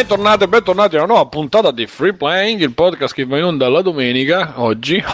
Bentornati e bentornati a una nuova puntata di Free Playing, il podcast che va in onda la domenica, oggi,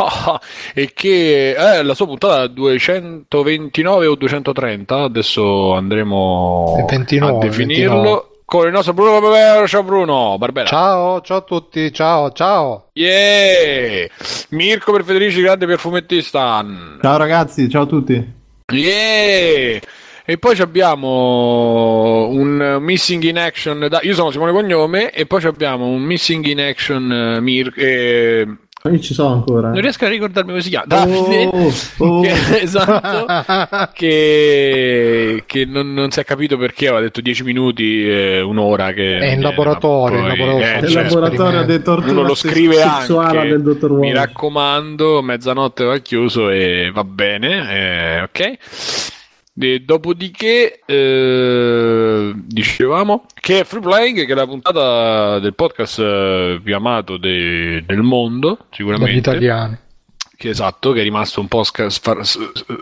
e che è la sua puntata 229 o 230, adesso andremo 29, a definirlo. 29. Con il nostro Bruno Barbera, ciao Bruno Barbera. Ciao, ciao a tutti, ciao, ciao. Yeah! Mirko per Federici, grande perfumettista. Ciao ragazzi, ciao a tutti. Yeah! E poi abbiamo un missing in action. Da... Io sono Simone Cognome. E poi abbiamo un missing in action uh, Mir. Eh... Io ci sono ancora. Non riesco a ricordarmi come si chiama. Davide. Oh, oh. Che, esatto. che, che non, non, si è capito perché aveva detto 10 minuti, eh, un'ora. Che è in laboratorio. Poi, in laboratorio, eh, cioè, laboratorio dei torture uno lo scrive anche. Del dottor Mi raccomando, mezzanotte va chiuso e va bene. Eh, ok. E dopodiché eh, dicevamo che Free Playing che è la puntata del podcast eh, più amato de- del mondo sicuramente dagli italiani che esatto che è rimasto un po' sca- sfar-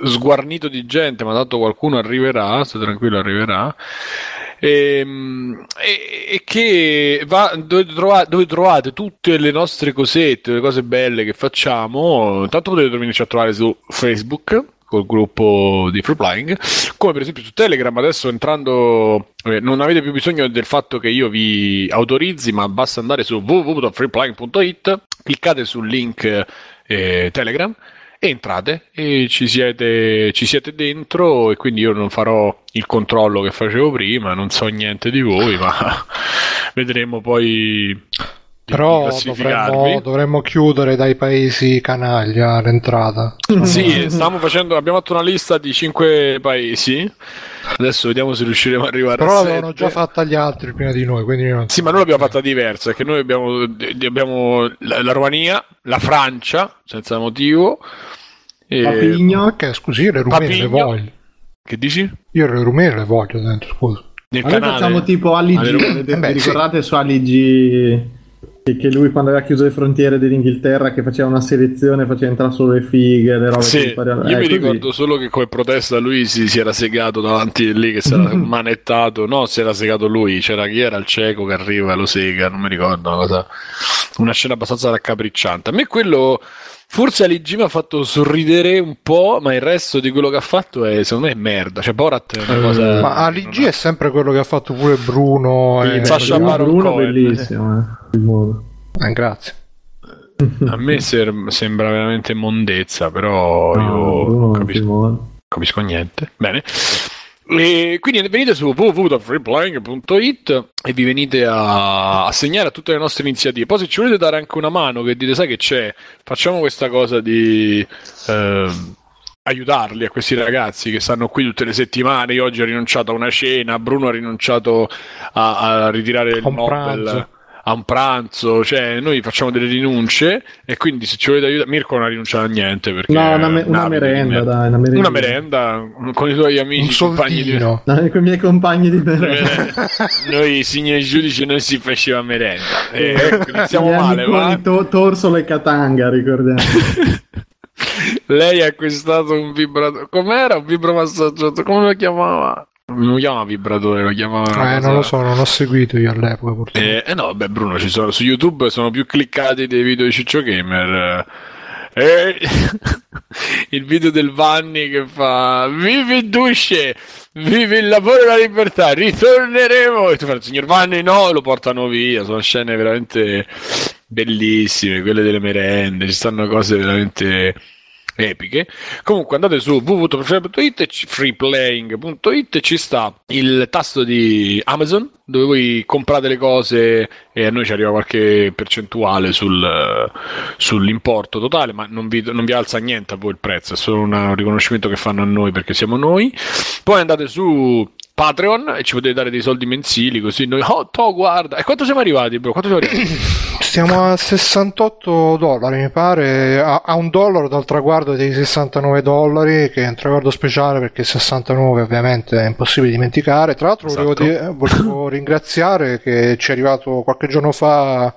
sguarnito di gente ma tanto qualcuno arriverà state tranquillo arriverà ehm, e, e, che va, dove, trovate, dove, trovate, tutte le nostre cosette, le cose belle che facciamo. Intanto potete venirci a trovare su Facebook col gruppo di Free Flying, come per esempio su Telegram adesso entrando eh, non avete più bisogno del fatto che io vi autorizzi, ma basta andare su www.freeplying.it, cliccate sul link eh, Telegram e entrate e ci siete, ci siete dentro e quindi io non farò il controllo che facevo prima, non so niente di voi, ma vedremo poi però dovremmo, dovremmo, chiudere dai paesi canaglia l'entrata. Sì, stiamo facendo, abbiamo fatto una lista di 5 paesi. Adesso vediamo se riusciremo ad arrivare Però a Però l'avevano già fatta gli altri prima di noi. Quindi non... Sì, ma noi l'abbiamo fatta diversa. Perché noi abbiamo, abbiamo la, la, Romania, la Francia, senza motivo. E... Papigno, che scusi, le rumene le voglio. Che dici? Io le rumene le voglio dentro, scusa. Nel Noi canale... facciamo tipo Ali G, eh beh, ricordate sì. su Ali G che lui quando aveva chiuso le frontiere dell'Inghilterra che faceva una selezione faceva entrare solo le fighe le robe sì, io eh, mi così. ricordo solo che come protesta lui si, si era segato davanti lì che si era manettato no si era segato lui c'era chi era il cieco che arriva e lo sega non mi ricordo una cosa una scena abbastanza raccapricciante a me quello Forse Aligi mi ha fatto sorridere un po', ma il resto di quello che ha fatto è secondo me è merda. Cioè, Borat è una cosa. Ma Aligi è sempre quello che ha fatto pure Bruno. Sì, e... Sasha Baron Bruno Cohen. bellissimo. Eh. Eh, grazie. A me ser- sembra veramente mondezza, però no, io non capisco, capisco niente. Bene. E quindi venite su www.freeplaying.it e vi venite a, a, segnare a tutte le nostre iniziative. Poi se ci volete dare anche una mano, che dite sai che c'è, facciamo questa cosa di eh, aiutarli a questi ragazzi che stanno qui tutte le settimane. Io oggi ho rinunciato a una cena, Bruno ha rinunciato a, a ritirare il Nobel. A un pranzo, cioè noi facciamo delle rinunce e quindi se ci volete aiutare, Mirko non ha rinunciato a niente perché no, una, me- una merenda, dai, una merenda. una merenda con i tuoi amici, compagni di... no, con i miei compagni di merenda. noi signori giudici non si faceva merenda. E, ecco, iniziamo male, ma to- Torsolo e Katanga, ricordiamo. Lei ha acquistato un vibratore. Com'era un vibromassaggiatore? Come lo chiamava? Non lo chiama vibratore, lo chiama. Eh, non lo so, non ho seguito io all'epoca. Purtroppo. Eh, eh no, beh, Bruno, ci sono, su YouTube sono più cliccati dei video di Ciccio Gamer. Eh, il video del Vanni che fa Vivi Dusce, vivi il lavoro e la libertà, ritorneremo. E tu fai, signor Vanni, no, lo portano via. Sono scene veramente bellissime, quelle delle merende. Ci stanno cose veramente epiche. Comunque andate su www.freeplaying.it e freeplaying.it ci sta il tasto di Amazon dove voi comprate le cose e a noi ci arriva qualche percentuale sul, sull'importo totale, ma non vi, non vi, alza niente a voi il prezzo, è solo un riconoscimento che fanno a noi perché siamo noi. Poi andate su Patreon e ci potete dare dei soldi mensili così noi oh to guarda e quanto siamo arrivati bro? quanto siamo arrivati? stiamo a 68 dollari mi pare a, a, un dollaro dal traguardo dei 69 dollari che è un traguardo speciale perché 69 ovviamente è impossibile dimenticare tra l'altro esatto. volevo, volevo ringraziare che ci è arrivato qualche giorno fa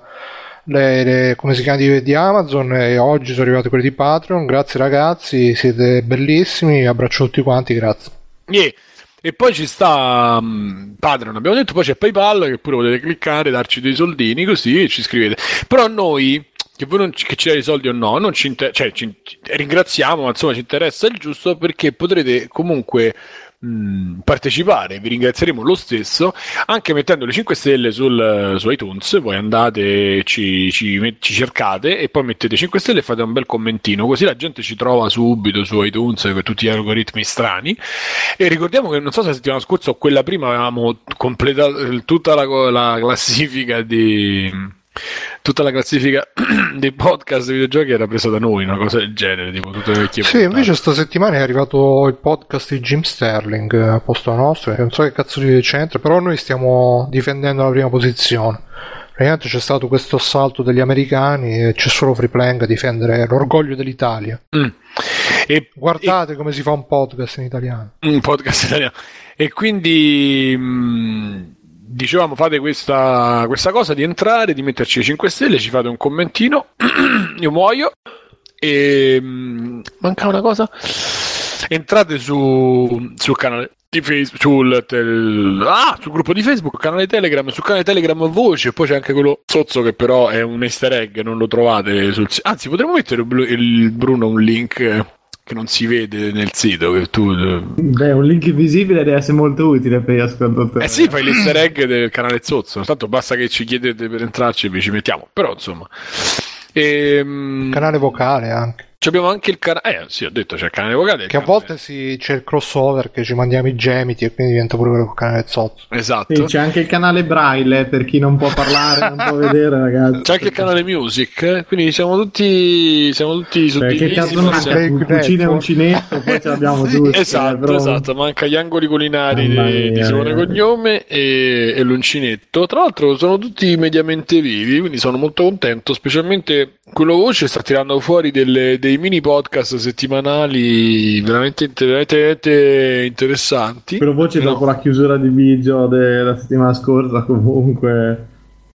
le, le, come si chiama di, di, Amazon e oggi sono arrivati quelli di Patreon grazie ragazzi siete bellissimi abbraccio tutti quanti grazie yeah. E poi ci sta um, Patreon, abbiamo detto, poi c'è PayPal che pure potete cliccare, darci dei soldini così e ci scrivete. Però noi che voi non, che ci date i soldi o no, non ci, inter- cioè, ci ringraziamo, ma insomma ci interessa il giusto perché potrete comunque mh, partecipare, vi ringrazieremo lo stesso, anche mettendo le 5 stelle sul, su iTunes, voi andate, ci, ci, ci, cercate e poi mettete 5 stelle e fate un bel commentino, così la gente ci trova subito su iTunes per tutti gli algoritmi strani. E ricordiamo che non so se la settimana scorsa o quella prima avevamo completato tutta la, la classifica di tutta la classifica dei podcast dei videogiochi era presa da noi, una cosa del genere, tipo tutte le vecchie Sì, puntate. invece sta settimana è arrivato il podcast di Jim Sterling a posto nostro, non so che cazzo di c'entra, però noi stiamo difendendo la prima posizione. Praticamente c'è stato questo assalto degli americani e c'è solo Freeplank a difendere l'orgoglio dell'Italia. Mm. E, Guardate e... come si fa un podcast in italiano. Un podcast italiano. E quindi... Mh mm, dicevamo fate questa, questa, cosa di entrare, di metterci 5 stelle, ci fate un commentino, io muoio e mm, manca una cosa. Entrate su, sul canale di Facebook, sul, tel, ah, sul gruppo di Facebook, canale Telegram, sul canale Telegram voce, poi c'è anche quello sozzo che però è un easter egg, non lo trovate sul Anzi, potremmo mettere il Bruno un link che non si vede nel sito. Che tu... Beh, un link invisibile deve essere molto utile per gli ascoltatori. Eh sì, fai l'easter egg del canale Zozzo. Tanto basta che ci chiedete per entrarci e vi ci mettiamo. Però insomma. E, ehm, canale vocale anche. Abbiamo anche il canale. Eh, sì, ho detto c'è il canale vocale. Che a volte si... c'è il crossover che ci mandiamo i gemiti e quindi diventa pure il canale sotto. Esatto. Sì, c'è anche il canale braille per chi non può parlare, non può vedere, ragazzi. C'è anche il canale music. Eh? Quindi siamo tutti. Siamo tutti su Che cazzo manca? Siamo... Cucina e uncinetto, poi ce l'abbiamo tutti. esatto, però... esatto. Manca gli angoli culinari di, di Simone Cognome e, e l'uncinetto. Tra l'altro, sono tutti mediamente vivi, quindi sono molto contento. Specialmente quello voce sta tirando fuori delle, dei mini podcast settimanali veramente, veramente interessanti. Quello voce no. dopo la chiusura di video della settimana scorsa comunque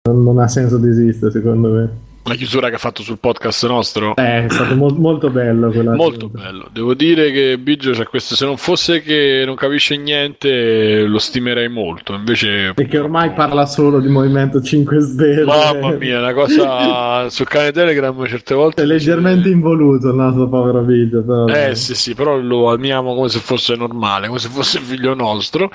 non, non ha senso di esistere secondo me la chiusura che ha fatto sul podcast nostro. Eh, è stato mo- molto bello. molto chiusura. bello. Devo dire che Biggio c'è questo. Se non fosse che non capisce niente, lo stimerei molto. Invece. E che ormai parla solo di Movimento 5 Stelle. Mamma mia, una cosa sul canale Telegram certe volte. È leggermente involuto il nostro povero Biggio. Però... Eh, sì, sì, però lo amiamo come se fosse normale, come se fosse figlio nostro.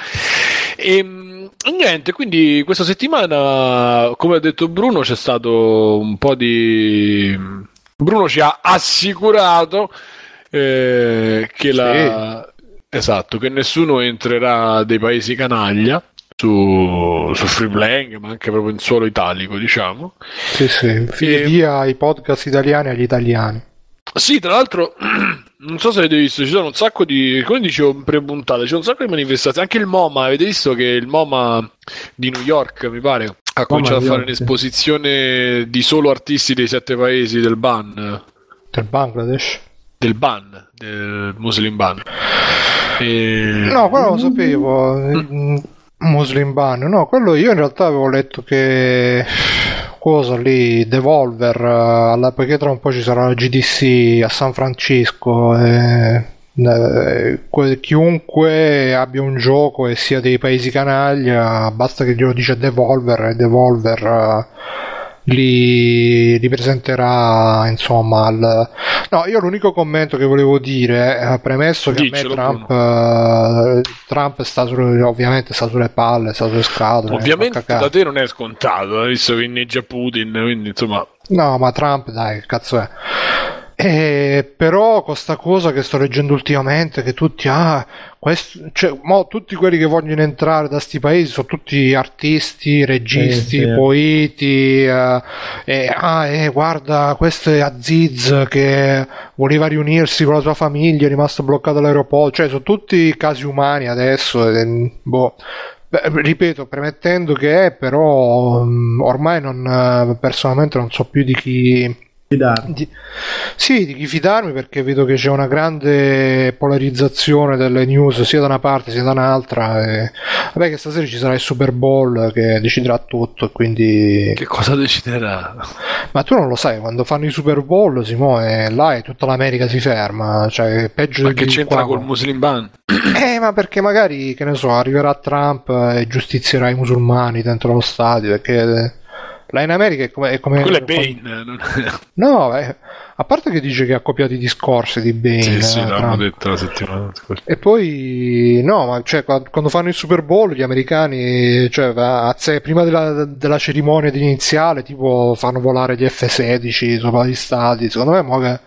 E ehm, niente, quindi questa settimana, come ha detto Bruno, c'è stato un po' di. Bruno ci ha assicurato eh, che la. Esatto, che nessuno entrerà dei paesi canaglia su, su Freeplaying, ma anche proprio in suolo italico, diciamo. Sì, sì, via e... i podcast italiani agli italiani. Sì, tra l'altro non so se avete visto, ci sono un sacco di, come dicevo in pre-puntata, c'è un sacco di manifestazioni, anche il MoMA, avete visto che il MoMA di New York, mi pare, ha cominciato a fare un'esposizione di solo artisti dei sette paesi del ban. Del Bangladesh? Del ban, del Muslim ban. E... No, quello lo sapevo. Mm. Muslim ban, no, quello io in realtà avevo letto che cosa lì, Devolver, uh, poiché tra un po' ci sarà la GDC a San Francisco. Eh, eh, chiunque abbia un gioco e sia dei paesi canaglia, basta che glielo dice Devolver e Devolver. Li, li presenterà insomma al... no io l'unico commento che volevo dire eh, premesso che me Trump, uh, Trump sta su, ovviamente sta sulle palle sta sulle scatole ovviamente da te non è scontato visto che inneggia Putin quindi insomma. No ma Trump dai che cazzo è eh, però con sta cosa che sto leggendo ultimamente, che tutti, ah, questo, cioè, mo, tutti quelli che vogliono entrare da sti paesi sono tutti artisti, registi, eh, sì. poeti, eh, e, ah, eh, guarda, questo è Aziz che voleva riunirsi con la sua famiglia, è rimasto bloccato all'aeroporto, cioè sono tutti casi umani adesso, boh. Ripeto, premettendo che è, però mm, ormai non, personalmente non so più di chi. Di, sì, di chi fidarmi perché vedo che c'è una grande polarizzazione delle news sia da una parte sia da un'altra. E... Vabbè, che stasera ci sarà il Super Bowl che deciderà tutto. Quindi... Che cosa deciderà? Ma tu non lo sai, quando fanno i Super Bowl, Simone, là e tutta l'America si ferma. Cioè, peggio ma che c'entra qua, col Muslim Ban? Eh, ma perché magari, che ne so, arriverà Trump e giustizierà i musulmani dentro lo stadio perché Là in America è come... È come Quello è Bane. Non... no, eh, a parte che dice che ha copiato i discorsi di Bane. Sì, sì, eh, l'hanno detto la settimana scorsa. E poi, no, ma cioè, quando fanno il Super Bowl gli americani, cioè, prima della, della cerimonia iniziale, tipo, fanno volare gli F-16 sopra gli stati. Secondo me, mo che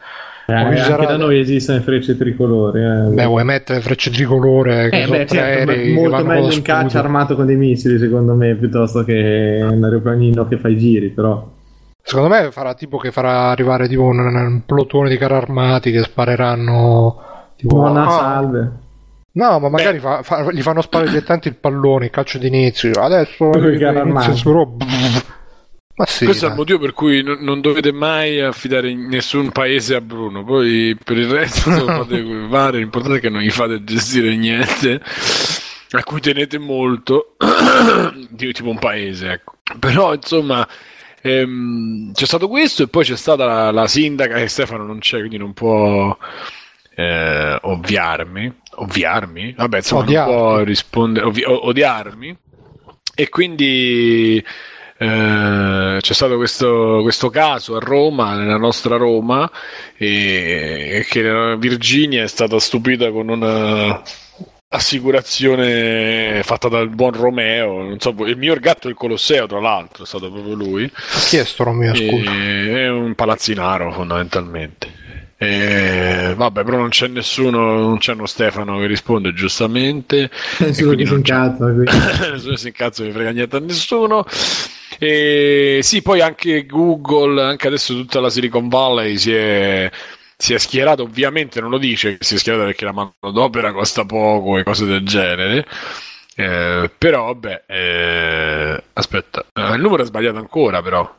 eh, anche sarà... da noi esistono frecce tricolori. Eh. Beh, vuoi mettere frecce tricolore? Eh, beh, certo, molto meglio un caccia armato con dei missili, secondo me, piuttosto che un aeroplanino che fa i giri, però. Secondo me farà tipo che farà arrivare tipo un, un plotone di carri armati che spareranno tipo una ah, salve. No, ma magari fa, fa, gli fanno sparare direttamente il pallone, il calcio d'inizio. Adesso inizio su ma sì, Questo è il motivo per cui non, non, dovete mai affidare nessun paese a Bruno. Poi per il resto fate fare. L'importante è che non gli fate gestire niente a cui tenete molto, tipo un paese, ecco. Però insomma. Ehm, c'è stato questo e poi c'è stata la, la sindaca che Stefano non c'è quindi non può eh, ovviarmi ovviarmi vabbè insomma odiarmi. non può rispondere ovvi- odiarmi e quindi eh, c'è stato questo, questo, caso a Roma, nella nostra Roma, e, che Virginia è stata stupita con una assicurazione fatta dal buon Romeo. So, il miglior gatto è il Colosseo, tra l'altro, è stato proprio lui. Chi è sto Romeo? Scusa. È un palazzinaro, fondamentalmente. E, vabbè, però non c'è nessuno, non c'è uno Stefano che risponde giustamente. Nessuno che si incazza, nessuno si incazza, non frega niente a nessuno. E sì, poi anche Google, anche adesso tutta la Silicon Valley si è, si è schierata, ovviamente non lo dice si è schierata perché la manodopera costa poco e cose del genere. Eh, però vabbè, eh, aspetta, eh, il numero è sbagliato ancora però.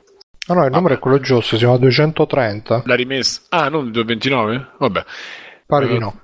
No, no, il numero è quello giusto, siamo a 230. La rimessa? Ah, non 229? Vabbè. Pare di no.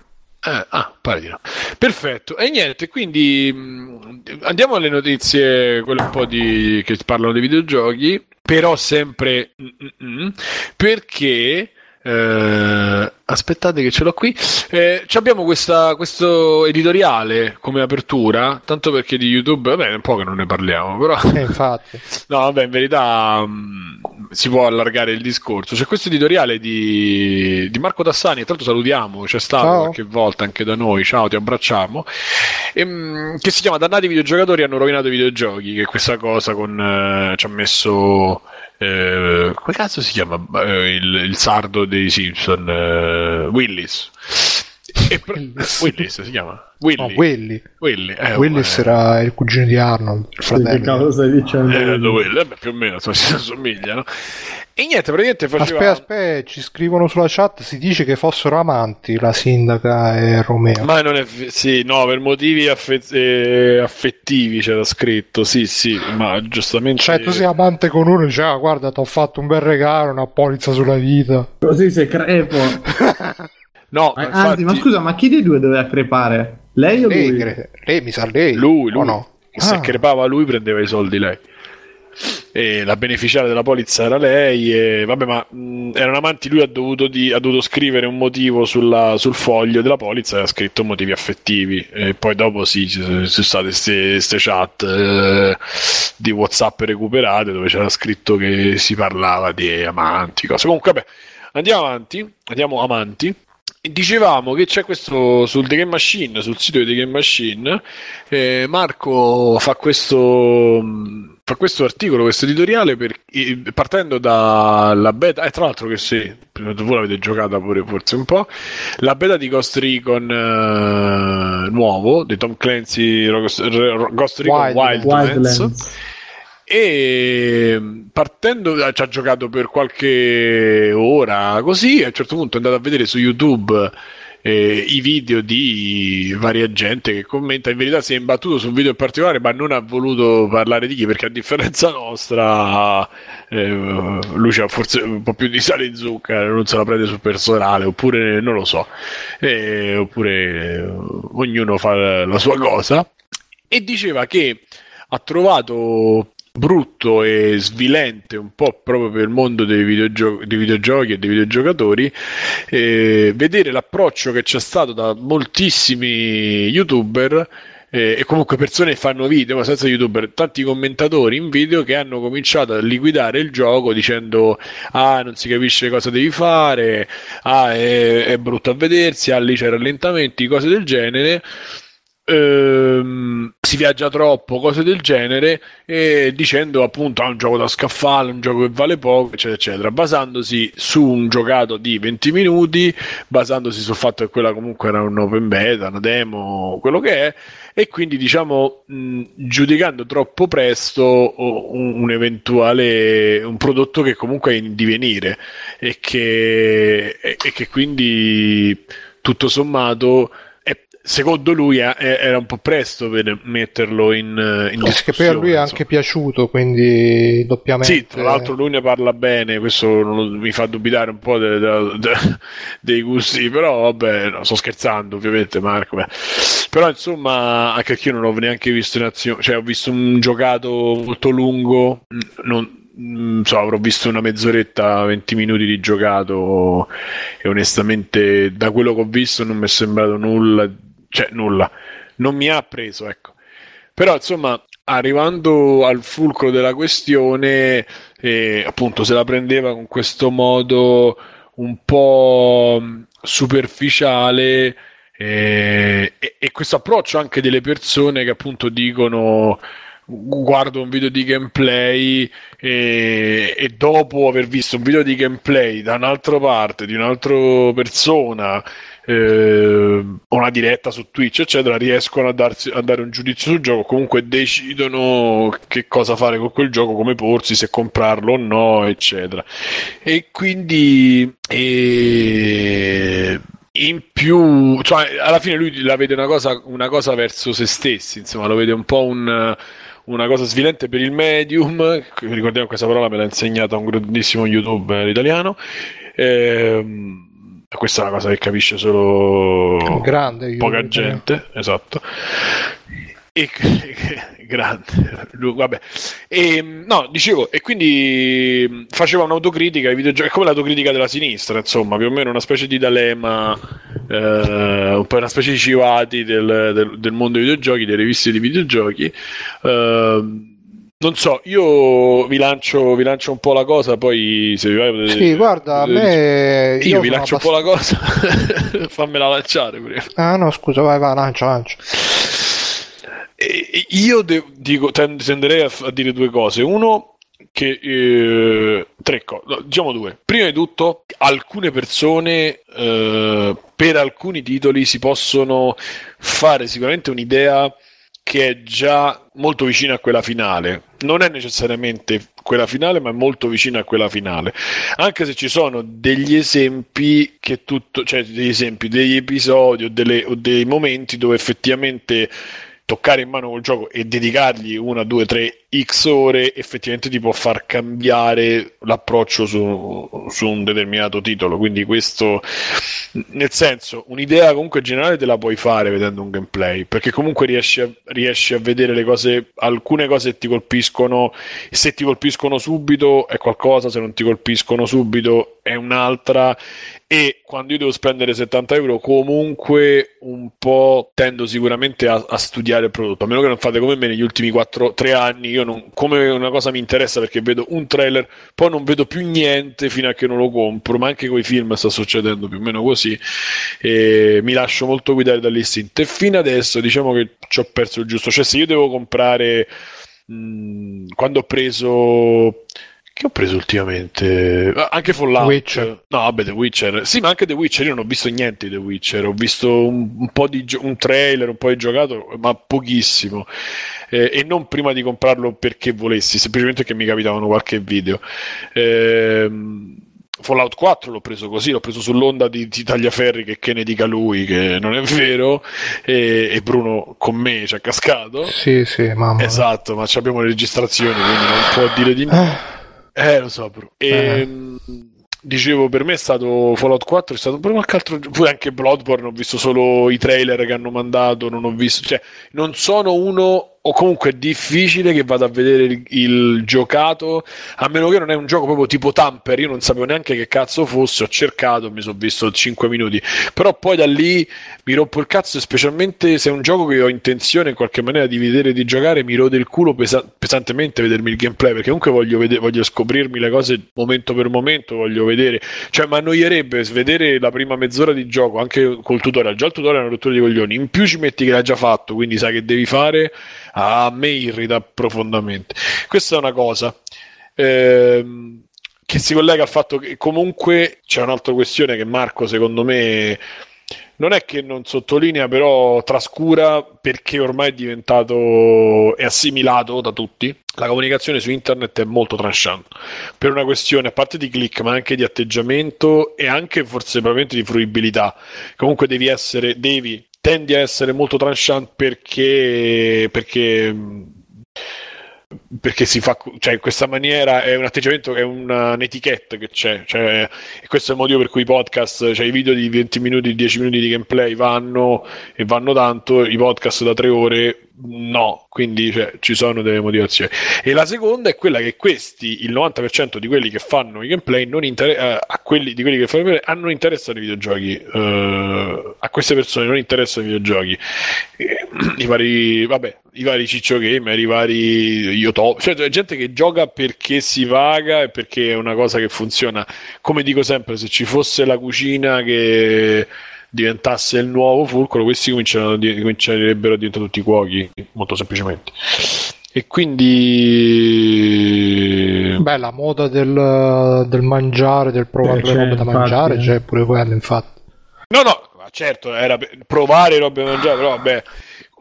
Eh, ah, pare di no. Perfetto. E niente, quindi mh, andiamo alle notizie, quelle un po' di, che parlano dei videogiochi, però sempre mm-mm, perché eh, aspettate che ce l'ho qui. Eh, abbiamo questa, questo editoriale come apertura, tanto perché di YouTube, vabbè, è un po' che non ne parliamo, però... Eh, infatti. no, vabbè, in verità mh, si può allargare il discorso. C'è questo editoriale di, di Marco Tassani, tra l'altro salutiamo, c'è stato Ciao. qualche volta anche da noi, ciao, ti abbracciamo, e, mh, che si chiama Dannati videogiocatori hanno rovinato i videogiochi, che questa cosa con, eh, ci ha messo eh, come cazzo si chiama eh, il, il, sardo dei Simpson? Eh, Willis. E pro- Willis si chiama? Willy. No, Willy. Willy. Eh, Willis era il cugino di Arnold, il fratello. Che cavolo stai dicendo? Eh, Willy. Eh, più o meno si assomigliano. E niente, praticamente faceva... Aspetta, aspetta, ci scrivono sulla chat, si dice che fossero amanti la sindaca e Romeo. Ma non è... Sì, no, per motivi affet... eh, affettivi c'era scritto, sì, sì, ma giustamente... Cioè, tu sei amante con uno e dici, ah, guarda, ti ho fatto un bel regalo, una polizza sulla vita. Così sei crepo. no, ma, infatti... Anzi, ma scusa, ma chi dei due doveva crepare? Lei o lei, lui? Cre... Lei, mi sa lei. Lui, lui. no? Se ah. crepava lui prendeva i soldi lei e la beneficiaria della polizza era lei e vabbè ma mh, erano amanti lui ha dovuto, di, ha dovuto scrivere un motivo sulla, sul foglio della polizza e ha scritto motivi affettivi e poi dopo sì ci sono state queste chat eh, di whatsapp recuperate dove c'era scritto che si parlava di amanti cose. comunque vabbè andiamo avanti andiamo avanti dicevamo che c'è questo sul The Game Machine, sul sito di The Game Machine, eh, Marco fa questo, fa questo articolo, questo editoriale per, partendo dalla beta, e eh, tra l'altro che sì, voi l'avete giocata pure forse un po', la beta di Ghost Recon eh, nuovo, di Tom Clancy Ghost Recon Wild, Wildlands. Wildlands e partendo ci ha giocato per qualche ora così a un certo punto è andato a vedere su youtube eh, i video di varia gente che commenta. In verità si è imbattuto su un video in particolare, ma non ha voluto parlare di chi, perché a differenza nostra, eh, lui ha forse un po' più di sale in zucchero, non se la prende sul personale, oppure non lo so, eh, oppure eh, ognuno fa la sua cosa. E diceva che ha trovato brutto e svilente un po' proprio per il mondo dei, videogio- dei videogiochi e dei videogiocatori eh, vedere l'approccio che c'è stato da moltissimi youtuber eh, e comunque persone che fanno video ma senza youtuber tanti commentatori in video che hanno cominciato a liquidare il gioco dicendo ah non si capisce cosa devi fare ah è, è brutto a vedersi ah lì c'è rallentamenti cose del genere. Ehm, si viaggia troppo, cose del genere, e dicendo appunto ah, un gioco da scaffale, un gioco che vale poco, eccetera, eccetera, basandosi su un giocato di 20 minuti, basandosi sul fatto che quella comunque era un open beta, una demo, quello che è, e quindi diciamo mh, giudicando troppo presto un, un, eventuale un prodotto che comunque è in divenire e che, e, e che quindi tutto sommato secondo lui era un po' presto per metterlo in, eh, in discussione. Che poi a lui è anche piaciuto, quindi doppiamente. Sì, tra l'altro lui ne parla bene, questo mi fa dubitare un po' de, de, de, dei gusti, però vabbè, no, sto scherzando ovviamente Marco. Beh. Però insomma, anche io non l'ho neanche visto in azione, cioè ho visto un giocato molto lungo, non, non so, avrò visto una mezz'oretta, 20 minuti di giocato e onestamente da quello che ho visto non mi è sembrato nulla cioè nulla, non mi ha preso, ecco. Però insomma, arrivando al fulcro della questione, eh, appunto se la prendeva con questo modo un po' superficiale eh, e, e questo approccio anche delle persone che appunto dicono guardo un video di gameplay e, e, dopo aver visto un video di gameplay da un'altra parte, di un'altra persona eh, una diretta su Twitch, eccetera, riescono a, darsi, a, dare un giudizio sul gioco, comunque decidono che cosa fare con quel gioco, come porsi, se comprarlo o no, eccetera. E quindi... E in più, cioè, alla fine lui la vede una cosa, una cosa verso se stessi, insomma, lo vede un po' un, una cosa svilente per il medium. Ricordiamo questa parola me l'ha insegnata un grandissimo youtuber italiano. Ehm, questa è una cosa che capisce solo grande, poca gente, esatto. E, grande, vabbè. E, no, dicevo, e quindi faceva un'autocritica ai videogiochi, come l'autocritica della sinistra, insomma, più o meno una specie di D'Alema, eh, un po' una specie di civati del, del, del mondo dei videogiochi, delle riviste di videogiochi. Eh, non so, io vi lancio, vi lancio, un po' la cosa, poi se vi vai Sì, guarda, a me... Io, io vi lancio abbast... un po' la cosa, fammela lanciare prima. Ah no, scusa, vai, vai, lancia, lancia. io de- dico, tenderei a, a, dire due cose. Uno, che eh, tre cose, diciamo due. Prima di tutto, alcune persone eh, per alcuni titoli si possono fare sicuramente un'idea che è già molto vicina a quella finale. Non è necessariamente quella finale, ma è molto vicina a quella finale. Anche se ci sono degli esempi che tutto, cioè degli esempi, degli episodi o, delle, o dei momenti dove effettivamente toccare in mano quel gioco e dedicargli una, due, tre x ore effettivamente ti può far cambiare l'approccio su, su, un determinato titolo. Quindi questo nel senso un'idea comunque generale te la puoi fare vedendo un gameplay perché comunque riesci a, riesci a vedere le cose alcune cose ti colpiscono se ti colpiscono subito è qualcosa se non ti colpiscono subito è un'altra e quando io devo spendere 70 euro comunque un po' tendo sicuramente a, a studiare il prodotto. A meno che non fate come me negli ultimi 4, 3 anni io non, come una cosa mi interessa perché vedo un trailer poi non vedo più niente fino a che non lo compro ma anche con i film sta succedendo più o meno così e mi lascio molto guidare dall'istinto. E fino adesso diciamo che ci ho perso il giusto. Cioè se io devo comprare mh, quando ho preso che ho preso ultimamente? Ah, anche Fallout. Witcher. No, vabbè, The Witcher. Sì, ma anche The Witcher. Io non ho visto niente di The Witcher. Ho visto un, un po' di gio- un trailer, un po' di giocato, ma pochissimo. Eh, e non prima di comprarlo perché volessi, semplicemente perché mi capitavano qualche video. Eh, Fallout 4 l'ho preso così, l'ho preso sull'onda di, di Tagliaferri che, che ne dica lui che non è vero e, e Bruno con me ci ha cascato. Sì, sì, mamma. Esatto, ma abbiamo le registrazioni, quindi non può dire di no. Eh, lo so, Bruno. E, eh. Dicevo, per me è stato Fallout 4, è stato pure qualche altro pure anche Bloodborne, ho visto solo i trailer che hanno mandato, non ho visto, cioè non sono uno o comunque è difficile che vada a vedere il, il, giocato, a meno che non è un gioco proprio tipo Tamper, io non sapevo neanche che cazzo fosse, ho cercato, mi sono visto 5 minuti, però poi da lì mi rompo il cazzo, specialmente se è un gioco che ho intenzione in qualche maniera di vedere di giocare, mi rode il culo pesa- pesantemente vedermi il gameplay, perché comunque voglio, vede- voglio scoprirmi le cose momento per momento, voglio vedere, cioè mi annoierebbe svedere la prima mezz'ora di gioco, anche col tutorial, già il tutorial è una rottura di coglioni, in più ci metti che l'hai già fatto, quindi sai che devi fare a me irrita profondamente. Questa è una cosa. Ehm, che si collega al fatto che comunque c'è un'altra questione che Marco secondo me non è che non sottolinea però trascura perché ormai è diventato è assimilato da tutti la comunicazione su internet è molto tranchant per una questione a parte di click ma anche di atteggiamento e anche forse probabilmente di fruibilità comunque devi essere devi tendi a essere molto tranchant perché, perché perché si fa cioè in questa maniera è un atteggiamento è una, un'etichetta che c'è cioè, e questo è il motivo per cui i podcast cioè i video di 20 minuti 10 minuti di gameplay vanno e vanno tanto i podcast da 3 ore no. Quindi cioè, ci sono delle motivazioni. E la seconda è quella che questi il 90% di quelli che fanno i gameplay non inter- eh, a quelli di quelli che fanno i gameplay hanno interesse ai videogiochi eh, a queste persone non interessano i videogiochi. Eh, i vari vabbè i vari ciccio gamer i vari Youtube cioè c'è gente che gioca perché si vaga e perché è una cosa che funziona come dico sempre se ci fosse la cucina che diventasse il nuovo fulcro, questi comincerebbero a diventare tutti cuochi, molto semplicemente. E quindi. Beh, la moda del, del mangiare, del provare le robe da mangiare, eh. c'è pure quello, infatti. No, no, certo, era provare robe da mangiare, però vabbè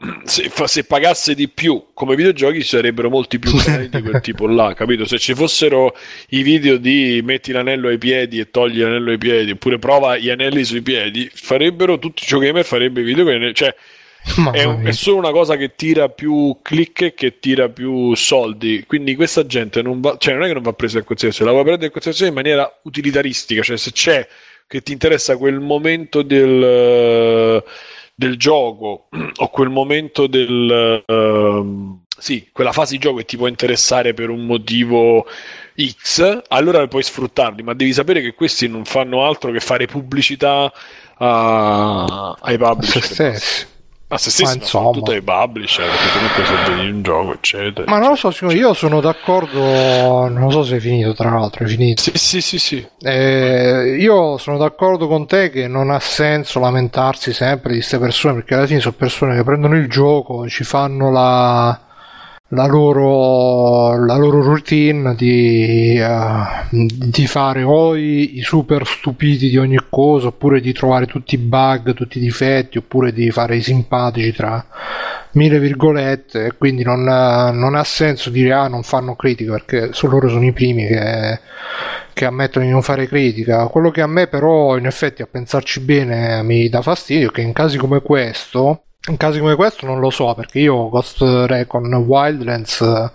se, se, pagasse di più come videogiochi ci sarebbero molti più canali di quel tipo là, capito? Se ci fossero i video di metti l'anello ai piedi e togli l'anello ai piedi, oppure prova gli anelli sui piedi, farebbero tutti i giocamer farebbe video con cioè è, un, è, solo una cosa che tira più click e che tira più soldi. Quindi questa gente non va, cioè non è che non va presa in considerazione, la va prendere in considerazione in maniera utilitaristica, cioè se c'è che ti interessa quel momento del del gioco o quel momento del... Uh, sì, quella fase di gioco che ti può interessare per un motivo X, allora puoi sfruttarli, ma devi sapere che questi non fanno altro che fare pubblicità a, ai publisher. Stessi. Ma se stessi insomma... tutte le publisher, perché comunque se vedi un gioco, eccetera. Ma non lo so, io sono d'accordo, non so se è finito, tra l'altro, è finito. Sì, sì, sì, sì. Eh, io sono d'accordo con te che non ha senso lamentarsi sempre di queste persone, perché alla fine sono persone che prendono il gioco, ci fanno la la loro, la loro routine di, uh, di fare o i, i, super stupidi di ogni cosa oppure di trovare tutti i bug, tutti i difetti oppure di fare i simpatici tra mille virgolette e quindi non, non ha senso dire ah non fanno critica perché su loro sono i primi che, che ammettono di non fare critica. Quello che a me però in effetti a pensarci bene mi dà fastidio è che in casi come questo in casi come questo non lo so perché io Ghost Recon Wildlands eh,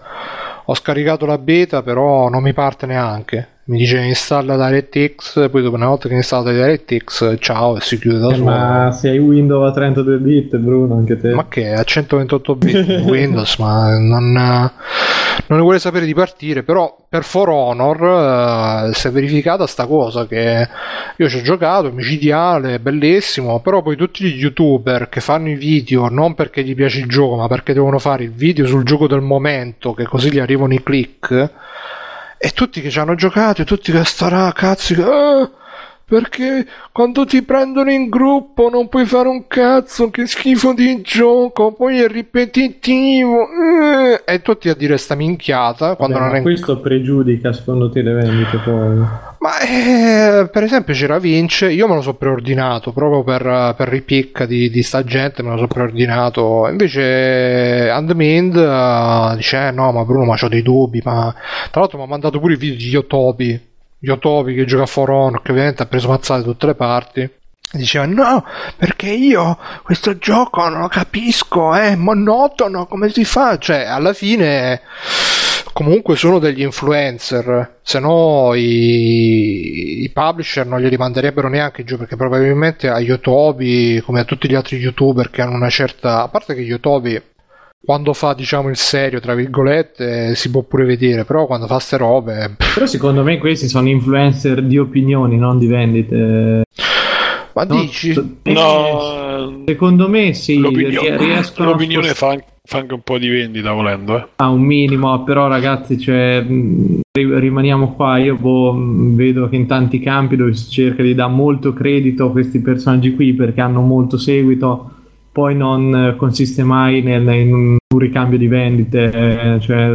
ho scaricato la beta però non mi parte neanche mi dice installa DirectX, poi dopo una volta che installa DirectX, ciao e si chiude da eh, solo. Ma se hai Windows a 32 bit, Bruno, anche te. Ma che a 128 bit Windows, ma non, non ne vuole sapere di partire, però per For Honor uh, si è verificata sta cosa che io ci ho giocato, micidiale, bellissimo, però poi tutti gli youtuber che fanno i video non perché gli piace il gioco, ma perché devono fare il video sul gioco del momento, che così gli arrivano i click e tutti che ci hanno giocato, tutti che starà cazzo, ah, perché quando ti prendono in gruppo non puoi fare un cazzo, che schifo di gioco, poi è ripetitivo, eh, e tutti a dire sta minchiata. Quando Vabbè, non è... Questo pregiudica secondo te le vendite poi? Ma eh, per esempio c'era Vince, io me lo so preordinato proprio per, per ripic di, di sta gente, me lo so preordinato. Invece Andmind uh, dice: eh, No, ma Bruno, ma ho dei dubbi. Ma tra l'altro mi ha mandato pure i video di Yotobi Yotobi che gioca a For Honor, che ovviamente ha preso mazzate tutte le parti. Diceva no, perché io questo gioco non lo capisco, è monotono, come si fa? Cioè, alla fine comunque sono degli influencer, se no i, i publisher non glieli manderebbero neanche giù perché probabilmente a Yotobi, come a tutti gli altri youtuber che hanno una certa... a parte che Yotobi quando fa diciamo il serio tra virgolette si può pure vedere però quando fa ste robe però secondo me questi sono influencer di opinioni non di vendite ma no, dici? No, secondo me sì. L'opinione, riescono l'opinione fa, fa, anche un po' di vendita volendo. Eh. Ah, un minimo, però ragazzi, cioè, rimaniamo qua. Io boh, vedo che in tanti campi dove si cerca di dare molto credito a questi personaggi qui perché hanno molto seguito, poi non consiste mai nel, in un ricambio di vendite. Eh, cioè,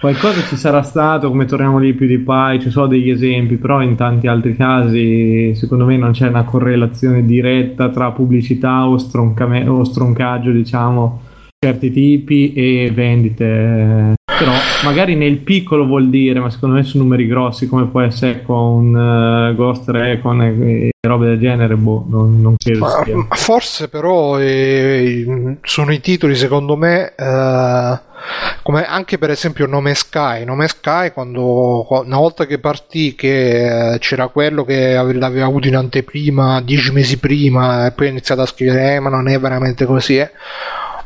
Qualcosa ci sarà stato, come torniamo lì più di Pi, ci sono degli esempi, però in tanti altri casi secondo me non c'è una correlazione diretta tra pubblicità o, stroncame- o stroncaggio, diciamo, certi tipi e vendite. Però magari nel piccolo vuol dire, ma secondo me su numeri grossi come può essere con uh, Ghost Recon e, e robe del genere, boh, non, non credo ma, sia. Forse però eh, sono i titoli secondo me... Uh come anche per esempio Nome Sky Nome Sky quando una volta che partì che eh, c'era quello che l'aveva avuto in anteprima dieci mesi prima e poi ha iniziato a scrivere eh, ma non è veramente così eh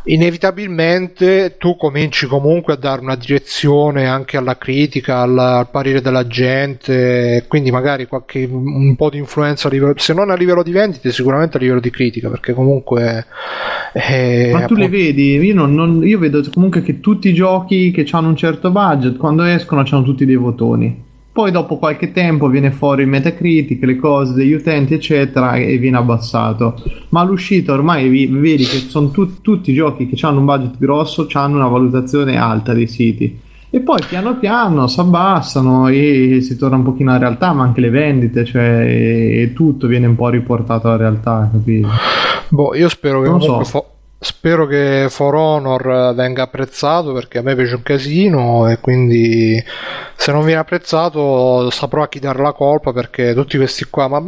inevitabilmente tu cominci comunque a dare una direzione anche alla critica, al, al parere della gente, quindi magari qualche, un po' di influenza a livello, se non a livello di vendite, sicuramente a livello di critica, perché comunque... Eh, Ma tu appunto... le vedi, io, non, non, io vedo comunque che tutti i giochi che hanno un certo budget, quando escono hanno tutti dei votoni poi dopo qualche tempo viene fuori Metacritic, le cose degli utenti eccetera e viene abbassato ma all'uscita ormai vedi che sono tu- tutti i giochi che hanno un budget grosso hanno una valutazione alta dei siti e poi piano piano si abbassano e si torna un pochino alla realtà ma anche le vendite cioè e tutto viene un po' riportato alla realtà capito? boh io spero che non so. Fo- spero che For Honor venga apprezzato perché a me piace un casino e quindi se non viene apprezzato saprò a chi dare la colpa perché tutti questi qua ma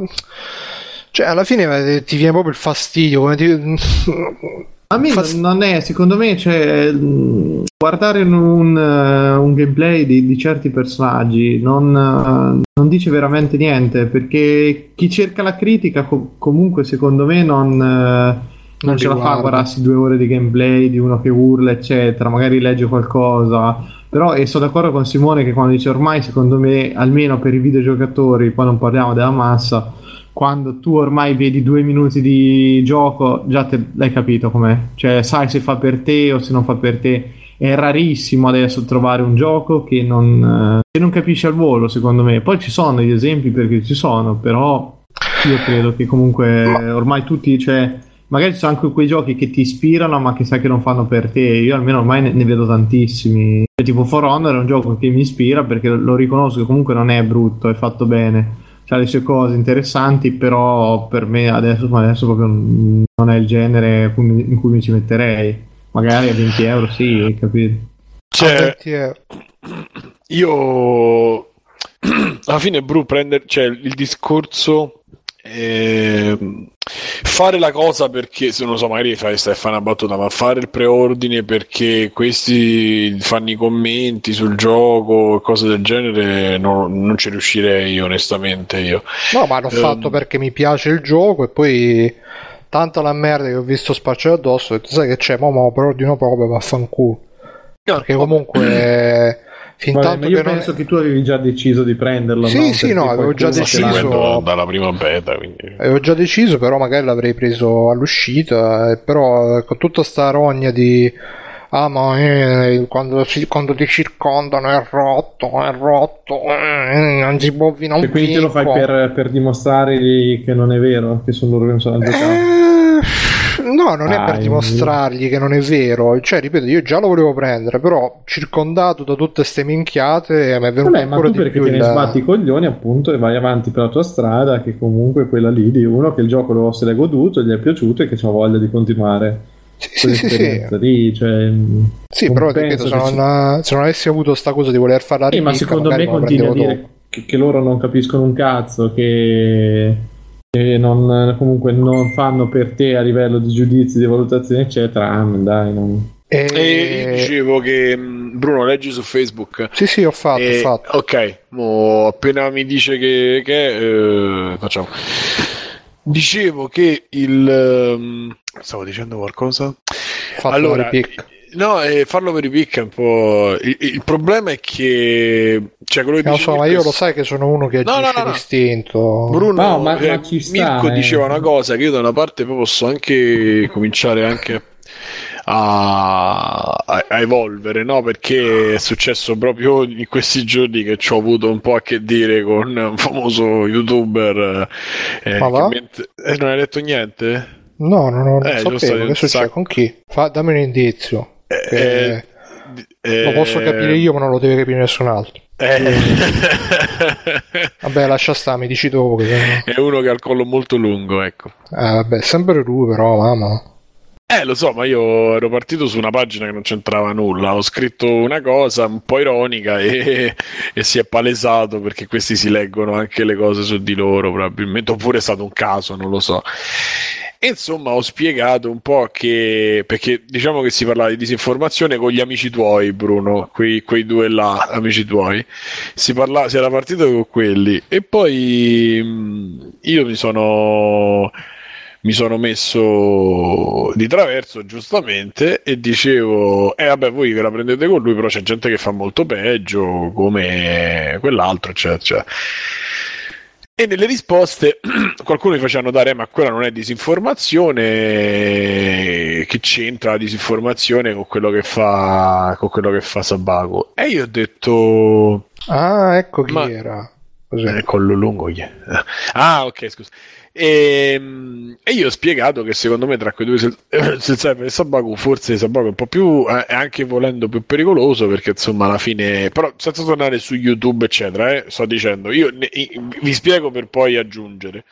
cioè alla fine ti viene proprio il fastidio come ti... a me Fast... non è secondo me cioè, guardare un, uh, un gameplay di, di, certi personaggi non, uh, non, dice veramente niente perché chi cerca la critica co- comunque secondo me non non ce la fa a guardarsi due ore di gameplay di uno che urla, eccetera. Magari legge qualcosa. Però e sono d'accordo con Simone che quando dice ormai, secondo me, almeno per i videogiocatori, poi non parliamo della massa, quando tu ormai vedi due minuti di gioco, già te, l'hai capito com'è. Cioè, sai se fa per te o se non fa per te. È rarissimo adesso trovare un gioco che non, che non capisce al volo, secondo me. Poi ci sono gli esempi perché ci sono, però io credo che comunque ormai tutti, cioè, magari ci sono anche quei giochi che ti ispirano ma che sai che non fanno per te. Io almeno ormai ne, ne vedo tantissimi. Cioè, tipo For Honor è un gioco che mi ispira perché lo riconosco che comunque non è brutto è fatto bene. Ha le sue cose interessanti però per me adesso, adesso proprio non è il genere in cui mi ci metterei. Magari a 20 euro sì capito? Cioè, io alla fine Bru prende cioè, il discorso eh, fare la cosa perché se non lo so magari fai, una battuta ma fare il preordine perché questi fanno i commenti sul gioco cose del genere non, non ci riuscirei onestamente io. No ma l'ho eh, fatto perché mi piace il gioco e poi tanta la merda che ho visto spacciare addosso e tu sai che c'è ma, ma preordino proprio vaffanculo. Perché comunque Vabbè, tanto io che penso non... che tu avevi già deciso di prenderlo. Sì, no? sì, no, avevo già deciso. Dalla prima beta, quindi... Avevo già deciso, però magari l'avrei preso all'uscita. Eh, però con tutta sta rogna di. Ah, ma eh, quando, quando, ti circondano è rotto, è rotto, eh, non si può a un E quindi te lo fai per, per dimostrare che non è vero, che sono loro che non sono giocato. Eh No, non è per dimostrargli che non è vero. Cioè, ripeto, io già lo volevo prendere, però circondato da tutte ste minchiate mi è venuto Vabbè, ancora ma tu perché te ne sbatti i coglioni appunto e vai avanti per la tua strada che comunque è quella lì di uno che il gioco lo se l'è goduto, gli è piaciuto e che ha voglia di continuare. Sì, sì, sì, lì, cioè, sì però ripeto, se non, se non, avessi avuto sta cosa di voler fare la rivista, ma secondo me continui a dire che, che loro non capiscono un cazzo, che, che non, comunque non fanno per te a livello di giudizi, di valutazione, eccetera. Ah, dai, non... E... e dicevo che mm, Bruno leggi su Facebook. Sì, sì, ho fatto. E... Ho fatto. Ok, Mo appena mi dice che, che eh, facciamo. Dicevo che il. Um, stavo dicendo qualcosa? Fatto allora, No, eh, farlo per i pick è un po'. Il, il, problema è che. Cioè, quello che no, so, ma io lo sai che sono uno che agisce no, no, no, distinto. Bruno, no, ma, eh, ma ci sta, Mirko eh. diceva una cosa che io da una parte poi posso anche cominciare anche a, a, a, evolvere, no? Perché è successo proprio in questi giorni che ci ho avuto un po' a che dire con un famoso youtuber. Eh, mente... eh, non hai detto niente? No, no, no non eh, sapevo. Che succede? Con chi? Fa, dammi un indizio. Eh, eh, lo posso capire io, ma non lo deve capire nessun altro. Eh. vabbè, lascia stare, mi dici dopo. Che... È uno che ha il collo molto lungo, ecco. Eh, vabbè, sempre lui, però, mamma. Eh, lo so, ma io ero partito su una pagina che non c'entrava nulla. Ho scritto una cosa un po' ironica e, e, si è palesato perché questi si leggono anche le cose su di loro, probabilmente. Oppure è stato un caso, non lo so. E insomma, ho spiegato un po' che perché diciamo che si parlava di disinformazione con gli amici tuoi, Bruno, quei, quei due là, amici tuoi. Si, parlava, si era partito con quelli, e poi mh, io mi sono mi sono messo di traverso giustamente e dicevo eh vabbè voi ve la prendete con lui però c'è gente che fa molto peggio come quell'altro eccetera, eccetera. E nelle risposte qualcuno mi faceva notare: Ma quella non è disinformazione. Che c'entra la disinformazione con quello che fa, con quello che fa Sabaco? E io ho detto: Ah, ecco chi ma... era. Cos'è? Eh, collo lungo. Yeah. Ah, ok, scusa. E, ehm, e, io ho spiegato che secondo me tra quei due Seltzer e Sabaku forse Sabaku è un po' più eh, anche volendo più pericoloso perché insomma alla fine però senza tornare su YouTube eccetera eh, sto dicendo io ne, vi spiego per poi aggiungere.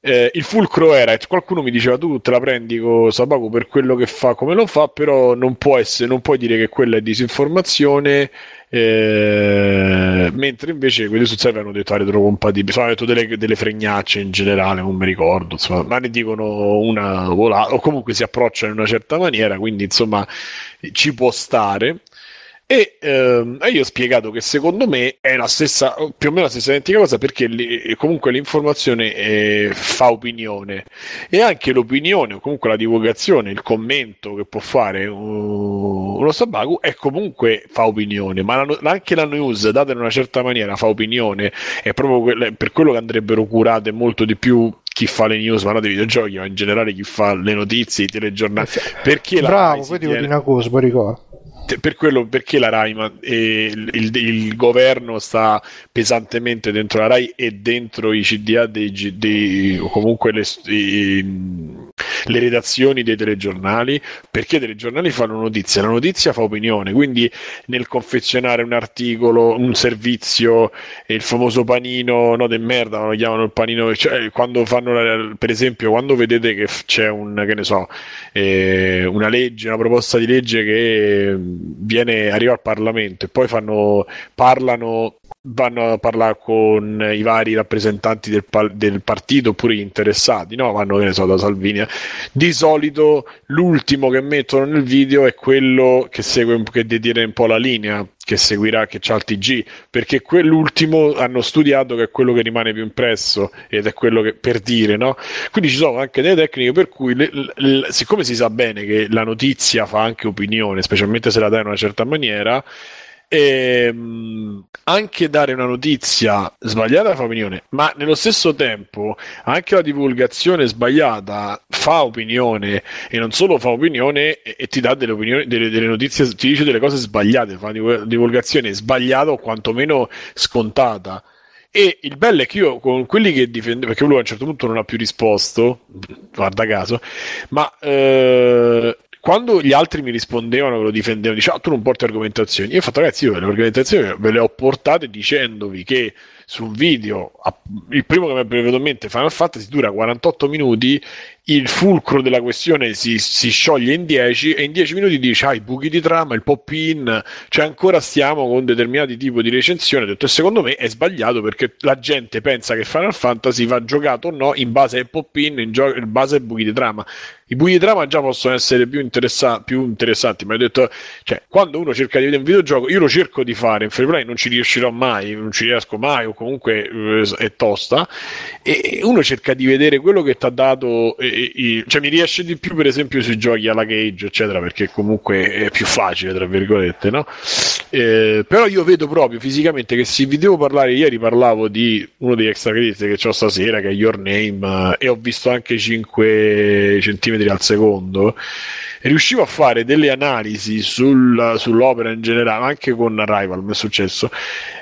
Eh, il fulcro era qualcuno mi diceva tu te la prendi con Sabaku per quello che fa come lo fa però non può essere non puoi dire che quella è disinformazione eh, mentre invece quelli sul server hanno detto retrocompatibili, sono detto delle, delle, fregnacce in generale, non mi ricordo, insomma, ma ne dicono una volata, o comunque si approcciano in una certa maniera, quindi insomma ci può stare. E, ehm, io ho spiegato che secondo me è la stessa, più o meno la stessa identica cosa perché li, comunque l'informazione eh, fa opinione. E anche l'opinione o comunque la divulgazione, il commento che può fare uno Sabaku è comunque fa opinione, ma la, anche la news data in una certa maniera fa opinione, è proprio que- per quello che andrebbero curate molto di più chi fa le news, ma non dei videogiochi, ma in generale chi fa le notizie, i telegiornali. Perché Bravo, poi ti dire una cosa, poi ricordo per quello perché la Rai e il, il, il, governo sta pesantemente dentro la Rai e dentro i CDA dei, dei o comunque le, i, le, redazioni dei telegiornali perché i telegiornali fanno notizia la notizia fa opinione quindi nel confezionare un articolo un servizio il famoso panino no de merda lo chiamano il panino cioè, quando fanno per esempio quando vedete che c'è un che ne so eh, una legge una proposta di legge che viene, arriva al Parlamento e poi fanno, parlano vanno a parlare con i vari rappresentanti del, del, partito oppure gli interessati, no? Vanno, che ne so, da Salvini. Di solito l'ultimo che mettono nel video è quello che segue che detiene un po' la linea che seguirà, che c'ha il TG, perché quell'ultimo hanno studiato che è quello che rimane più impresso ed è quello che per dire, no? Quindi ci sono anche delle tecniche per cui, le, le, siccome si sa bene che la notizia fa anche opinione, specialmente se la dai in una certa maniera, e, ehm, anche dare una notizia sbagliata fa opinione, ma nello stesso tempo anche la divulgazione sbagliata fa opinione e non solo fa opinione e, e ti dà delle, opinioni, delle, delle, notizie, ti dice delle cose sbagliate, fa divulgazione sbagliata o quantomeno scontata. E il bello è che io con quelli che difende, perché lui a un certo punto non ha più risposto, guarda caso, ma eh, quando gli altri mi rispondevano, lo difendevano, dicevano ah, tu non porti argomentazioni. Io ho fatto ragazzi, io le argomentazioni ve le ho portate dicendovi che su un video, il primo che mi è venuto in mente, Final Fantasy dura 48 minuti, il fulcro della questione si, si, scioglie in 10 e in 10 minuti dice ah i buchi di trama, il pop-in, cioè ancora stiamo con determinati tipi di recensione. Ho detto secondo me è sbagliato perché la gente pensa che Final Fantasy va giocato o no in base ai pop-in, in, gio- in base ai buchi di trama. I buchi di trama già possono essere più, interessa- più interessanti, ma ho detto, cioè, quando uno cerca di vedere un videogioco, io lo cerco di fare in play, non ci riuscirò mai, non ci riesco mai, o comunque eh, è tosta, e uno cerca di vedere quello che ti ha dato, e, cioè mi riesce di più, per esempio, sui giochi alla Cage, eccetera, perché comunque è più facile, tra virgolette, no? Eh, però io vedo proprio fisicamente che se vi devo parlare, ieri parlavo di uno degli extra credit che ho stasera, che è Your Name, e ho visto anche 5 centimetri al secondo, riuscivo a fare delle analisi sul, sull'opera in generale, anche con Arrival mi è successo,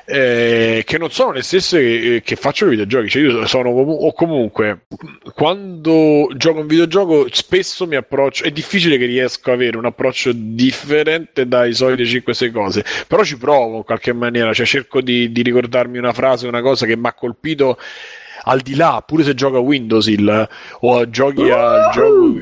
eh, che non sono le stesse che, che faccio i videogiochi. Cioè io sono o comunque quando gioco un videogioco spesso mi approccio, è difficile che riesco ad avere un approccio differente dai soliti 5-6 cose, però ci provo in qualche maniera, cioè cerco di, di ricordarmi una frase, una cosa che mi ha colpito al di là, pure se gioca a Windows il, o giochi al gioco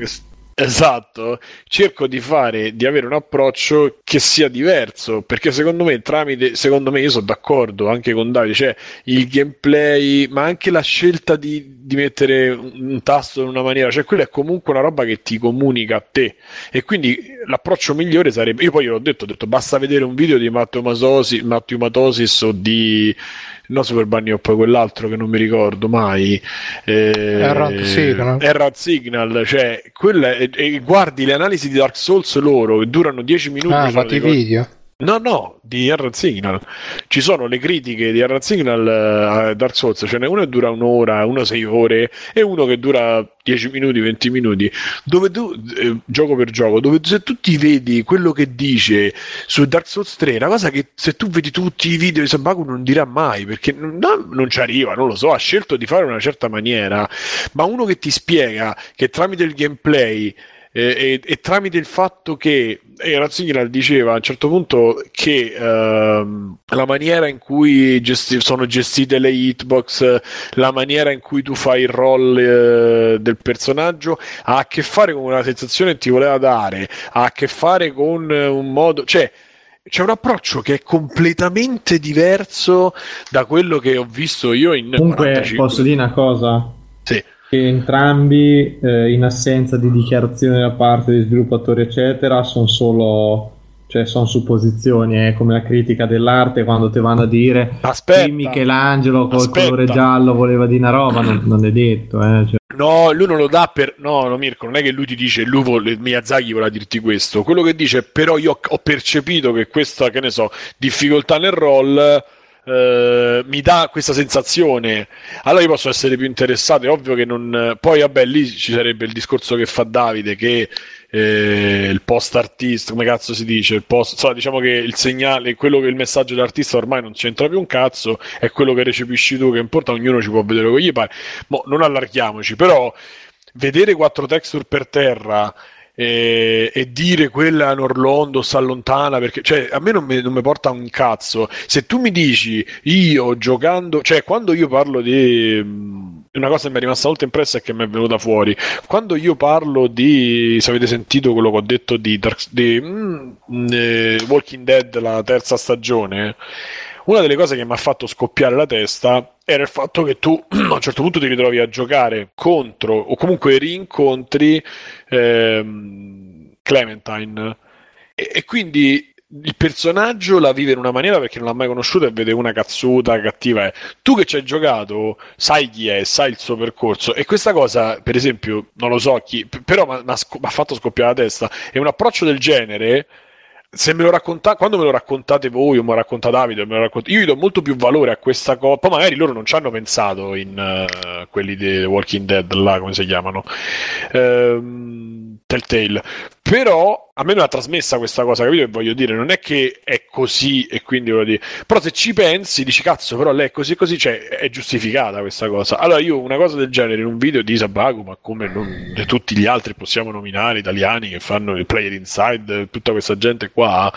Esatto, cerco di fare, di avere un approccio che sia diverso, perché secondo me, tramite, secondo me, io sono d'accordo anche con Davide, cioè il gameplay, ma anche la scelta di, di mettere un tasto in una maniera, cioè quella è comunque una roba che ti comunica a te, e quindi l'approccio migliore sarebbe, io poi l'ho detto, ho detto, basta vedere un video di Matteo Matosis, o di no Super Bunny o poi quell'altro che non mi ricordo mai eh, Errant Signal. Errant Signal cioè quella è, e guardi le analisi di Dark Souls loro che durano 10 minuti ah fatti video No, no, di Errant Signal. Ci sono le critiche di Errant Signal a Dark Souls, ce n'è uno che dura un'ora, uno sei ore e uno che dura 10 minuti, 20 minuti, dove tu, eh, gioco per gioco, dove se tu ti vedi quello che dice su Dark Souls 3, una cosa che se tu vedi tutti i video di Sambaku non dirà mai, perché non, non ci arriva, non lo so, ha scelto di fare una certa maniera, ma uno che ti spiega che tramite il gameplay e, e, tramite il fatto che e Razzignal diceva a un certo punto che ehm, la maniera in cui gesti- sono gestite le hitbox, la maniera in cui tu fai il roll eh, del personaggio ha a che fare con una sensazione che ti voleva dare, ha a che fare con un modo, cioè c'è un approccio che è completamente diverso da quello che ho visto io in Comunque 45. posso dire una cosa? Entrambi, eh, in assenza di dichiarazioni da parte degli sviluppatori, eccetera, sono solo cioè sono supposizioni, è come la critica dell'arte quando ti vanno a dire aspetta, Michelangelo col aspetta. colore giallo voleva di una roba, non, non è detto. Eh, cioè. No, lui non lo dà per... No, no, Mirko, non è che lui ti dice, lui vuole, Miyazaki voleva dirti questo. Quello che dice, però io ho percepito che questa, che ne so, difficoltà nel roll eh, mi dà questa sensazione, allora io posso essere più interessato. È ovvio che non. Poi, vabbè, lì ci sarebbe il discorso che fa Davide che. Eh, il post artista, come cazzo si dice? Post, insomma, diciamo che il segnale, quello che il messaggio dell'artista ormai non c'entra più un cazzo, è quello che recepisci tu che importa, ognuno ci può vedere come gli pare. Mo, non allarghiamoci, però vedere quattro texture per terra e, e, dire quella in Orlando sta lontana perché cioè, a me non mi, non mi, porta un cazzo. Se tu mi dici io giocando cioè quando io parlo di una cosa che mi è rimasta molto impressa e che mi è venuta fuori quando io parlo di se avete sentito quello che ho detto di, Dark, di mm, eh, Walking Dead la terza stagione una delle cose che mi ha fatto scoppiare la testa era il fatto che tu a un certo punto ti ritrovi a giocare contro o comunque rincontri ehm, Clementine. E, e, quindi il personaggio la vive in una maniera perché non l'ha mai conosciuta e vede una cazzuta cattiva è. tu che ci hai giocato sai chi è sai il suo percorso. E questa cosa per esempio non lo so chi però mi ha fatto scoppiare la testa. E un approccio del genere se me lo raccontate, quando me lo raccontate voi o me lo racconta Davide, me lo racconta, io gli do molto più valore a questa cosa. Poi magari loro non ci hanno pensato in uh, quelli di Walking Dead, là come si chiamano. Um, Telltale. Però a me mi ha trasmessa questa cosa, capito? E voglio dire, non è che è così e quindi voglio dire. Però se ci pensi, dici cazzo, però lei è così e così, cioè è giustificata questa cosa. Allora io una cosa del genere in un video di Sabaku, ma come non, tutti gli altri possiamo nominare, italiani che fanno il player inside, tutta questa gente qua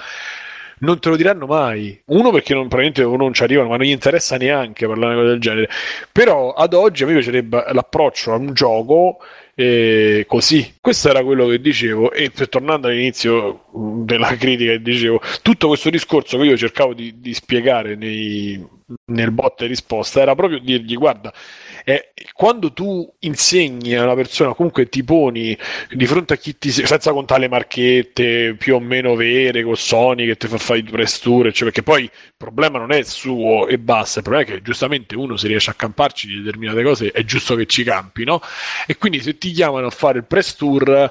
non te lo diranno mai. Uno perché non, probabilmente non ci arrivano, ma non gli interessa neanche parlare di cose del genere. Però ad oggi a me piacerebbe l'approccio a un gioco eh, così. Questo era quello che dicevo e tornando all'inizio della critica dicevo, tutto questo discorso che io cercavo di, di spiegare nei, nel e risposta era proprio dirgli guarda eh, quando tu insegni a una persona, comunque ti poni di fronte a chi ti senza contare le marchette più o meno vere con Sony che ti fa fare i press tour, cioè, perché poi il problema non è suo e basta, il problema è che giustamente uno se riesce a camparci di determinate cose è giusto che ci campi, no? E quindi se ti chiamano a fare il press tour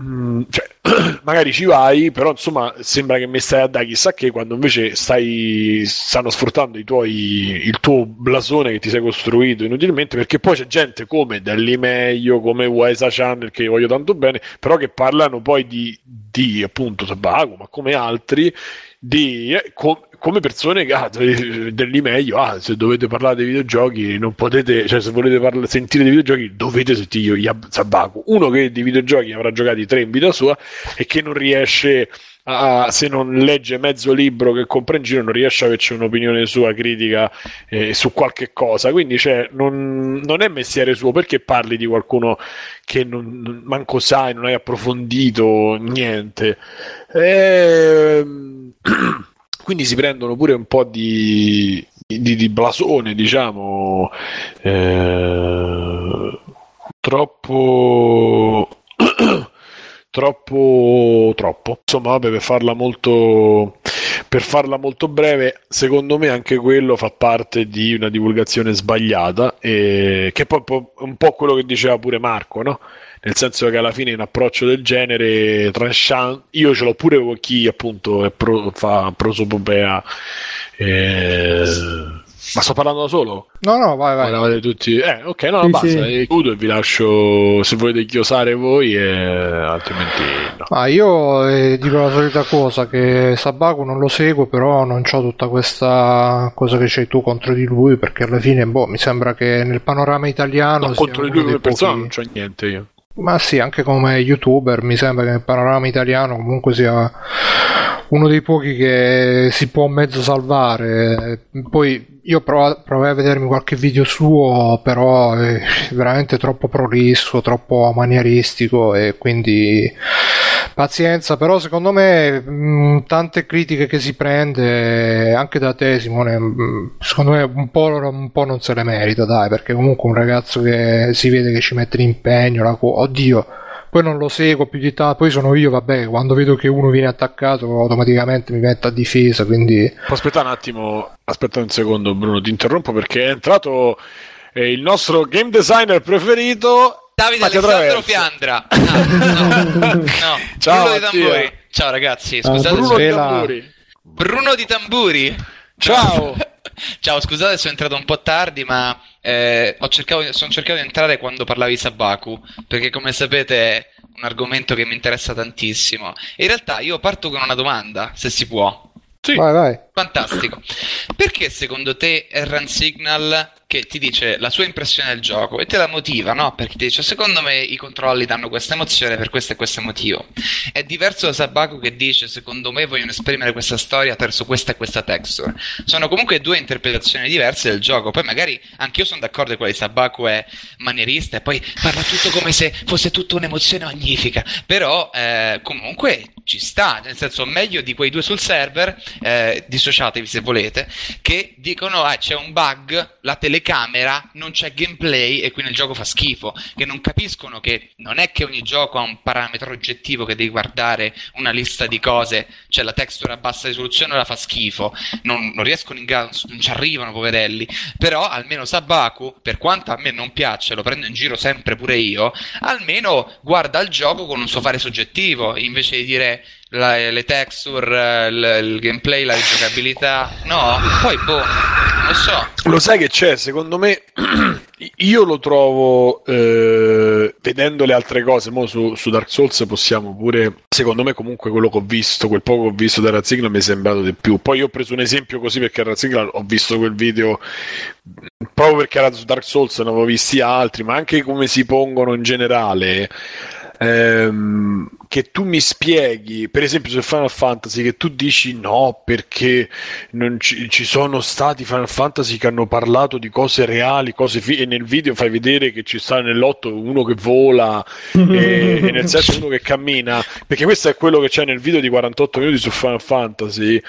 Mm, cioè, magari ci vai, però insomma sembra che mi stai a dare chissà che quando invece stai, stanno sfruttando i tuoi, il tuo blasone che ti sei costruito inutilmente perché poi c'è gente come Delli Meglio, come Wesa Channel che voglio tanto bene, però che parlano poi di, di appunto Tabaco, ma come altri di, eh, com- come persone ah, dell'email, ah, se dovete parlare dei videogiochi, non potete, cioè se volete parla, sentire dei videogiochi, dovete sentire Yab Sabaku. Uno che di videogiochi avrà giocati tre in vita sua e che non riesce a, se non legge mezzo libro che compra in giro, non riesce a averci un'opinione sua critica eh, su qualche cosa. Quindi, cioè, non, non, è mestiere suo perché parli di qualcuno che non, manco sai, non hai approfondito niente. Ehm. quindi si prendono pure un po' di, di, di blasone, diciamo, eh, troppo. troppo troppo insomma vabbè per farla molto per farla molto breve secondo me anche quello fa parte di una divulgazione sbagliata e che poi un po' quello che diceva pure Marco no? Nel senso che alla fine un approccio del genere tranchant io ce l'ho pure con chi appunto è pro, fa prosopopea eh, ma sto parlando da solo? No, no, vai, vai. Eravate tutti... Eh, ok, no, sì, basta. Sì. Chiudo e vi lascio se volete chiosare voi, e... altrimenti no. Ah, io eh, dico la solita cosa, che Sabaku non lo seguo, però non ho tutta questa cosa che c'hai tu contro di lui, perché alla fine, boh, mi sembra che nel panorama italiano... No, contro di lui come persona non c'ho niente io. Ma sì, anche come youtuber mi sembra che nel panorama italiano comunque sia uno dei pochi che si può mezzo salvare. Poi io prov- provai a vedermi qualche video suo, però è veramente troppo prolisso, troppo manieristico e quindi pazienza. Però secondo me mh, tante critiche che si prende anche da te, Simone, mh, secondo me un po', un po', non se le merita, dai, perché comunque un ragazzo che si vede che ci mette l'impegno, la co- oddio poi non lo seguo più di tanto, poi sono io, vabbè, quando vedo che uno viene attaccato automaticamente mi metto a difesa, quindi... Aspetta un attimo, aspetta un secondo Bruno, ti interrompo perché è entrato eh, il nostro game designer preferito... Davide Alessandro Fiandra. No, no, no. Ciao, Ciao ragazzi, scusate. Bruno di Tamburi. Bruno di Tamburi. Ciao. Ciao, scusate, sono entrato un po' tardi, ma eh, cercato, sono cercato di entrare quando parlavi di Sabaku, perché come sapete è un argomento che mi interessa tantissimo. In realtà io parto con una domanda, se si può. Sì. Vai, vai. Fantastico. Perché secondo te Run Signal che ti dice la sua impressione del gioco e te la motiva, no? Perché ti dice secondo me i controlli danno questa emozione per questo e questo motivo. È diverso da Sabaku che dice secondo me vogliono esprimere questa storia attraverso questa e questa texture. Sono comunque due interpretazioni diverse del gioco. Poi magari anche io sono d'accordo che quella di Sabaku è manierista e poi parla tutto come se fosse tutta un'emozione magnifica. Però eh, comunque ci sta, nel senso meglio di quei due sul server, eh, dissociatevi se volete, che dicono ah, c'è un bug, la telecamera non c'è gameplay e quindi il gioco fa schifo. Che non capiscono che non è che ogni gioco ha un parametro oggettivo che devi guardare una lista di cose, c'è la texture a bassa risoluzione la fa schifo. Non, non riescono in grado, non ci arrivano, poverelli. Però almeno Sabaku, per quanto a me non piace, lo prendo in giro sempre pure io, almeno guarda il gioco con un suo fare soggettivo, invece di dire la, le texture, il, il, gameplay, la giocabilità. No, poi boh, lo so. Lo sai che c'è, secondo me, io lo trovo, eh, vedendo le altre cose, mo su, su, Dark Souls possiamo pure, secondo me comunque quello che ho visto, quel poco che ho visto da Razzigla mi è sembrato di più. Poi io ho preso un esempio così perché a ho visto quel video proprio perché era su Dark Souls, ne avevo visti altri, ma anche come si pongono in generale. Ehm, che tu mi spieghi, per esempio su Final Fantasy, che tu dici no perché non ci, ci sono stati Final Fantasy che hanno parlato di cose reali, cose fi- e nel video fai vedere che ci sta nell'otto uno che vola e, e nel 7 uno che cammina, perché questo è quello che c'è nel video di 48 minuti su Final Fantasy,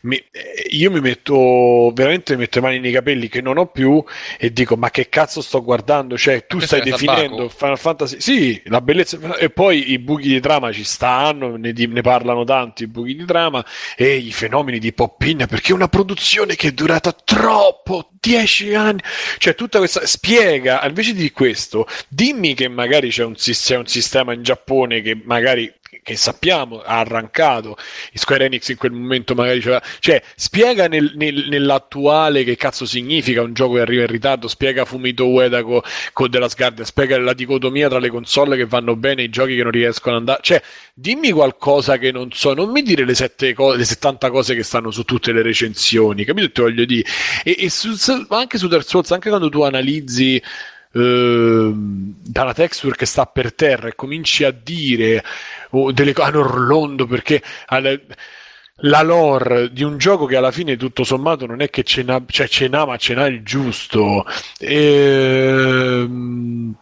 mi, io mi metto veramente mi metto le mani nei capelli che non ho più e dico ma che cazzo sto guardando? Cioè tu Questo stai definendo Final Fantasy, sì, la bellezza e poi i buchi di trama ci stanno, ne, di- ne parlano tanti i buchi di trama e i fenomeni di pop-in perché è una produzione che è durata troppo, 10 anni, cioè tutta questa spiega, invece di questo, dimmi che magari c'è un, c'è un sistema in Giappone che magari che sappiamo ha arrancato Square Enix in quel momento magari c'era cioè spiega nel, nel- nell'attuale che cazzo significa un gioco che arriva in ritardo spiega Fumito Ueda con co della Guardian spiega la dicotomia tra le console che vanno bene e i giochi che non riescono ad andare cioè dimmi qualcosa che non so non mi dire le, sette co- le 70 cose che stanno su tutte le recensioni capito che voglio dire e, e su- anche su Dark Souls anche quando tu analizzi ehm, dalla texture che sta per terra e cominci a dire oh, delle cose a Orlondo perché alla- la lore di un gioco che alla fine tutto sommato non è che ce n'ha, cioè ce n'ha ma ce n'ha il giusto. Ehm,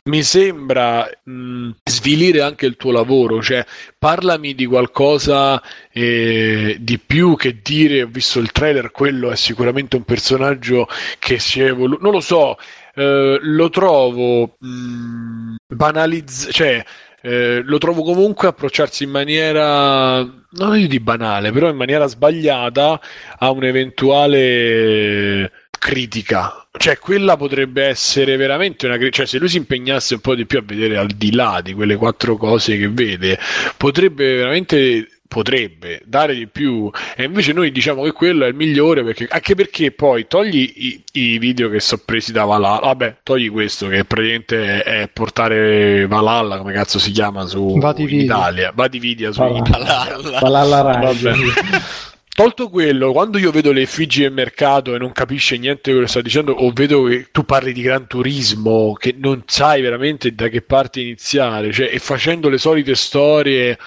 mi sembra mh, svilire anche il tuo lavoro cioè parlami di qualcosa eh, di più che dire. Ho visto il trailer quello è sicuramente un personaggio che si è evoluto non lo so eh, lo trovo mh, banalizzato cioè eh, lo trovo comunque approcciarsi in maniera non di banale, però in maniera sbagliata a un'eventuale critica. Cioè, quella potrebbe essere veramente una critica. Cioè, se lui si impegnasse un po' di più a vedere al di là di quelle quattro cose che vede, potrebbe veramente potrebbe dare di più e invece noi diciamo che quello è il migliore perché, anche perché poi togli i, i video che sono presi da Valhalla vabbè togli questo che praticamente è, è portare Valhalla come cazzo si chiama su Vadi in. Italia Vadividia su Valhalla. Valhalla. Tolto quello, quando io vedo le effigie del mercato e non capisce niente quello che sta dicendo, o vedo che tu parli di Gran Turismo, che non sai veramente da che parte iniziare, cioè, e facendo le solite storie,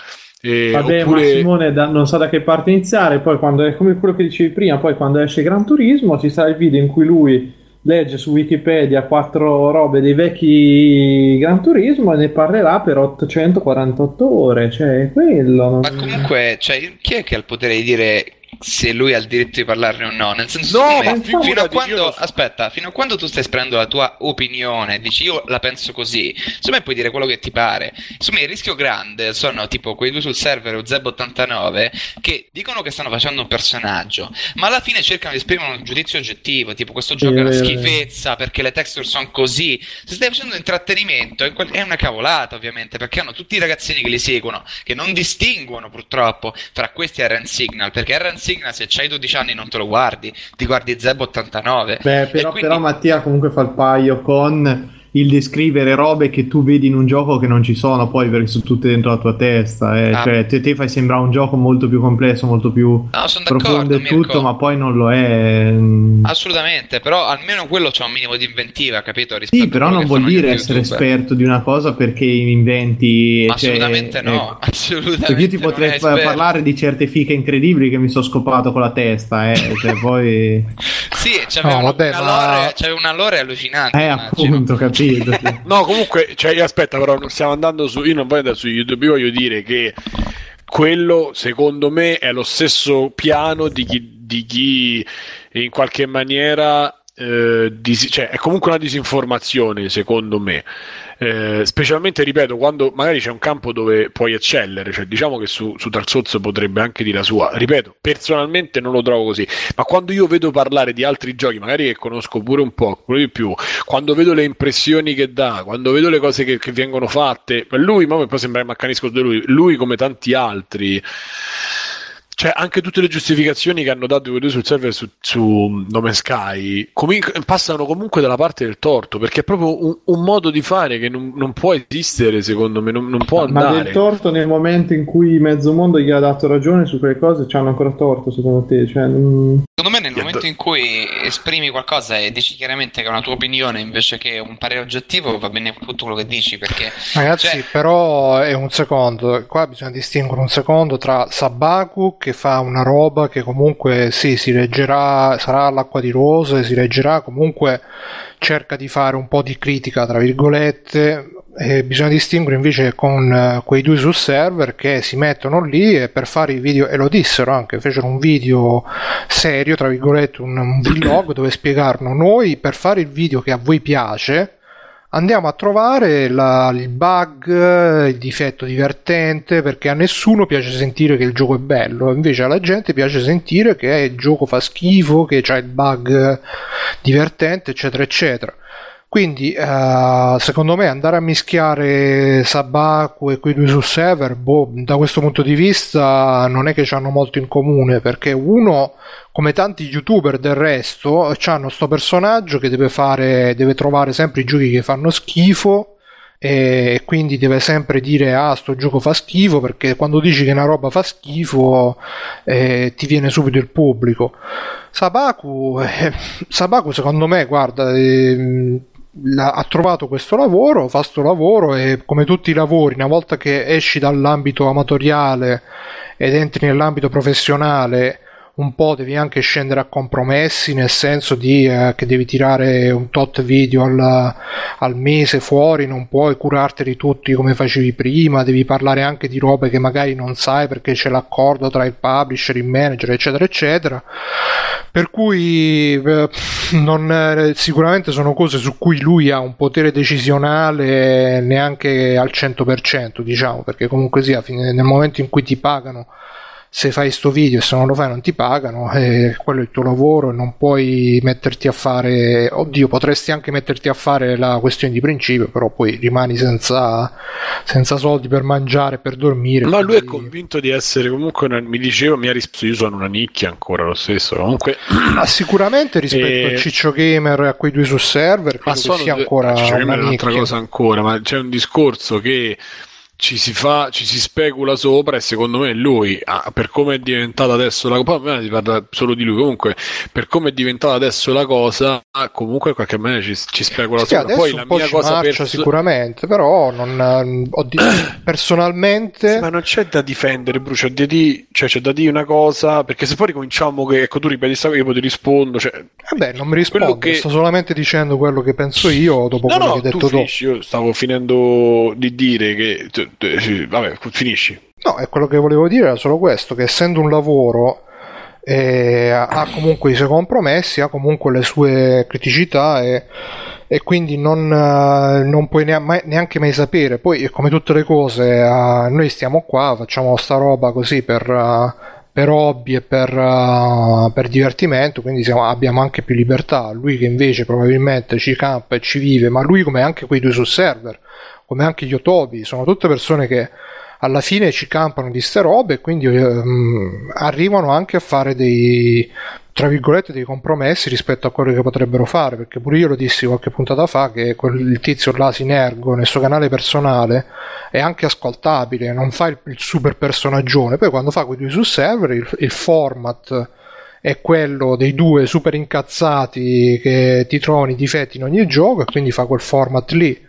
eh, Vabbè, oppure... ma Simone da- non sa da che parte iniziare. Poi, quando è come quello che dicevi prima, poi quando esce Gran Turismo, ci sarà il video in cui lui legge su Wikipedia quattro robe dei vecchi Gran Turismo e ne parlerà per 848 ore. Cioè, è quello. non- Ma comunque, cioè, chi è che ha il potere di dire se lui ha il diritto di parlarne o no? Nel senso, No, me, ma fino a quando, aspetta, fino a quando tu stai esprimendo la tua opinione, dici io la penso così, me puoi dire quello che ti pare. Me il rischio grande sono tipo quei due sul server o Zeb89 che dicono che stanno facendo un personaggio, ma alla fine cercano di esprimere un giudizio oggettivo, tipo questo gioco è una schifezza perché le texture sono così. Se stai facendo intrattenimento è una cavolata ovviamente, perché hanno tutti i ragazzini che li seguono, che non distinguono purtroppo fra questi e Signal, perché Run Signal se c'hai 12 anni non te lo guardi, ti guardi Zeb89. Beh, però, quindi- però Mattia comunque fa il paio con il descrivere robe che tu vedi in un gioco che non ci sono poi perché sono tutte dentro la tua testa. eh. Ah. Cioè, te, te fai sembrare un gioco molto più complesso, molto più No, profondo e tutto, Mirko. ma poi non lo è. mm. Assolutamente, però almeno quello c'ha un minimo di inventiva, capito? Rispetto Sì, però non vuol dire essere youtuber. esperto di una cosa perché inventi. Cioè, assolutamente no, ecco. assolutamente Perché io ti potrei parlare di certe fiche incredibili che mi sono scopato con la testa, eh. cioè, poi. Sì, c'aveva No, una, vabbè, una ma- lore, c'aveva una lore allucinante, Eh, immagino. appunto, capito. Sì. No, comunque, cioè, io aspetta, però stiamo andando su. Io non voglio andare su YouTube, io voglio dire che quello, secondo me, è lo stesso piano di chi, di chi in qualche maniera. Eh, dis- cioè, è comunque una disinformazione, secondo me. Eh, specialmente, ripeto, quando magari c'è un campo dove puoi eccellere, cioè diciamo che su, su Souls potrebbe anche dire la sua. Ripeto, personalmente non lo trovo così, ma quando io vedo parlare di altri giochi, magari che conosco pure un po', quello di più, quando vedo le impressioni che dà, quando vedo le cose che, che vengono fatte, lui, ma poi sembra che mi accanisco di lui, lui come tanti altri. Cioè anche tutte le giustificazioni che hanno dato i due sul server su, su Nome Sky com- passano comunque dalla parte del torto perché è proprio un, un modo di fare che non, non, può esistere secondo me non, non può andare ma del torto nel momento in cui mezzo mondo gli ha dato ragione su quelle cose ci hanno ancora torto secondo te? Cioè, non... secondo me nel momento in cui esprimi qualcosa e dici chiaramente che è una tua opinione invece che un parere oggettivo va bene tutto quello che dici perché ragazzi cioè... però è un secondo. Qua bisogna distinguere un secondo tra Sabaku che fa una roba che comunque sì, si reggerà, sarà all'acqua di rose, si reggerà, comunque cerca di fare un po' di critica, tra virgolette, e bisogna distinguere invece con uh, quei due sul server che si mettono lì e per fare i video, e lo dissero anche, fecero un video serio, tra virgolette, un, un vlog dove spiegarono noi per fare il video che a voi piace andiamo a trovare la, il bug, il difetto divertente, perché a nessuno piace sentire che il gioco è bello, invece alla gente piace sentire che il gioco fa schifo, che c'è il bug divertente, eccetera, eccetera. Quindi, uh, secondo me, andare a mischiare Sabaku e quei due sul server, boh, da questo punto di vista, non è che hanno molto in comune, perché uno, come tanti youtuber del resto, hanno sto personaggio che deve fare, deve trovare sempre i giochi che fanno schifo e quindi deve sempre dire ah sto gioco fa schifo perché quando dici che una roba fa schifo eh, ti viene subito il pubblico. Sabaku, eh, Sabaku secondo me guarda eh, la, ha trovato questo lavoro, fa questo lavoro e come tutti i lavori, una volta che esci dall'ambito amatoriale ed entri nell'ambito professionale, un po' devi anche scendere a compromessi nel senso di eh, che devi tirare un tot video al, al, mese fuori, non puoi curarteli tutti come facevi prima, devi parlare anche di robe che magari non sai perché c'è l'accordo tra il publisher, il manager, eccetera, eccetera. Per cui eh, non, eh, sicuramente sono cose su cui lui ha un potere decisionale neanche al 100%, diciamo, perché comunque sia nel momento in cui ti pagano se fai sto video e se non lo fai non ti pagano, e quello è il tuo lavoro e non puoi metterti a fare, oddio, potresti anche metterti a fare la questione di principio, però poi rimani senza, senza soldi per mangiare, per dormire. Ma lui è convinto di essere comunque, una, mi diceva, mi ha risposto, io sono una nicchia ancora lo stesso, comunque... Ma sicuramente rispetto e... a Ciccio Gamer e a quei due sul server, ma sia ancora Ciccio Gamer è un'altra cosa ancora, ma c'è un discorso che ci si fa, ci si specula sopra e secondo me lui, ah, per come è diventata adesso la cosa, poi si parla solo di lui, comunque per come è diventata adesso la cosa, comunque in qualche maniera ci, ci specula sì, sopra. Poi la mia cosa per... sicuramente, però non, ho di... personalmente... Sì, ma non c'è da difendere, Brucio, di, cioè c'è da dire una cosa, perché se poi ricominciamo che ecco tu ripeti questa cosa io poi ti rispondo, cioè... Vabbè, non mi rispondo, che... sto solamente dicendo quello che penso io dopo no, quello no, che hai detto tu. Finisci, io stavo finendo di dire che vabbè, finisci. No, è quello che volevo dire era solo questo, che essendo un lavoro eh, ha comunque i suoi compromessi, ha comunque le sue criticità e, e quindi non, uh, non puoi neanche mai sapere. Poi, come tutte le cose, noi stiamo qua, facciamo sta roba così per, uh, per hobby e per, per divertimento, quindi siamo, abbiamo anche più libertà. Lui che invece probabilmente ci campa e ci vive, ma lui come anche quei due sul server come anche gli Otobi, sono tutte persone che alla fine ci campano di ste robe e quindi ehm, arrivano anche a fare dei tra virgolette dei compromessi rispetto a quello che potrebbero fare perché pure io lo dissi qualche puntata fa che quel, il tizio là Sinergo nel suo canale personale è anche ascoltabile non fa il, il super personaggione. Poi quando fa quei due sul server il, il format è quello dei due super incazzati che ti trovano i difetti in ogni gioco e quindi fa quel format lì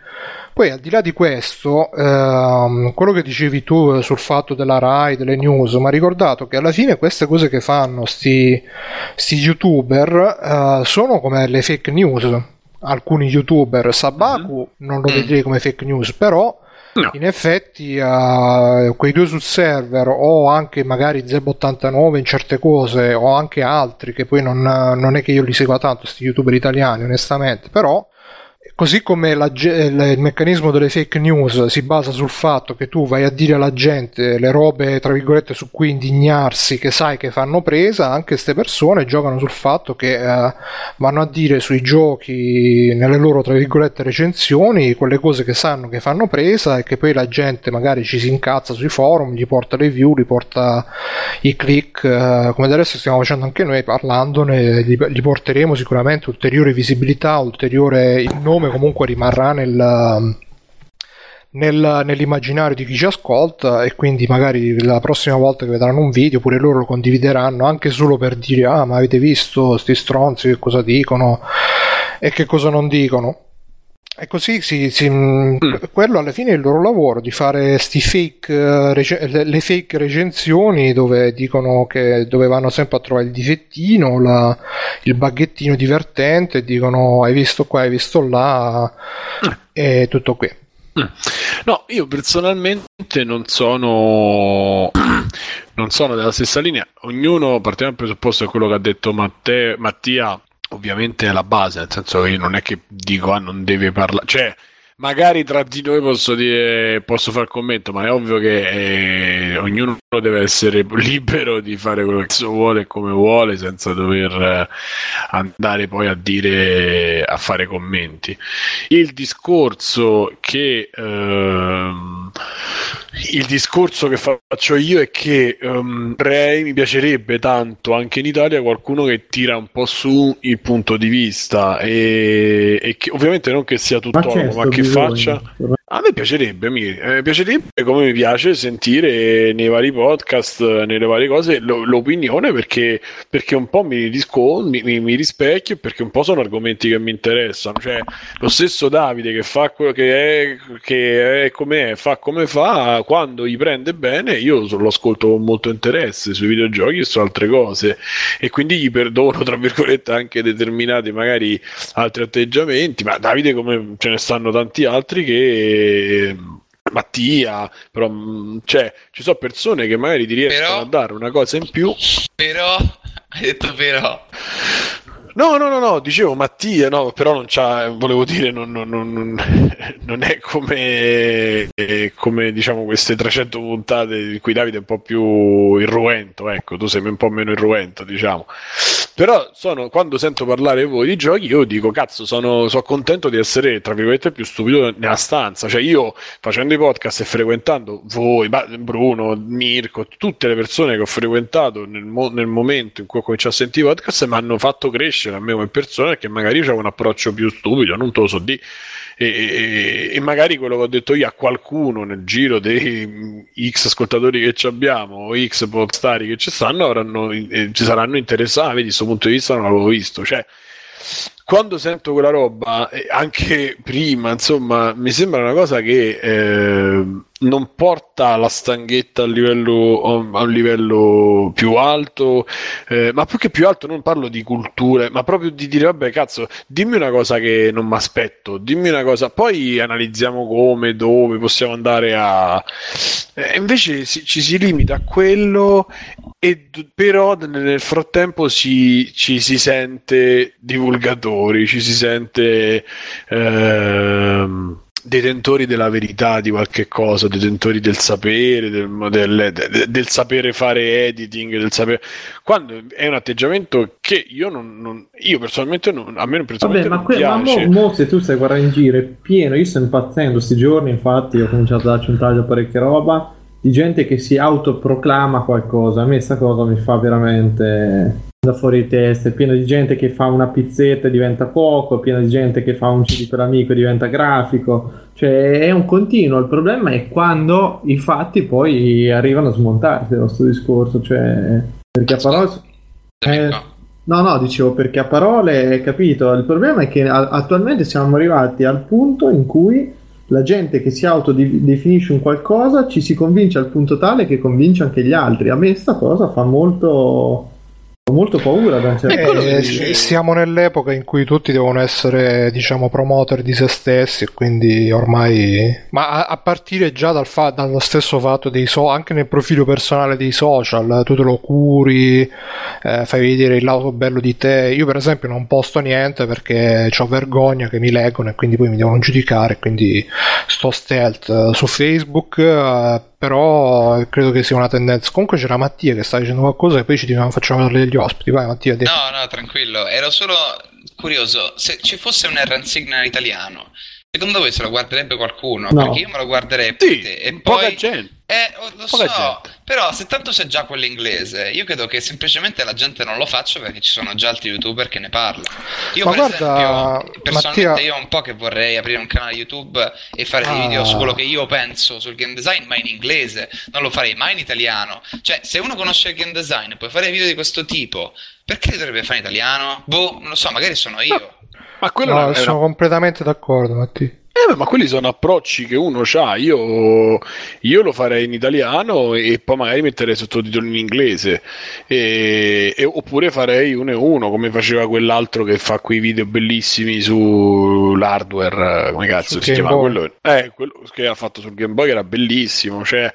poi al di là di questo, ehm, quello che dicevi tu sul fatto della RAI, delle news, mi ha ricordato che alla fine queste cose che fanno sti, sti youtuber eh, sono come le fake news. Alcuni youtuber, Sabaku mm-hmm. non lo mm. vedrei come fake news, però No. In effetti, uh, quei due sul server, o anche magari Zeb89 in certe cose, o anche altri, che poi non, non, è che io li segua tanto, questi youtuber italiani, onestamente, però così come la, il meccanismo delle fake news si basa sul fatto che tu vai a dire alla gente le robe, tra virgolette, su cui indignarsi, che sai che fanno presa, anche queste persone giocano sul fatto che eh, vanno a dire sui giochi, nelle loro, tra virgolette, recensioni, quelle cose che sanno che fanno presa e che poi la gente magari ci si incazza sui forum, gli porta le view, gli porta i click, eh, come adesso stiamo facendo anche noi parlandone, gli, gli porteremo sicuramente ulteriore visibilità, ulteriore il nome comunque rimarrà nel, nel, nell'immaginario di chi ci ascolta e quindi magari la prossima volta che vedranno un video pure loro lo condivideranno anche solo per dire ah ma avete visto sti stronzi che cosa dicono e che cosa non dicono e così si, si, mm. quello alla fine è il loro lavoro di fare fake, uh, le fake recensioni dove dicono che dove vanno sempre a trovare il difettino, la, il baghettino divertente, dicono hai visto qua, hai visto là mm. e tutto qui. Mm. No, io personalmente non sono, non sono della stessa linea. Ognuno, partiamo dal presupposto che quello che ha detto Matteo, Mattia, ovviamente è la base, nel senso che io non è che dico ah non deve parlare, cioè magari tra di noi posso dire posso fare commento, ma è ovvio che eh, ognuno deve essere libero di fare quello che vuole e come vuole senza dover eh, andare poi a dire a fare commenti. Il discorso che ehm, il discorso che faccio io è che um, Ray mi piacerebbe tanto anche in Italia qualcuno che tira un po' su il punto di vista e, e che ovviamente non che sia tutto ma, ma che bisogno. faccia a me piacerebbe, mi eh, piacerebbe come mi piace sentire nei vari podcast, nelle varie cose, lo, l'opinione perché, perché, un po' mi, riscon- mi, mi, mi, rispecchio e perché un po' sono argomenti che mi interessano. Cioè, lo stesso Davide che fa quello che è, che è come è, fa come fa, quando gli prende bene, io lo ascolto con molto interesse sui videogiochi e su altre cose e quindi gli perdono, tra virgolette, anche determinati magari altri atteggiamenti, ma Davide come ce ne stanno tanti altri che Mattia, però mm, cioè, ci sono persone che magari ti riescono però, a dare una cosa in più. Però, hai detto però. No, no, no, no, dicevo Mattia, no, però non c'ha, volevo dire, non, non, non, non è come, eh, come, diciamo, queste 300 puntate di cui Davide è un po' più irruento, ecco, tu sei un po' meno irruento, diciamo. Però sono, quando sento parlare voi di giochi, io dico, cazzo, sono, sono, contento di essere, tra virgolette, più stupido nella stanza. Cioè, io facendo i podcast e frequentando voi, Bruno, Mirko, tutte le persone che ho frequentato nel, mo- nel momento in cui ho cominciato a sentire i podcast mi hanno fatto crescere a me come persona che magari c'è un approccio più stupido, non te lo so di. E, e, e, magari quello che ho detto io a qualcuno nel giro dei X ascoltatori che abbiamo o X popstari che ci stanno avranno, eh, ci saranno interessati, vedi, punto di vista non l'avevo visto. Cioè, quando sento quella roba, anche prima, insomma, mi sembra una cosa che eh, non porta la stanghetta a livello, a un livello più alto, eh, ma più che più alto non parlo di culture, ma proprio di dire, vabbè, cazzo, dimmi una cosa che non mi aspetto, dimmi una cosa, poi analizziamo come, dove possiamo andare a... Eh, invece si, ci si limita a quello e però nel frattempo si, ci si sente divulgatori, ci si sente ehm, detentori della verità di qualche cosa, detentori del sapere, del, del, del, del, sapere fare editing, del sapere... quando è un atteggiamento che io non, non io personalmente non, a me personalmente Vabbè, ma, que- ma mo, mo, se tu stai guardando in giro è pieno, io sto impazzendo questi giorni, infatti ho cominciato a darci un taglio parecchia roba di gente che si autoproclama qualcosa. A me questa cosa mi fa veramente da fuori di testa. È pieno di gente che fa una pizzetta e diventa poco, è pieno di gente che fa un CD per amico e diventa grafico. Cioè è un continuo. Il problema è quando i fatti poi arrivano a smontarsi il nostro discorso. Cioè, perché a parole. Eh, no, no, dicevo perché a parole, capito. Il problema è che attualmente siamo arrivati al punto in cui la gente che si autodefinisce un qualcosa ci si convince al punto tale che convince anche gli altri. A me sta cosa fa molto Ho molto paura da certo eh, eh, siamo nell'epoca in cui tutti devono essere, diciamo, promoter di se stessi e quindi ormai... Ma a, a partire già dal fa- dallo stesso fatto dei so- anche nel profilo personale dei social, tu te lo curi, eh, fai vedere il lato bello di te. Io per esempio non posto niente perché ho vergogna che mi leggono e quindi poi mi devono giudicare, quindi sto stealth su Facebook. Eh, però credo che sia una tendenza. Comunque c'era Mattia che stava dicendo qualcosa e poi ci facciamo parlare degli ospiti. Vai Mattia. Dì. No, no, tranquillo. Ero solo curioso. Se ci fosse un R Signal italiano, secondo voi se lo guarderebbe qualcuno? No. Perché io me lo guarderei sì, e poca poi... gente. Eh, lo Poca so, gente. però se tanto c'è già quello inglese, io credo che semplicemente la gente non lo faccia perché ci sono già altri youtuber che ne parlano. Io Ma per guarda, esempio, personalmente Mattia... io ho un po' che vorrei aprire un canale YouTube e fare ah. dei video su quello che io penso sul game design, ma in inglese, non lo farei mai in italiano. Cioè, se uno conosce il game design e puoi fare video di questo tipo, perché dovrebbe fare in italiano? Boh, non lo so, magari sono io. No. Ma quello no, sono una... completamente d'accordo, Mattia. Eh, ma quelli sono approcci che uno ha. Io, io, lo farei in italiano e poi magari metterei sottotitoli in inglese. E, e, oppure farei uno e uno, come faceva quell'altro che fa quei video bellissimi sull'hardware. Come cazzo si chiama quello? Eh, quello che ha fatto sul Game Boy era bellissimo. Cioè,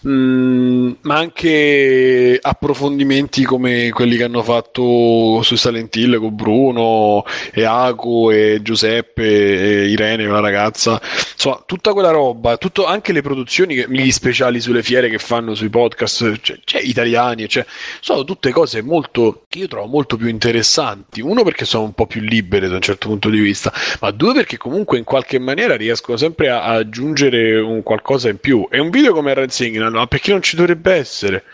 mh, mm, ma anche approfondimenti come quelli che hanno fatto su Silent Hill con Bruno e Aku e Giuseppe e Irene ragazza. Insomma, tutta quella roba, tutto, anche le produzioni, gli speciali sulle fiere che fanno sui podcast, cioè, cioè italiani, cioè, sono tutte cose molto che io trovo molto più interessanti. Uno perché sono un po' più libere da un certo punto di vista, ma due perché comunque in qualche maniera riescono sempre a, a aggiungere un qualcosa in più. E un video come Red Signal, ma perché non ci dovrebbe essere?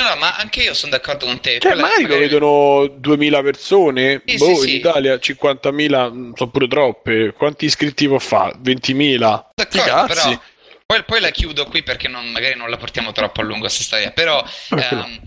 No, no, ma anche io sono d'accordo con te. Cioè, magari lo vedono 2000 persone, sì, boh, sì, in Italia 50.000 mm, sono pure troppe. Quanti iscritti può fare? 20.000? D'accordo, però poi, poi, la chiudo qui perché non, magari non la portiamo troppo a lungo questa storia, però... Ehm,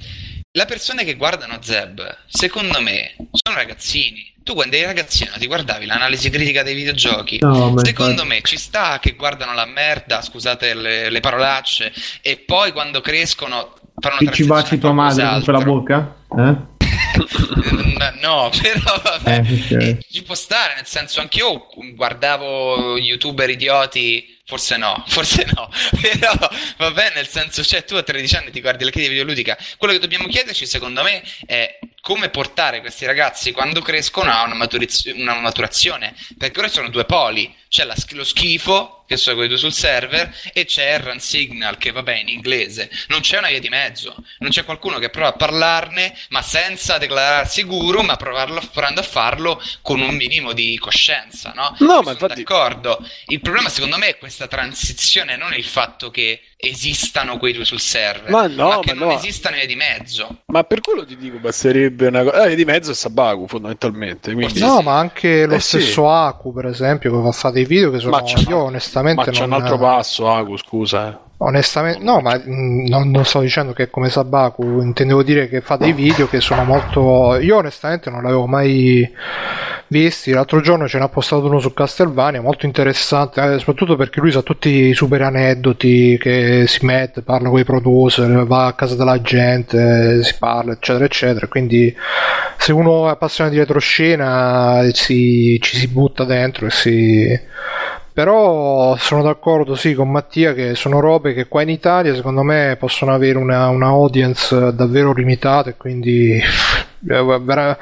le persone che guardano Zeb, secondo me, sono ragazzini. Tu quando eri ragazzino ti guardavi l'analisi critica dei videogiochi. No, secondo me ci sta che guardano la merda, scusate le, le parolacce, e poi quando crescono una ci baci tua madre con quella bocca? Eh? no, però vabbè, eh, okay. ci può stare, nel senso anch'io guardavo youtuber idioti, forse no, forse no, però vabbè, nel senso, cioè tu a 13 anni ti guardi la critica videoludica, quello che dobbiamo chiederci secondo me è come portare questi ragazzi quando crescono a una, maturiz- una maturazione, perché ora sono due poli, c'è la, lo schifo che sono quei due sul server, e c'è Erran Signal che vabbè in inglese. Non c'è una via di mezzo, non c'è qualcuno che prova a parlarne, ma senza declararsi guru, ma provarlo, provando a farlo con un minimo di coscienza, no? No, ma infatti... D'accordo. Il problema secondo me è questa transizione, non il fatto che esistano quei due sul server, ma, no, ma che ma non no. esistano via di mezzo. Ma per quello ti dico, basterebbe una cosa. Eh, di mezzo è Sabaku, fondamentalmente. Quindi... No, sì. ma anche lo eh, stesso sì. Aku, per esempio, che fa fare dei video che sono. Ma io onestamente. Ma c'è non... un altro passo, Aku, scusa. Eh. Onestamente, no, ma non, non, sto dicendo che è come Sabaku, intendevo dire che fa dei video che sono molto. Io onestamente non l'avevo mai visti. L'altro giorno ce n'ha postato uno su Castelvania, molto interessante, eh, soprattutto perché lui sa tutti i super aneddoti che si mette, parla con i producer, va a casa della gente, si parla, eccetera, eccetera. Quindi se uno è appassionato di retroscena si, ci si butta dentro e si però sono d'accordo sì con Mattia che sono robe che qua in Italia secondo me possono avere una, una audience davvero limitata e quindi eh,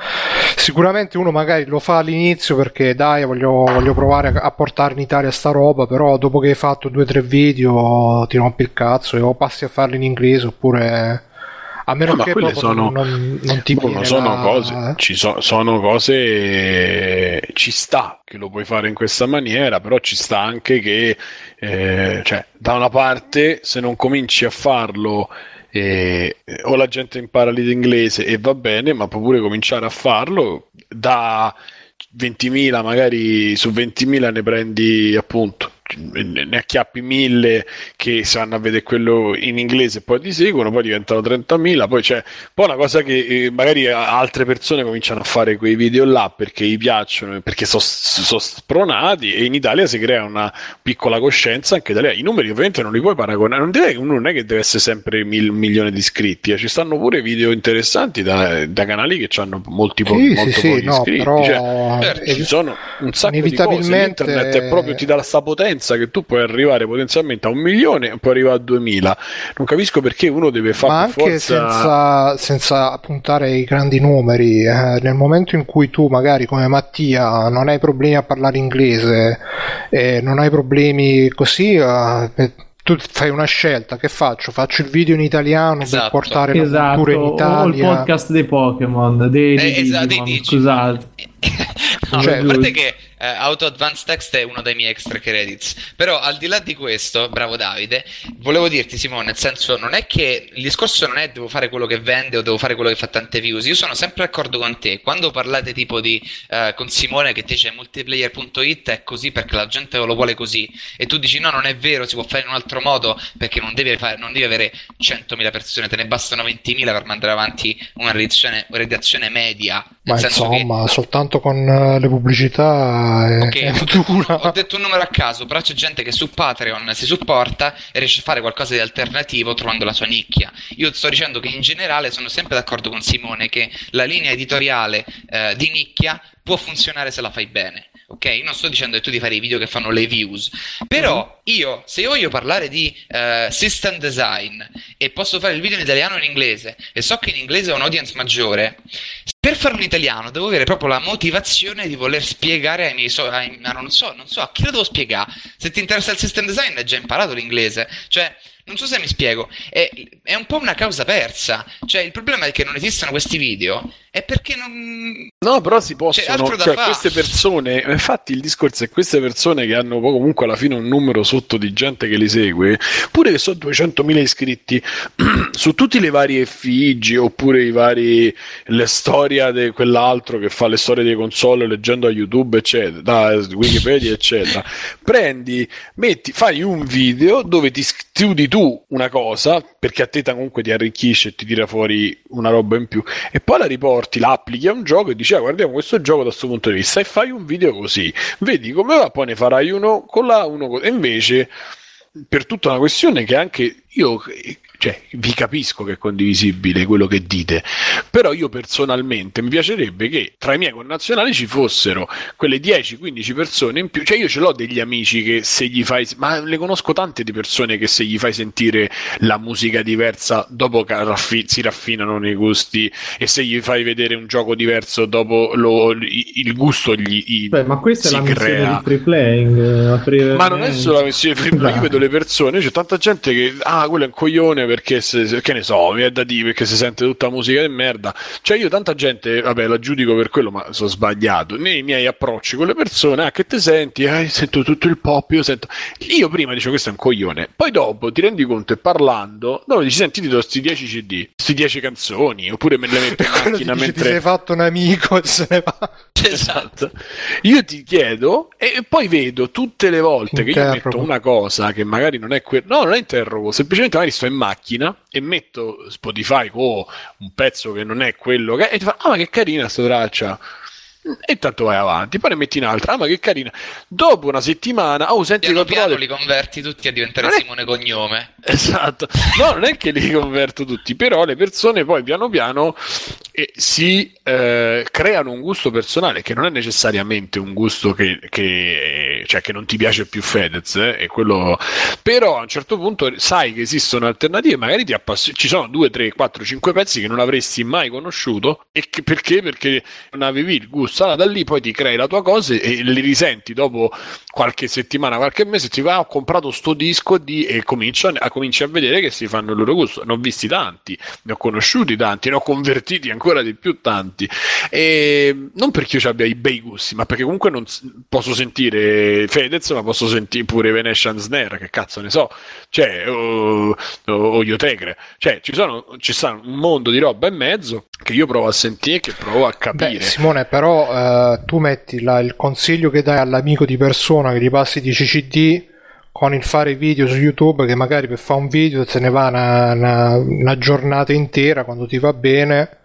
sicuramente uno magari lo fa all'inizio perché dai voglio, voglio provare a, a, portare in Italia sta roba però dopo che hai fatto due o tre video ti rompi il cazzo e o passi a farli in inglese oppure a meno no, che quelle sono, non, non ti no, sono la... cose, ci so, sono cose ci sta che lo puoi fare in questa maniera, però ci sta anche che eh, cioè, da una parte se non cominci a farlo eh, o la gente impara l'inglese e va bene, ma puoi pure cominciare a farlo da 20.000 magari su 20.000 ne prendi appunto ne acchiappi mille che si vanno a vedere quello in inglese e poi ti seguono, poi diventano 30.000, poi c'è poi una cosa che eh, magari altre persone cominciano a fare quei video là perché gli piacciono, perché sono so spronati e in Italia si crea una piccola coscienza anche da lì. I numeri ovviamente non li puoi paragonare, non, deve, non è che deve essere sempre mil, un milione di iscritti, eh. ci stanno pure video interessanti da, da canali che hanno molti po- sì, molto sì, pochi sì, no, iscritti. però... Cioè, eh, ci sono un sacco di cose, internet è proprio ti dà la sta potenza che tu puoi arrivare potenzialmente a un milione e poi arrivare a duemila. Non capisco perché uno deve fare Ma anche forza... senza, senza puntare i grandi numeri, eh, nel momento in cui tu magari come Mattia non hai problemi a parlare inglese e non hai problemi così... Eh, tu fai una scelta, che faccio? Faccio il video in italiano esatto. per portare la esatto. cultura in Italia. O il podcast dei Pokémon, dei, eh, esatto, Digimon, dei scusate. no, Cioè, a parte che eh, Auto Advanced Text è uno dei miei extra credits. Però al di là di questo, bravo Davide, volevo dirti Simone, nel senso non è che il discorso non è devo fare quello che vende o devo fare quello che fa tante views. Io sono sempre d'accordo con te. Quando parlate tipo di eh, con Simone che ti dice multiplayer.it è così perché la gente lo vuole così e tu dici no, non è vero, si può fare in un altro modo perché non devi, fare, non devi avere 100.000 persone, te ne bastano 20.000 per mandare avanti una redazione, una redazione media. Ma insomma, che... soltanto con uh, le pubblicità è, okay, è dura. Ho detto un numero a caso, però c'è gente che su Patreon si supporta e riesce a fare qualcosa di alternativo trovando la sua nicchia. Io sto dicendo che in generale sono sempre d'accordo con Simone che la linea editoriale eh, di nicchia può funzionare se la fai bene. Ok, io non sto dicendo che tu devi fare i video che fanno le views, però mm-hmm. io, se io voglio parlare di uh, system design e posso fare il video in italiano o in inglese e so che in inglese ho un audience maggiore, per farlo in italiano devo avere proprio la motivazione di voler spiegare ai miei so- ai, non so, non so, a chi lo devo spiegare? Se ti interessa il system design hai già imparato l'inglese, cioè non so se mi spiego, è, è, un po' una causa persa. Cioè, il problema è che non esistono questi video. È perché non. No, però si possono. Cioè, queste persone. Infatti, il discorso è queste persone che hanno comunque alla fine un numero sotto di gente che li segue, pure che sono 200.000 iscritti, su tutte le varie effigi oppure i vari. le storie di quell'altro che fa le storie dei console leggendo a YouTube, eccetera, da Wikipedia, eccetera. Prendi, metti, fai un video dove ti studi tu tu una cosa, perché a te comunque ti arricchisce e ti tira fuori una roba in più, e poi la riporti, la applichi a un gioco e dici, ah, guardiamo questo gioco da questo punto di vista, e fai un video così, vedi come va, poi ne farai uno con la, uno. E invece, per tutta una questione che anche io cioè, vi capisco che è condivisibile quello che dite, però io personalmente mi piacerebbe che tra i miei connazionali ci fossero quelle 10-15 persone in più, cioè io ce l'ho degli amici che se gli fai, ma le conosco tante di persone che se gli fai sentire la musica diversa, dopo raffi- si raffinano nei gusti e se gli fai vedere un gioco diverso, dopo lo, il gusto gli, gli Beh, ma questa è la crea. missione di free playing. Ma non è solo la missione di free playing, io vedo le persone, c'è tanta gente che, ah, quello è un coglione perché se, che ne so, mi è da dire perché si sente tutta musica di merda. Cioè, io tanta gente, vabbè, la giudico per quello, ma sono sbagliato. Nei miei approcci con le persone, ah, che te senti? Ah, sento tutto il pop, io sento. Io prima dicevo questo è un coglione, poi dopo ti rendi conto e parlando, no, dici senti, ti do sti 10 CD, sti 10 canzoni, oppure me le metto in macchina dici, mentre. Ti sei fatto un amico e se ne va. Esatto. Io ti chiedo e poi vedo tutte le volte che io metto una cosa che magari non è quella. No, non è interrogo, semplicemente magari sto in macchina e metto Spotify o un pezzo che non è quello che è, e ti fa, ah ma che carina sta traccia e intanto vai avanti, poi ne metti un'altra, ah ma che carina. Dopo una settimana, oh senti piano piano li converti tutti a diventare Simone Cognome. Esatto, no, non è che li converto tutti, però le persone poi piano piano eh, si eh, creano un gusto personale che non è necessariamente un gusto che, che, cioè, che non ti piace più Fedez, eh, quello... però a un certo punto sai che esistono alternative, magari ti appass- ci sono 2, 3, 4, 5 pezzi che non avresti mai conosciuto e che, perché? Perché non avevi il gusto allora da lì poi ti crei la tua cosa e li risenti dopo qualche settimana, qualche mese, ti va, ah, ho comprato sto disco di, e cominci a, cominci a vedere che si fanno il loro gusto. Ne ho visti tanti, ne ho conosciuti tanti, ne ho convertiti ancora di più tanti. E non perché io abbia i bei gusti, ma perché comunque non posso sentire Fedez, ma posso sentire pure Venetian Snare, che cazzo ne so, cioè, o, o, Iotegre. Cioè, ci sono, ci sta un mondo di roba in mezzo che io provo a sentire, che provo a capire. Beh, Simone, però eh, tu metti la, il consiglio che dai all'amico di persona che gli passi 10 CD con il fare video su YouTube che magari per fare un video se ne va una, una, una giornata intera quando ti va bene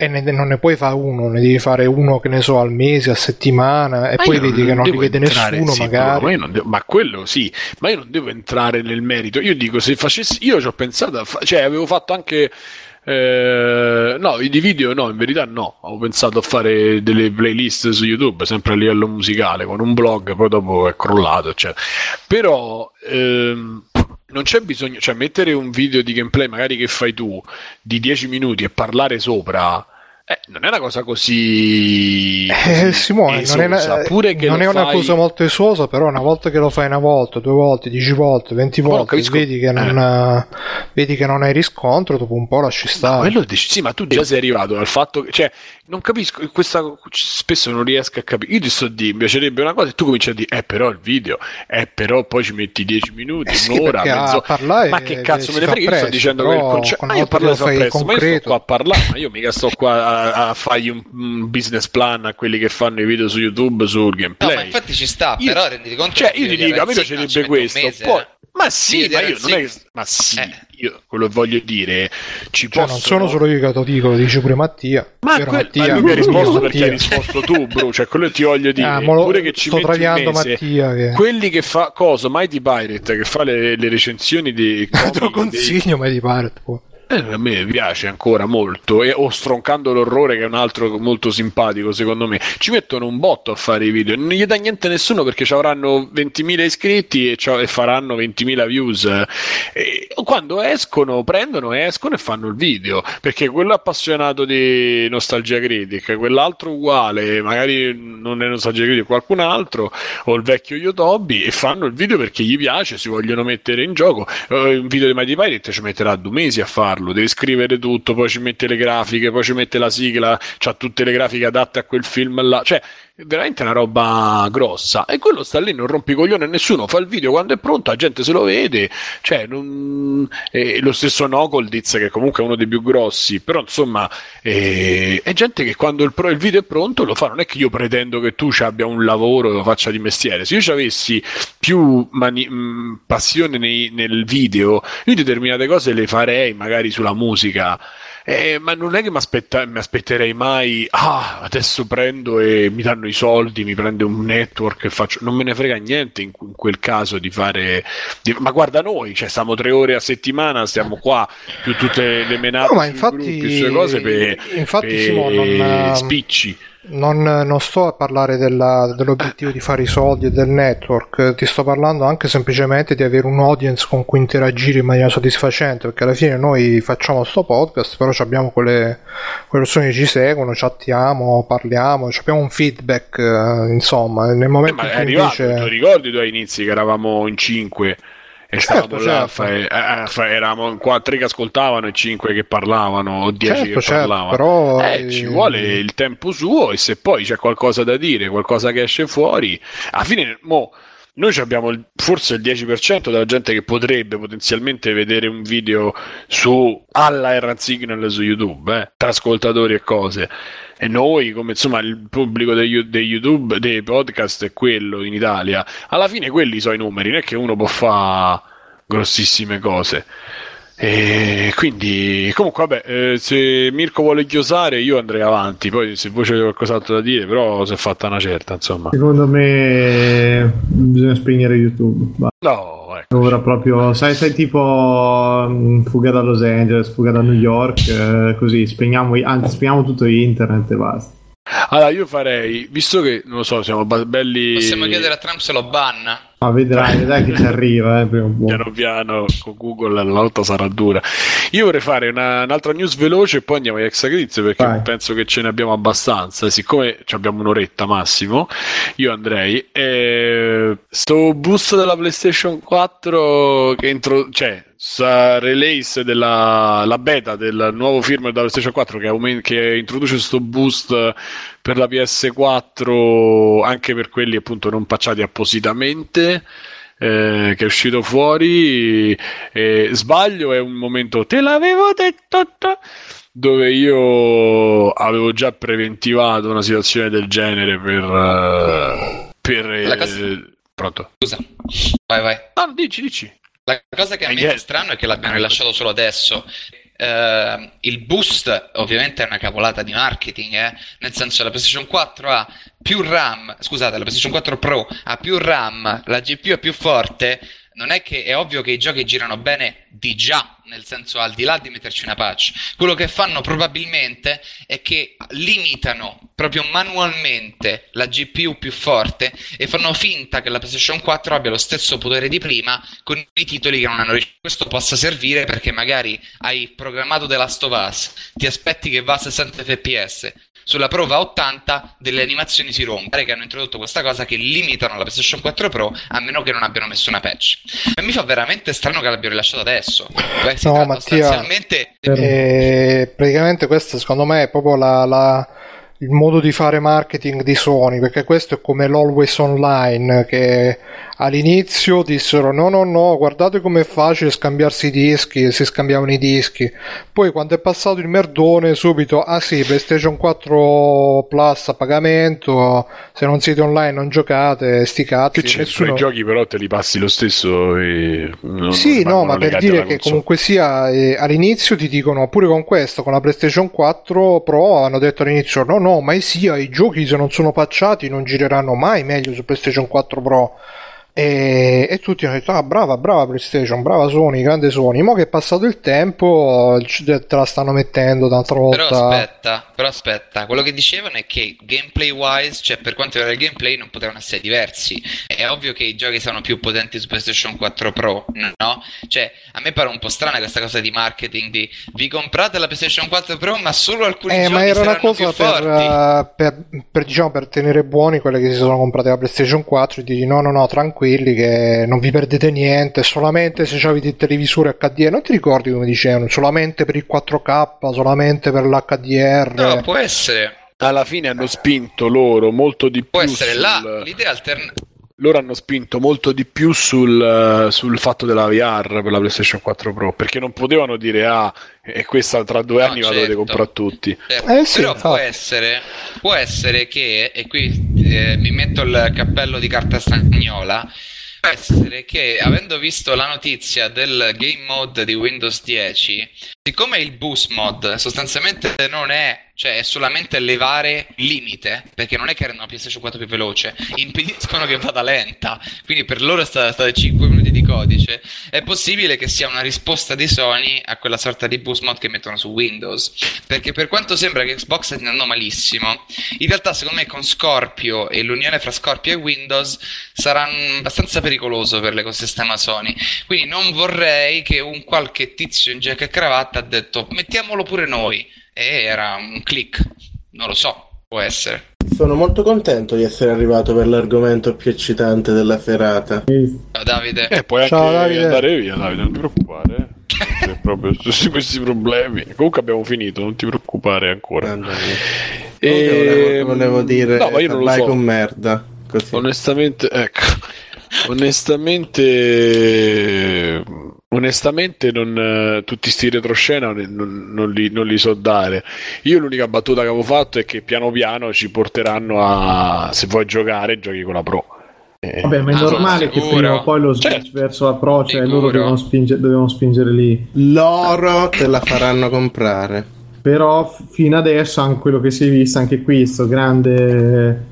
e ne, non ne puoi fare uno, ne devi fare uno che ne so al mese, a settimana e ma poi vedi che non li vede entrare, nessuno sì, magari. Ma, devo, ma, quello sì, ma io non devo entrare nel merito. Io dico se facessi, io ci ho pensato, cioè avevo fatto anche eh, no, di video no, in verità no. Ho pensato a fare delle playlist su YouTube, sempre a livello musicale, con un blog, poi dopo è crollato, eccetera. Però ehm, non c'è bisogno, cioè mettere un video di gameplay magari che fai tu di 10 minuti e parlare sopra eh, non è una cosa così. Eh, Simone, non, è una, pure che non è una fai... cosa molto esosa, però una volta che lo fai una volta, due volte, dieci volte, venti volte, vedi che, non, eh. vedi che non hai riscontro, dopo un po' lasci stare. Dici, sì, ma tu già sei arrivato al fatto che, cioè, non capisco, questa, spesso non riesco a capire. Io ti sto dire, mi piacerebbe una cosa e tu cominci a dire, eh, però il video, eh, però poi ci metti dieci minuti, eh sì, un'ora, mezzo. Ma che cazzo me ne frega? Io sto dicendo che il concetto. Ma io parlo presto, ma io sto qua a parlare, ma io mica sto qua a a, fargli un, un, business plan a quelli che fanno i video su YouTube sul gameplay. No, ma infatti ci sta, io, però renditi conto cioè, io ti dico, a me piacerebbe questo. Mese, poi, ma sì, ma io non è che, ma sì, eh. io quello che voglio dire, ci cioè, possono... non sono solo io che lo dico, lo dice pure Mattia. Ma, que... Mattia, ma lui mi ha risposto perché hai risposto tu, bro, cioè quello che ti voglio dire, ah, lo... pure che ci sto traviando Mattia che... quelli che fa cosa, Mighty Pirate che fa le, le recensioni di Te lo consiglio dei... Mighty Pirate, poi. Eh, a me piace ancora molto, e, o Stroncando l'orrore, che è un altro molto simpatico secondo me. Ci mettono un botto a fare i video, non gli dà niente a nessuno perché ci avranno 20.000 iscritti e, e faranno 20.000 views. E quando escono, prendono, escono e fanno il video perché quello appassionato di Nostalgia Critic, quell'altro uguale, magari non è Nostalgia Critic, qualcun altro, o il vecchio Yotobi, e fanno il video perché gli piace, si vogliono mettere in gioco. Uh, un video di Mighty Pirate ci metterà due mesi a farlo farlo, devi scrivere tutto, poi ci mette le grafiche, poi ci mette la sigla, c'ha tutte le grafiche adatte a quel film là, cioè veramente una roba grossa. E quello sta lì non rompi coglione a nessuno fa il video quando è pronto la gente se lo vede. Cioè non... lo stesso Nocoldiz che comunque è uno dei più grossi però insomma eh, è gente che quando il, pro... il, video è pronto lo fa non è che io pretendo che tu abbia un lavoro e lo faccia di mestiere. Se io ci avessi più mani... passione nei... nel video io determinate cose le farei magari sulla musica eh, ma non è che mi aspetterei mai, ah, adesso prendo e mi danno i soldi, mi prende un network e faccio. Non me ne frega niente in, in quel caso di fare. Di... ma guarda noi, cioè, stiamo tre ore a settimana, stiamo qua più tutte le menate, no, ma infatti, gruppi, cose per, infatti, per Simone, non, spicci. Non, non, sto a parlare della, dell'obiettivo di fare i soldi e del network, ti sto parlando anche semplicemente di avere un audience con cui interagire in maniera soddisfacente, perché alla fine noi facciamo sto podcast, però abbiamo quelle, quelle persone che ci seguono, chattiamo, parliamo, abbiamo un feedback, eh, insomma, nel momento eh, in cui arrivato, invece... Ti ricordi tu ai inizi che eravamo in cinque? E certo, stavamo certo. là, fa, eh, eravamo in tre che ascoltavano e cinque che parlavano, o dieci certo, che certo, parlavano. Però, eh, ci vuole il tempo suo e se poi c'è qualcosa da dire, qualcosa che esce fuori, alla fine, mo, noi abbiamo forse il 10% della gente che potrebbe potenzialmente vedere un video su alla Errant Signal su YouTube, eh, tra ascoltatori e cose. E noi, come insomma il pubblico dei, dei YouTube, dei podcast è quello in Italia, alla fine quelli sono i numeri, non è che uno può fare grossissime cose. E quindi, comunque, vabbè, eh, se Mirko vuole chiosare, io andrei avanti. Poi, se voi c'è qualcos'altro da dire, però si è fatta una certa, insomma. Secondo me, bisogna spegnere YouTube. Va. No, ecco. Ora proprio, sai, sai, tipo mm, fuga da Los Angeles, fuga da New York, eh, così spegniamo, anzi, spegniamo tutto internet e basta. Allora, io farei, visto che non lo so, siamo belli. Possiamo chiedere a Trump se lo banna. Ma vedrai, vedrai che ci arriva. Eh, piano piano con Google la lotta sarà dura. Io vorrei fare una, un'altra news veloce e poi andiamo ai exagriz perché Vai. penso che ce ne abbiamo abbastanza. Siccome abbiamo un'oretta massimo, io andrei. Eh, sto boost della PlayStation 4 che intro, cioè, release della la beta del nuovo firmware della PlayStation 4 che, aument- che introduce questo boost per la PS4 anche per quelli appunto non pacciati appositamente eh, che è uscito fuori eh, sbaglio è un momento te l'avevo detto dove io avevo già preventivato una situazione del genere per, uh, per la, cas- pronto. Scusa, vai, vai. No, dici, dici. La cosa che a me è strano è che l'abbiano rilasciato solo adesso. Uh, il boost ovviamente è una cavolata di marketing, eh? nel senso la PlayStation 4 ha più RAM, scusate, la PlayStation 4 Pro ha più RAM, la GPU è più forte, non è che è ovvio che i giochi girano bene di già, nel senso al di là di metterci una patch. Quello che fanno probabilmente è che limitano proprio manualmente la GPU più forte e fanno finta che la PlayStation 4 abbia lo stesso potere di prima con i titoli che non hanno ricevuto. Questo possa servire perché magari hai programmato The Last of Us, ti aspetti che va a 60 fps, sulla prova 80 delle animazioni si rompono che hanno introdotto questa cosa che limitano la PlayStation 4 Pro a meno che non abbiano messo una patch. E mi fa veramente strano che l'abbiano rilasciato adesso. Beh, no Mattia sostanzialmente... eh, praticamente questa secondo me è proprio la, la il modo di fare marketing di Sony, perché questo è come l'Always Online, che all'inizio dissero no no no, guardate com'è facile scambiarsi i dischi, si scambiavano i dischi, poi quando è passato il merdone subito, ah sì, PlayStation 4 Plus a pagamento, se non siete online non giocate, sti cazzi. Che nessuno... i giochi però te li passi lo stesso e non, sì, non no, ma per dire che comunque sia, eh, all'inizio ti dicono, pure con questo, con la PlayStation 4 Pro hanno detto all'inizio no no no, mai sia, i giochi se non sono patchati non gireranno mai meglio su PlayStation 4 Pro. E, e, tutti hanno detto: Ah, brava, brava PlayStation, brava Sony, grande Sony. Mo che è passato il tempo, te la stanno mettendo d'altra volta. Però aspetta, però aspetta, quello che dicevano è che gameplay wise, cioè per quanto riguarda il gameplay, non potevano essere diversi. È ovvio che i giochi sono più potenti su PlayStation 4 Pro, no? Cioè, a me pare un po' strana questa cosa di marketing di vi comprate la PlayStation 4 Pro, ma solo alcuni eh, giochi ma era una cosa per, uh, per, per, diciamo, per tenere buoni quelle che si sono comprate la PlayStation 4 e dici no, no, no, tranquillo tranquilli che non vi perdete niente, solamente se avete il televisore HDR, non ti ricordi come dicevano, solamente per il 4K, solamente per l'HDR. No, può essere. Alla fine hanno spinto loro molto di più. Può essere sul... là, l'idea alternativa loro hanno spinto molto di più sul, sul, fatto della VR per la PlayStation 4 Pro perché non potevano dire ah e questa tra due anni no, certo. la dovete comprare tutti certo. eh, sì, però può essere, può essere che e qui eh, mi metto il cappello di carta stagnola può essere che avendo visto la notizia del game mode di Windows 10 siccome il boost mod sostanzialmente non è cioè è solamente levare limite, perché non è che rendono la PlayStation 4 più veloce, impediscono che vada lenta, quindi per loro sta, sta 5 minuti di codice, è possibile che sia una risposta di Sony a quella sorta di boost mod che mettono su Windows, perché per quanto sembra che Xbox stia andando malissimo, in realtà secondo me con Scorpio e l'unione fra Scorpio e Windows sarà abbastanza pericoloso per l'ecosistema Sony, quindi non vorrei che un qualche tizio in giacca e cravatta ha detto mettiamolo pure noi e era un click, non lo so, può essere. Sono molto contento di essere arrivato per l'argomento più eccitante della serata. Ciao Davide. E eh, puoi anche Ciao, Davide. andare via, Davide, non ti preoccupare. Eh. C'è proprio questi problemi. Comunque abbiamo finito, non ti preoccupare ancora. E... Volevo, volevo, dire, no, ma io non lo so. con merda. Così. Onestamente, ecco. Onestamente Onestamente non, uh, tutti sti retroscena non, non, li, non, li, so dare. Io l'unica battuta che avevo fatto è che piano piano ci porteranno a se vuoi giocare giochi con la Pro. Eh, Vabbè, ma è ah, normale che prima o poi lo switch certo. verso la Pro, cioè sicuro. loro devono, spinge, devono spingere lì. Loro te la faranno comprare. Però fino adesso anche quello che si è visto anche qui, questo grande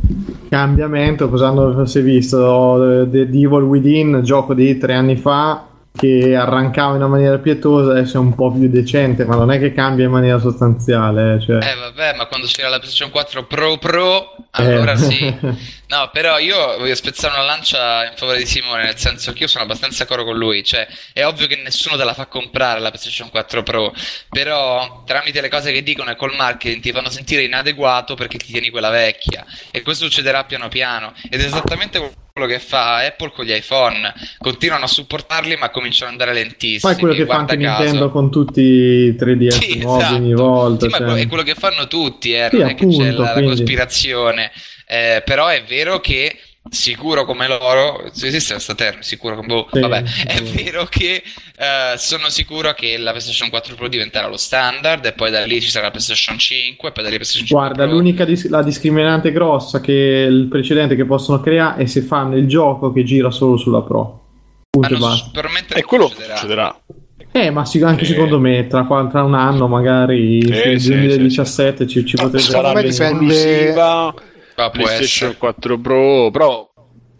cambiamento, cosa si è visto? The Devil Within, gioco di tre anni fa, che arrancava in una maniera pietosa adesso è un po' più decente ma non è che cambia in maniera sostanziale eh, cioè... eh vabbè ma quando c'era la PlayStation 4 Pro Pro allora eh. sì no però io voglio spezzare una lancia in favore di Simone nel senso che io sono abbastanza coro con lui cioè è ovvio che nessuno te la fa comprare la PlayStation 4 Pro però tramite le cose che dicono e col marketing ti fanno sentire inadeguato perché ti tieni quella vecchia e questo succederà piano piano ed è esattamente quello che fa Apple con gli iPhone. Continuano a supportarli, ma cominciano ad andare lentissimi. Fai quello che fa anche caso. Nintendo con tutti i 3DS sì, nuovi esatto. ogni volta. Sì, cioè... ma è quello che fanno tutti, eh, sì, non è appunto, che c'è la, quindi... la cospirazione. Eh, però è vero che sicuro come loro, esiste questo termine, sicuro come boh, sì, vabbè, sì. è vero che uh, sono sicuro che la PlayStation 4 Pro diventerà lo standard e poi da lì ci sarà la PlayStation 5 e poi da lì la PlayStation 5 Guarda, Pro. l'unica dis- la discriminante grossa che il precedente che possono creare è se fanno il gioco che gira solo sulla Pro. Punto e basta. E quello succederà. succederà. Eh, ma anche eh. secondo me tra, tra, un anno, magari eh, nel sì, 2017 sì, ci, ci potrebbe sarà esclusiva PlayStation 4 Pro, però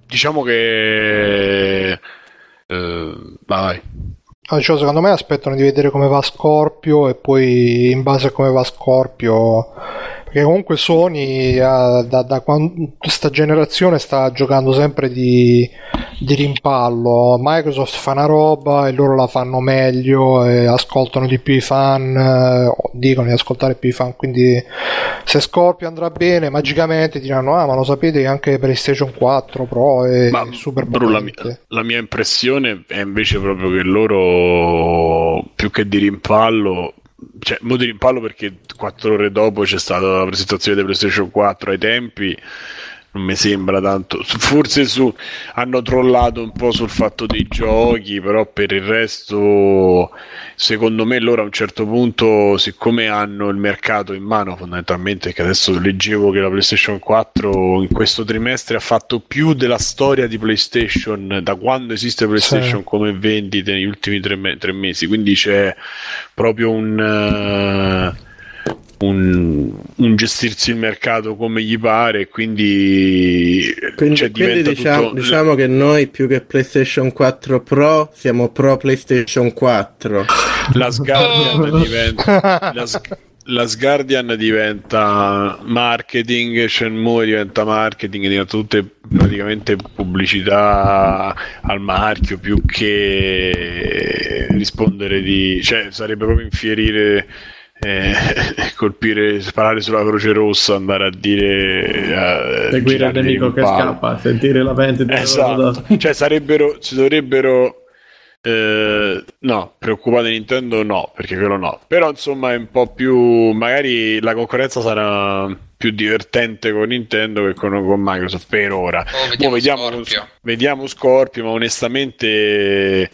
diciamo che eh, vai. Ah, cioè, secondo me aspettano di vedere come va Scorpio e poi in base a come va Scorpio perché comunque Sony da, da, da questa generazione sta giocando sempre di, di, rimpallo. Microsoft fa una roba e loro la fanno meglio ascoltano di più i fan, eh, dicono di ascoltare più i fan. Quindi se Scorpio andrà bene, magicamente diranno: Ah, ma lo sapete che anche PlayStation 4 Pro è ma, super bro, la, mia, la mia impressione è invece proprio che loro più che di rimpallo cioè, mo di rimpallo perché quattro ore dopo c'è stata la presentazione di PlayStation 4 ai tempi non mi sembra tanto. Forse su, hanno trollato un po' sul fatto dei giochi, però per il resto, secondo me, loro a un certo punto, siccome hanno il mercato in mano, fondamentalmente, che adesso leggevo che la PlayStation 4 in questo trimestre ha fatto più della storia di PlayStation da quando esiste PlayStation sì. come vendite negli ultimi tre, me- tre, mesi, quindi c'è proprio un. Uh, un, un, gestirsi il mercato come gli pare quindi, quindi, cioè, quindi diciamo, tutto... diciamo, che noi più che PlayStation 4 Pro siamo pro PlayStation 4 la Sguardian oh. diventa la, la Sguardian diventa marketing Shenmue diventa marketing diventa tutte praticamente pubblicità al marchio più che rispondere di cioè sarebbe proprio infierire eh, colpire, sparare sulla Croce Rossa, andare a dire a seguire il nemico che scappa, sentire la mente esatto. cioè sarebbero, si dovrebbero eh, no, preoccupate Nintendo no, perché quello no. Però insomma è un po' più magari la concorrenza sarà più divertente con Nintendo che con, con Microsoft per ora. Oh, vediamo, vediamo, Scorpio. vediamo Scorpio, ma onestamente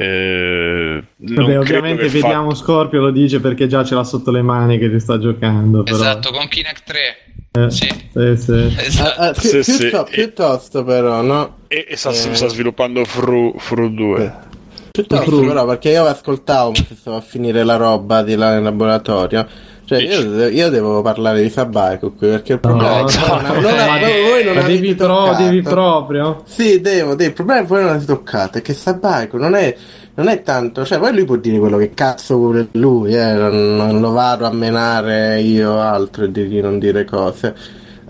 eh, Vabbè, ovviamente vediamo fa... Scorpio lo dice perché già ce l'ha sotto le mani che ci sta giocando. Però. Esatto, con Kinect 3. Eh, sì. Sì, sì. Esatto. Ah, ah, pi- sì, piuttosto, sì. piuttosto, però, no? E, e sta, eh. sta, sviluppando Fru, Fru 2. Piuttosto, Fru. però, perché io ascoltavo mentre stavo a finire la roba di là nel laboratorio. Cioè, io, io, devo parlare di Sabaico qui perché il problema no, è che no, ma voi non devi, pro, devi proprio. Sì, devo, devo. Il problema è che voi non avete toccato. È che Sabaico non è, non è tanto. Cioè, poi lui può dire quello che cazzo vuole lui, eh, non, non, lo vado a menare io altro e di non dire cose.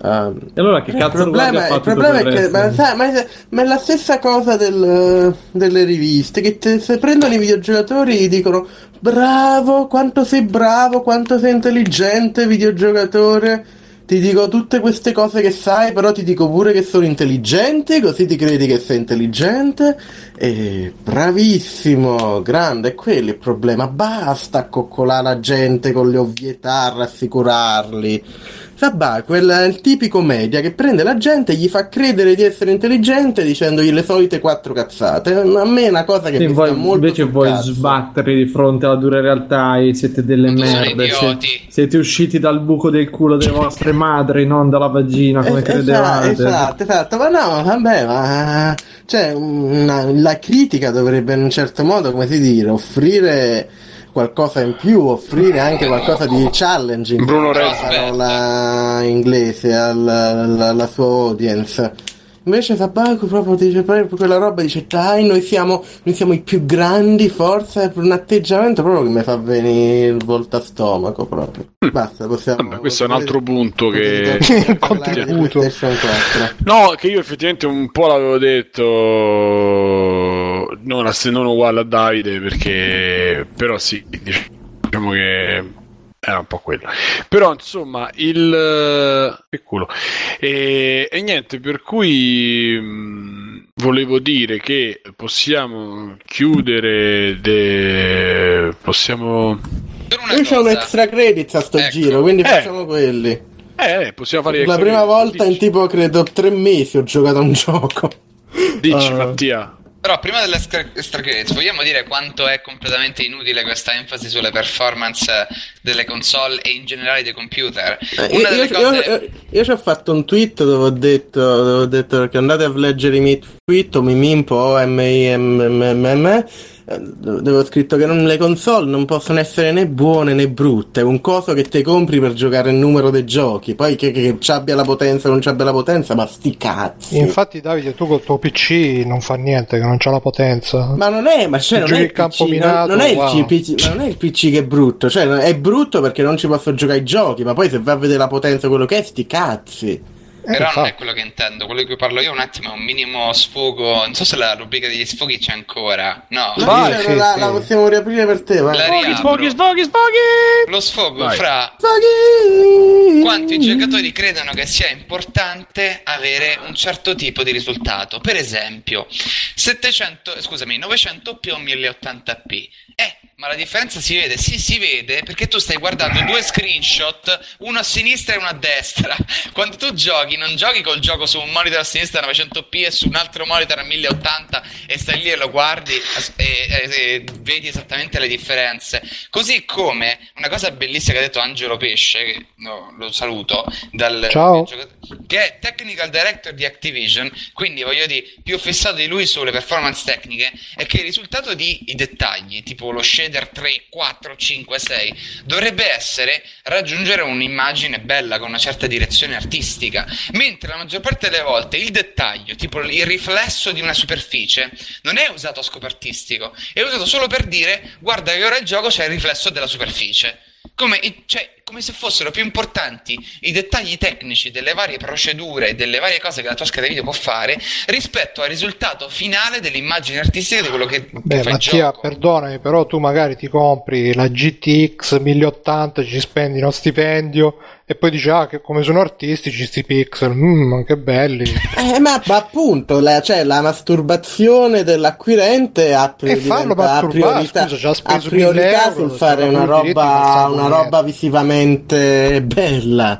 Uh, e allora che cazzo il problema, il problema è che ma, sai, ma, è, ma, è, la stessa cosa del, delle riviste che te, se prendono i videogiocatori dicono bravo quanto sei bravo quanto sei intelligente videogiocatore. Ti dico tutte queste cose che sai però ti dico pure che sono intelligente così ti credi che sei intelligente. E bravissimo grande è quello il problema. Basta coccolare la gente con le ovvietà rassicurarli Sabà, quel è il tipico media che prende la gente e gli fa credere di essere intelligente dicendogli le solite quattro cazzate. A me è una cosa che sì, mi voi, sta molto Invece vuoi sbattere di fronte alla dura realtà e siete delle merde. Siete, siete, usciti dal buco del culo delle vostre madri, non dalla vagina come eh, credevate. Esatto, esatto, ma no, vabbè, ma... Cioè, una, la critica dovrebbe in un certo modo, come si dire, offrire qualcosa in più, offrire anche qualcosa di challenging, Bruno la parola inglese alla, alla, alla sua audience. Invece Tabacco proprio dice proprio quella roba, dice dai noi siamo, noi siamo i più grandi, forza, è un atteggiamento proprio che mi fa venire il volta a stomaco proprio. Mm. Basta, possiamo... Vabbè, questo è un altro punto che... contributo. No, che io effettivamente un po' l'avevo detto, non, a, non uguale a Davide, perché... però sì, diciamo che era un po' quello. Però insomma, il che culo. E, e niente, per cui mh, mm, volevo dire che possiamo chiudere de... possiamo Io c'ho un extra credit a sto ecco. giro, quindi eh. facciamo quelli. Eh, possiamo fare La prima volta dici. in tipo credo tre mesi ho giocato a un gioco. Dici uh, Mattia. Però prima dell'extra credits vogliamo dire quanto è completamente inutile questa enfasi sulle performance delle console e in generale dei computer. Eh, io, io, cose... io, io, ci ho fatto un tweet dove ho detto, dove ho detto che andate a leggere i miei tweet o mi mimpo o m dove ho scritto che non, le console non possono essere né buone né brutte, è un coso che ti compri per giocare il numero dei giochi, poi che, che, che abbia la potenza o non abbia la potenza, ma sti cazzi. Infatti Davide, tu col tuo PC non fa niente, che non c'ha la potenza. Ma non è, ma cioè, non, è il PC, minato, non, non, è wow. PC, non, è il PC, che è brutto, cioè è brutto perché non ci posso giocare i giochi, ma poi se va a vedere la potenza quello che è, sti cazzi. Eh, Però non è quello che intendo, quello di cui parlo io un attimo è un minimo sfogo. Non so se la rubrica degli sfoghi c'è ancora. No, vai, sì, la, sì. la, possiamo riaprire per te. Vai. Sfoghi, sfoghi, sfoghi, sfoghi. Lo sfogo vai. fra sfoghi. quanti giocatori credono che sia importante avere un certo tipo di risultato. Per esempio, 700, scusami, 900p o 1080p. Eh, ma la differenza si vede? Sì, si vede perché tu stai guardando due screenshot, uno a sinistra e uno a destra. Quando tu giochi, non giochi col gioco su un monitor a sinistra a 900p e su un altro monitor a 1080 e stai lì e lo guardi e, e, e vedi esattamente le differenze. Così come una cosa bellissima che ha detto Angelo Pesce, che no, lo saluto, dal, Ciao. che è Technical Director di Activision, quindi voglio dire, più fissato di lui sulle performance tecniche, è che il risultato di i dettagli, tipo lo shader shader 3, 4, 5, 6 dovrebbe essere raggiungere un'immagine bella con una certa direzione artistica, mentre la maggior parte delle volte il dettaglio, tipo il riflesso di una superficie, non è usato a scopo artistico, è usato solo per dire guarda che ora il gioco c'è il riflesso della superficie. Come, cioè, come se fossero più importanti i dettagli tecnici delle varie procedure e delle varie cose che la tua scheda video può fare rispetto al risultato finale dell'immagine artistica di quello che, Beh, che Mattia, perdonami, però tu magari ti compri la GTX 1080, ci spendi uno stipendio e poi dici ah che come sono artistici sti pixel mm, che belli. Eh, ma, ma, appunto la, cioè, la masturbazione dell'acquirente ha, priorità, ha priorità, scusa, ha priorità sul fare una roba, una roba visivamente bella.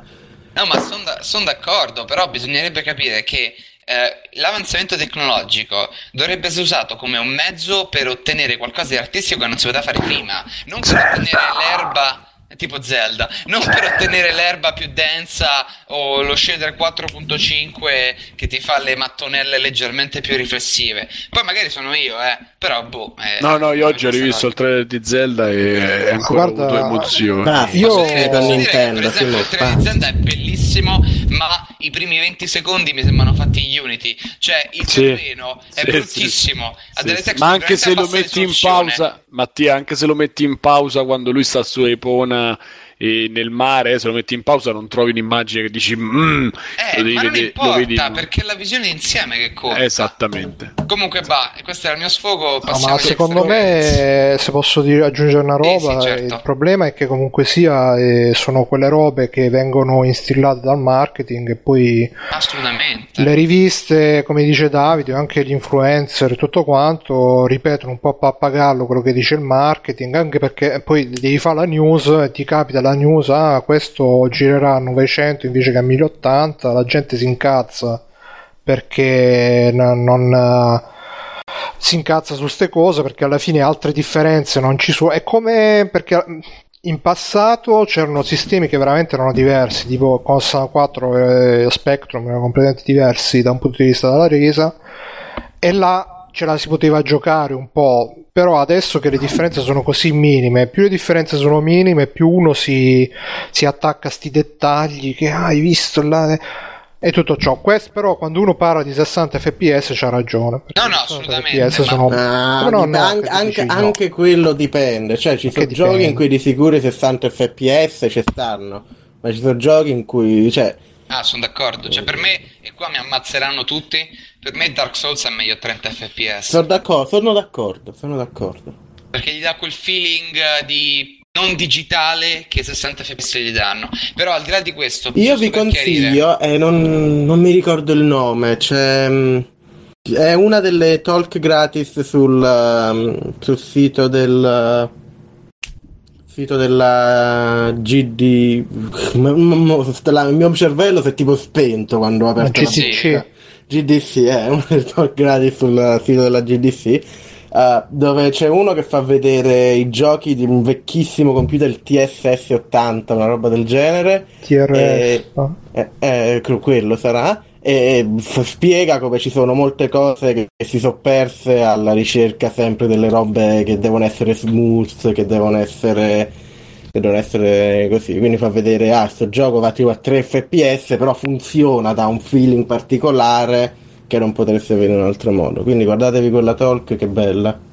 No ma sono da, son d'accordo però bisognerebbe capire che eh, l'avanzamento tecnologico dovrebbe essere usato come un mezzo per ottenere qualcosa di artistico che non si poteva fare prima. Non per ottenere l'erba tipo Zelda, non per ottenere l'erba più densa o lo shader 4.5 che ti fa le mattonelle leggermente più riflessive. Poi magari sono io, eh, però boh. Eh, no, no, io oggi ho rivisto il trailer di Zelda e è ancora Guarda, avuto emozione. Ah, io dire, per Nintendo, per esempio, il trailer di Zelda è bellissimo, ma i primi 20 secondi mi sembrano fatti in Unity, cioè il sì, terreno è sì, bruttissimo, sì, sì, ma anche se lo metti in pausa, Mattia, anche se lo metti in pausa quando lui sta su Epona e nel mare, se lo metti in pausa non trovi un'immagine che dici mm, eh, ma non importa vedi... perché è la visione insieme che conta. Esattamente. Comunque va, questo era il mio sfogo no, ma secondo me se posso dire, aggiungere una roba sì, sì, certo. il problema è che comunque sia eh, sono quelle robe che vengono instillate dal marketing e poi assolutamente. le riviste come dice Davide anche gli influencer tutto quanto ripetono un po' a pappagallo quello che dice il marketing anche perché poi devi fare la news e ti capita la la news, ah, questo girerà a 900 invece che a 1080, la gente si incazza perché non, non si incazza su queste cose perché alla fine altre differenze non ci sono. È come perché in passato c'erano sistemi che veramente erano diversi, tipo Constant 4 e Spectrum erano completamente diversi da un punto di vista della resa e là ce la si poteva giocare un po', però adesso che le differenze sono così minime, più le differenze sono minime, più uno si, si attacca a sti dettagli che ah, hai visto là e tutto ciò. Questo però quando uno parla di 60 fps c'ha ragione. No, no, assolutamente. Sono... Ma... No, no, anche, anche, no. anche, quello dipende, cioè ci sono giochi in cui di sicuro i 60 fps ci stanno, ma ci sono giochi in cui... Cioè... Ah, sono d'accordo, cioè per me, e qua mi ammazzeranno tutti, per me Dark Souls è meglio a 30 fps. Sono d'accordo, sono d'accordo, sono d'accordo. Perché gli dà quel feeling di non digitale che 60 fps gli danno. Però al di là di questo... Io vi consiglio, e eh, non, non, mi ricordo il nome, c'è... Mm, è una delle talk gratis sul, um, sul sito del... sito della GD il mio cervello si è tipo spento quando ho aperto GDC GDC è un talk gratis sul sito della GDC uh, dove c'è uno che fa vedere i giochi di un vecchissimo computer il TSS 80 una roba del genere. TRS e, eh, eh, quello sarà. E spiega come ci sono molte cose che si sono perse alla ricerca sempre delle robe che devono essere smooth, che devono essere devono essere così. Quindi fa vedere, ah, sto gioco va tipo a 3 fps, però funziona da un feeling particolare che non potreste avere in un altro modo. Quindi guardatevi quella talk che bella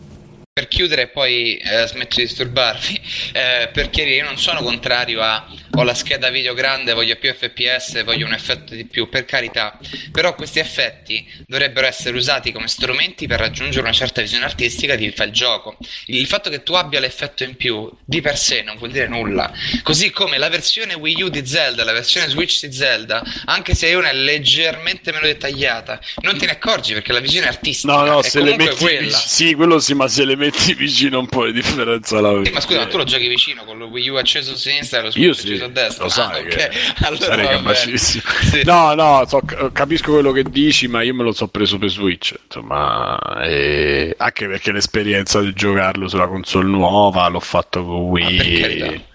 per chiudere e poi eh, smetto di disturbarvi, eh, per chiarire, io non sono contrario a ho la scheda video grande, voglio più FPS, voglio un effetto di più, per carità, però questi effetti dovrebbero essere usati come strumenti per raggiungere una certa visione artistica di fa il gioco. Il fatto che tu abbia l'effetto in più di per sé non vuol dire nulla, così come la versione Wii U di Zelda, la versione Switch di Zelda, anche se una è leggermente meno dettagliata, non te ne accorgi perché la visione artistica no, no, è se comunque le metti, quella. Sì, quello sì, ma se le metti vicino un po' di differenza la Sì, ma scusa, ma tu lo giochi vicino con lo Wii U acceso a sinistra e lo Switch acceso a destra. lo sai Ah, ok. che Allora sarei capacissimo. Sì. No, no, so- capisco quello che dici, ma io me lo so preso per Switch, insomma, e- anche perché l'esperienza di giocarlo sulla console nuova l'ho fatto con Ah, Wii.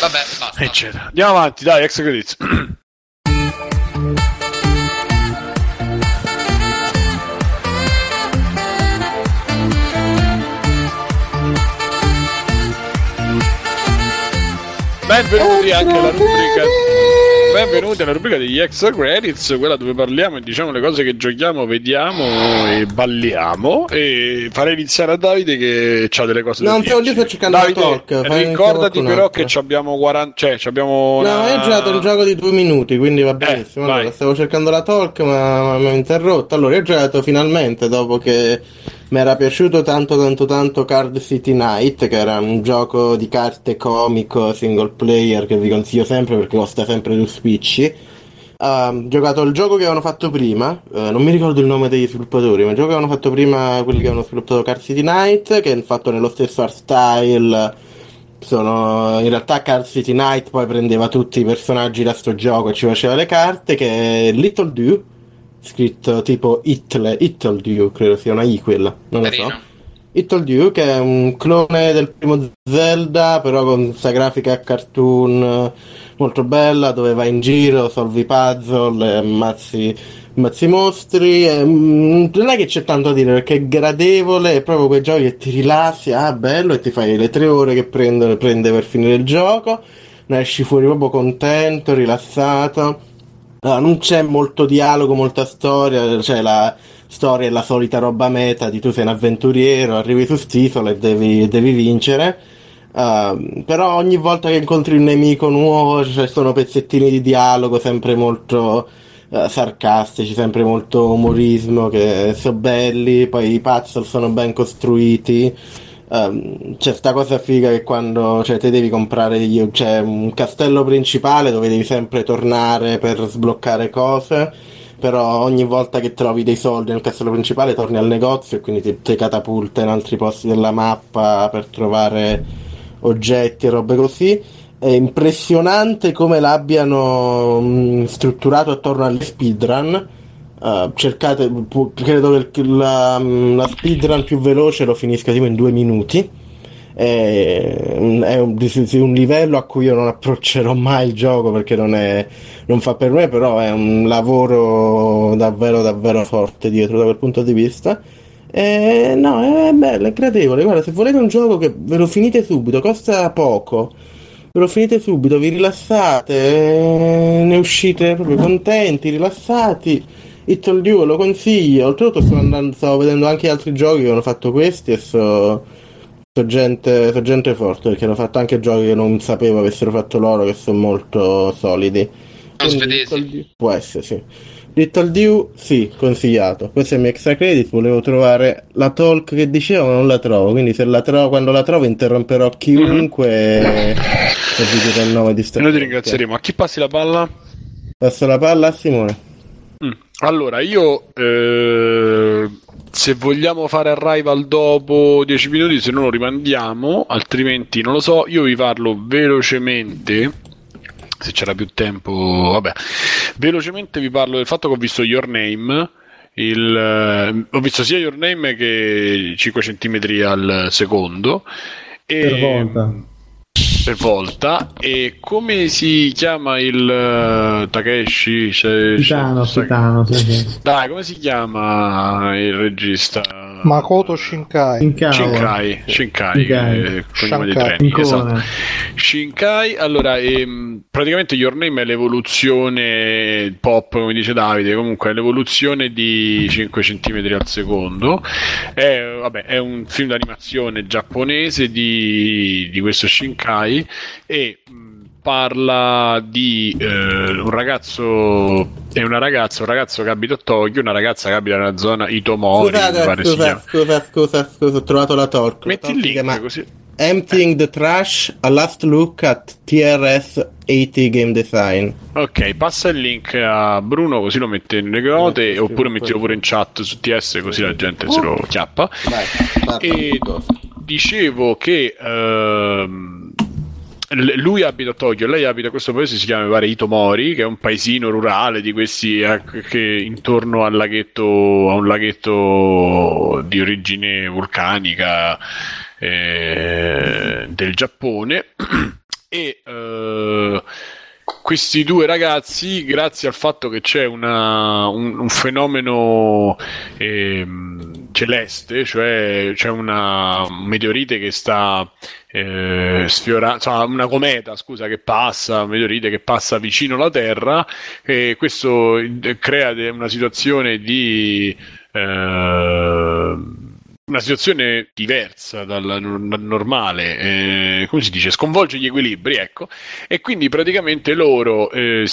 Vabbè, basta. eccetera. Andiamo avanti, dai, ex credits. Benvenuti anche alla rubrica Benvenuti alla rubrica degli extra credits, quella dove parliamo e diciamo le cose che giochiamo, vediamo e balliamo. E farei iniziare a Davide che ha delle cose da No, dirci. io sto cercando la Davide, talk, ricordati però altro. che ci abbiamo 40, cioè ci abbiamo No, una- io ho giocato un gioco di due minuti, quindi va benissimo. vai. allora, stavo cercando la talk, ma ma mi ha interrotto. Allora, io ho giocato finalmente dopo che mi era piaciuto tanto, tanto, tanto Card City Night, che era un gioco di carte comico single player che vi consiglio sempre perché costa sempre due spicci. Ah, Ho giocato il gioco che avevano fatto prima, eh, non mi ricordo il nome degli sviluppatori, ma il gioco che avevano fatto prima quelli che avevano sviluppato Card City Night, che è fatto nello stesso art style. Sono in realtà Card City Night poi prendeva tutti i personaggi da sto gioco e ci faceva le carte, che è Little Dew, scritto tipo Itle, Little Dew, credo sia una I quella, non lo so. Carino. Little Dew che è un clone del primo Zelda però con questa grafica cartoon eh, molto bella dove vai in giro, solvi puzzle, ammazzi, ammazzi mostri e, mm, non è che c'è tanto da dire perché è gradevole è proprio quei giochi che ti rilassi ah bello e ti fai le tre ore che prende, prende per finire il gioco ne esci fuori proprio contento, rilassato allora, non c'è molto dialogo, molta storia, cioè la storia è la solita roba meta di tu sei un avventuriero, arrivi su st'isola e devi, devi vincere. Uh, però ogni volta che incontri un nemico nuovo ci sono pezzettini di dialogo sempre molto uh, sarcastici, sempre molto umorismo che sono belli, poi i puzzle sono ben costruiti. Um, c'è sta cosa figa che quando cioè, te devi comprare degli, c'è un castello principale dove devi sempre tornare per sbloccare cose però ogni volta che trovi dei soldi nel castello principale torni al negozio e quindi ti, ti catapulta in altri posti della mappa per trovare oggetti e robe così. È impressionante come l'abbiano mh, strutturato attorno agli speedrun Uh, cercate, credo che la, la speedrun più veloce lo finisca tipo in due minuti. È, un- è un, un livello a cui io non approccerò mai il gioco perché non, è, non fa per me, però è un lavoro davvero, davvero forte dietro da quel punto di vista. E, no, è bello, è gradevole. Guarda, se volete un gioco che ve lo finite subito, costa poco. Ve lo finite subito, vi rilassate, eh, ne uscite proprio contenti, rilassati. It All You lo consiglio. Oltretutto sto andando, stavo vedendo anche altri giochi che hanno fatto questi e so, so gente, so gente forte perché hanno fatto anche giochi che non sapevo avessero fatto loro che sono molto solidi. Quindi Può essere, sì. Little Dew, sì, consigliato. Questo è il mio extra credit. Volevo trovare la talk che dicevo, ma non la trovo. Quindi, se la trovo, quando la trovo, interromperò chiunque. vi dirò il nome di noi ti ringrazieremo. A chi passi la palla? Passo la palla a Simone. Mm. Allora, io eh, se vogliamo fare arrival dopo 10 minuti, se no lo rimandiamo, altrimenti non lo so. Io vi parlo velocemente. Se c'era più tempo, vabbè, velocemente vi parlo del fatto che ho visto Your Name. Il, eh, ho visto sia Your Name che 5 cm al secondo. E, per volta per volta. E come si chiama il uh, Takeshi? Titano, Titano, sì, sì. Dai, come si chiama il regista? Makoto Shinkai. Shinkai, Shinkai, Shinkai, eh, cognome di treni, esatto. Shinkai, allora, ehm, praticamente Your Name è l'evoluzione pop, come dice Davide, comunque è l'evoluzione di 5 cm al secondo. È, vabbè, è un film d'animazione giapponese di, di questo Shinkai e parla di eh, un ragazzo e una ragazza, un ragazzo che abita a Tokyo, una ragazza che abita nella zona Itomori. Scusate, scusa, scusa, scusa, scusa, ho trovato la talk. Metti il link così. Emptying the Trash, a last look at TRS 80 Game Design. Ok, passa il link a Bruno così lo mette nelle note eh, oppure mettilo pure in chat su TS così la gente oh. se lo chiappa. Vai, e dicevo che... Ehm, lui abita a Tokyo, lei abita questo paese, si chiama pare Itomori, che è un paesino rurale di questi eh, che intorno al laghetto, a un laghetto di origine vulcanica eh, del Giappone. e eh, questi due ragazzi, grazie al fatto che c'è una, un, un, fenomeno eh, celeste, cioè c'è una meteorite che sta eh, sfiorando, cioè una cometa, scusa, che passa, un meteorite che passa vicino alla Terra, e questo crea una situazione di eh, una situazione diversa dal normale, eh, come si dice, sconvolge gli equilibri, ecco, e quindi praticamente loro eh,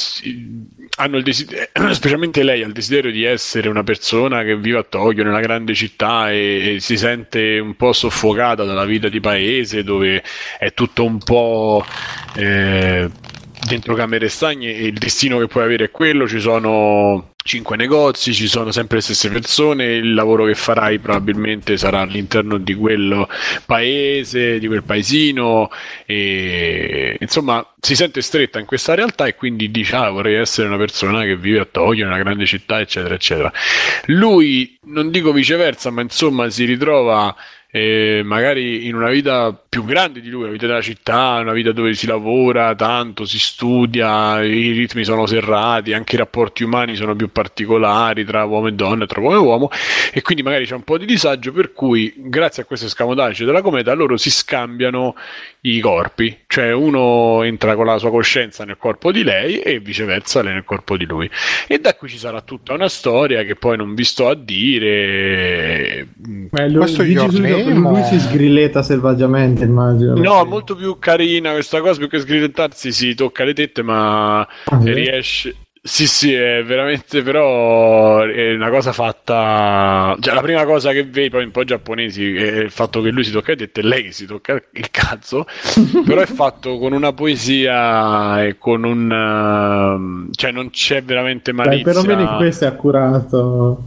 hanno il desiderio, specialmente lei ha il desiderio di essere una persona che vive a Tokyo, nella grande città e, e si sente un po' soffocata dalla vita di paese dove è tutto un po' eh, dentro camere stagne e il destino che puoi avere è quello, ci sono cinque negozi, ci sono sempre le stesse persone, il lavoro che farai probabilmente sarà all'interno di quel paese, di quel paesino, e insomma si sente stretta in questa realtà e quindi dice ah vorrei essere una persona che vive a Tokyo, in una grande città, eccetera, eccetera. Lui, non dico viceversa, ma insomma si ritrova eh, magari in una vita più grande di lui, una vita della città, una vita dove si lavora tanto, si studia, i ritmi sono serrati, anche i rapporti umani sono più particolari tra uomo e donna, tra uomo e uomo, e quindi magari c'è un po' di disagio, per cui grazie a questo escamotage della cometa loro si scambiano i corpi, cioè uno entra con la sua coscienza nel corpo di lei e viceversa lei nel corpo di lui. E da qui ci sarà tutta una storia che poi non vi sto a dire. Ma lui, Questo lui si sgrilletta selvaggiamente, immagino. No, molto più carina questa cosa, più che sgrillettarsi si tocca le tette, ma ah, riesce sì, sì, è veramente però è una cosa fatta. Cioè, la prima cosa che vedi poi un po' giapponesi è il fatto che lui si tocca le tette e lei che si tocca il cazzo. però è fatto con una poesia e con un. cioè, non c'è veramente malizia. Dai, perlomeno in questo è accurato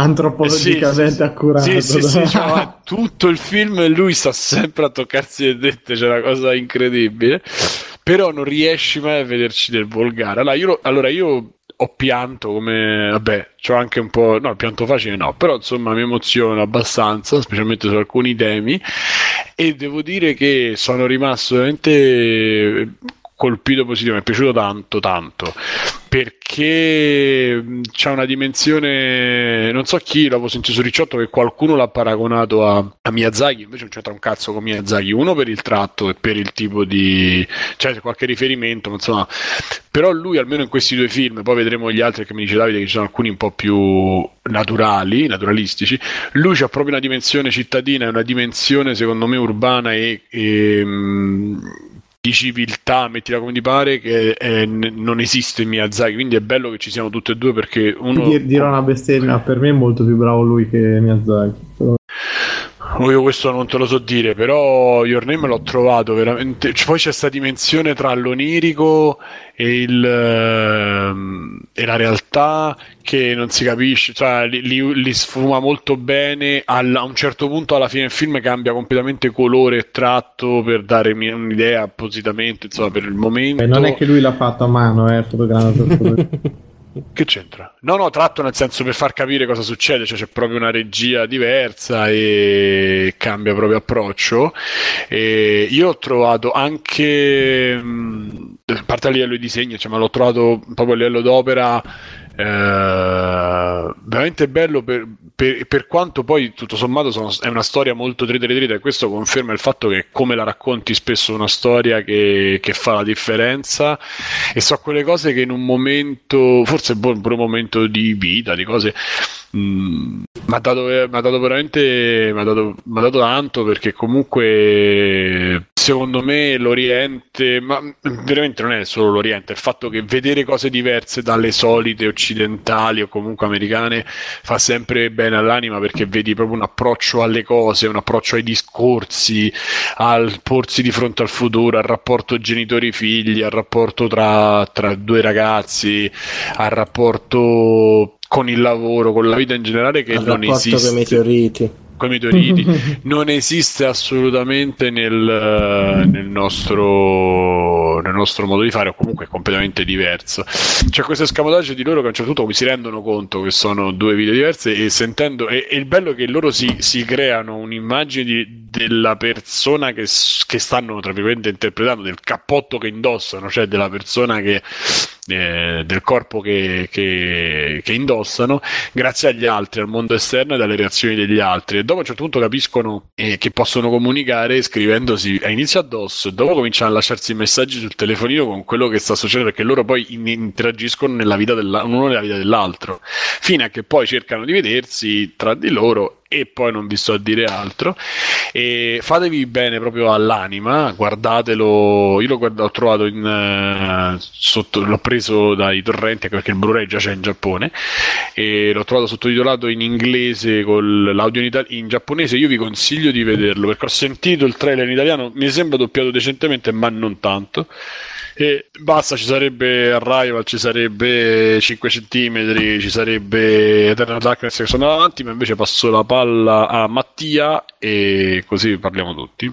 antropologicamente eh sì, accurato. Sì, sì, sì, cioè, tutto il film lui sta sempre a toccarsi le tette, c'è una cosa incredibile però non riesci mai a vederci del volgare. Allora io, allora io ho pianto come vabbè, c'ho anche un po', no, pianto facile no, però insomma mi emoziono abbastanza, specialmente su alcuni temi e devo dire che sono rimasto veramente colpito positivo, mi è piaciuto tanto, tanto, perché c'è una dimensione, non so chi, l'avevo sentito su Ricciotto che qualcuno l'ha paragonato a, a Miyazaki, invece non c'entra un cazzo con Miyazaki, uno per il tratto e per il tipo di, cioè qualche riferimento, insomma, però lui almeno in questi due film, poi vedremo gli altri che mi dice Davide che ci sono alcuni un po' più naturali, naturalistici, lui c'ha proprio una dimensione cittadina, una dimensione secondo me urbana e, e di civiltà, mettila come ti pare, che è, non esiste in Miyazaki, quindi è bello che ci siano tutte e due perché uno... Dirò una bestemmia, per me è molto più bravo lui che Miyazaki. Io questo non te lo so dire, però Your Name l'ho trovato veramente. Poi c'è questa dimensione tra l'onirico e, il, ehm, e la realtà che non si capisce, cioè li, li, li sfuma molto bene. Al, a un certo punto, alla fine del film, cambia completamente colore e tratto per dare un'idea appositamente. Insomma, per il momento. E non è che lui l'ha fatto a mano, eh, il fotogramma. Che c'entra? No, no, tratto nel senso per far capire cosa succede, cioè c'è proprio una regia diversa e cambia proprio approccio. E io ho trovato anche, a parte a livello di disegno, cioè, ma l'ho trovato proprio a livello d'opera eh, veramente bello per, per, per, quanto poi tutto sommato sono, è una storia molto trita trita e questo conferma il fatto che come la racconti spesso una storia che, che fa la differenza e so quelle cose che in un momento forse pure un momento di vita di cose mi ha dato, dato, veramente m'ha dato, m'ha dato tanto perché comunque secondo me l'Oriente, ma veramente non è solo l'Oriente, il fatto che vedere cose diverse dalle solite occidentali o comunque americane fa sempre bene all'anima perché vedi proprio un approccio alle cose, un approccio ai discorsi, al porsi di fronte al futuro, al rapporto genitori-figli, al rapporto tra, tra due ragazzi, al rapporto con il lavoro, con la vita in generale che Al non esiste. I meteoriti. Con i meteoriti. non esiste assolutamente nel, nel, nostro, nel, nostro, modo di fare, o comunque è completamente diverso. C'è questo escamotaggio di loro che a un certo punto si rendono conto che sono due vite diverse e sentendo. E, e il bello è che loro si, si creano un'immagine di, della persona che, che stanno, tra virgolette, interpretando, del cappotto che indossano, cioè della persona che eh, del corpo che, che, che, indossano grazie agli altri, al mondo esterno e alle reazioni degli altri. Dopo a un certo punto capiscono eh, che possono comunicare scrivendosi a inizio addosso, dopo cominciano a lasciarsi messaggi sul telefonino con quello che sta succedendo, perché loro poi in- interagiscono nella vita della- uno nella vita dell'altro, fino a che poi cercano di vedersi tra di loro e poi non vi sto a dire altro. E fatevi bene proprio all'anima, guardatelo. Io l'ho, guardato, l'ho trovato in, uh, sotto, l'ho preso dai torrenti perché il Blu-ray già c'è in Giappone e l'ho trovato sottotitolato in inglese con l'audio in, itali- in giapponese. Io vi consiglio di vederlo perché ho sentito il trailer in italiano, mi sembra doppiato decentemente, ma non tanto. E basta, ci sarebbe Arrival, ci sarebbe 5 cm, ci sarebbe Eternal Darkness che sono avanti, ma invece passo la palla a Mattia e così parliamo tutti.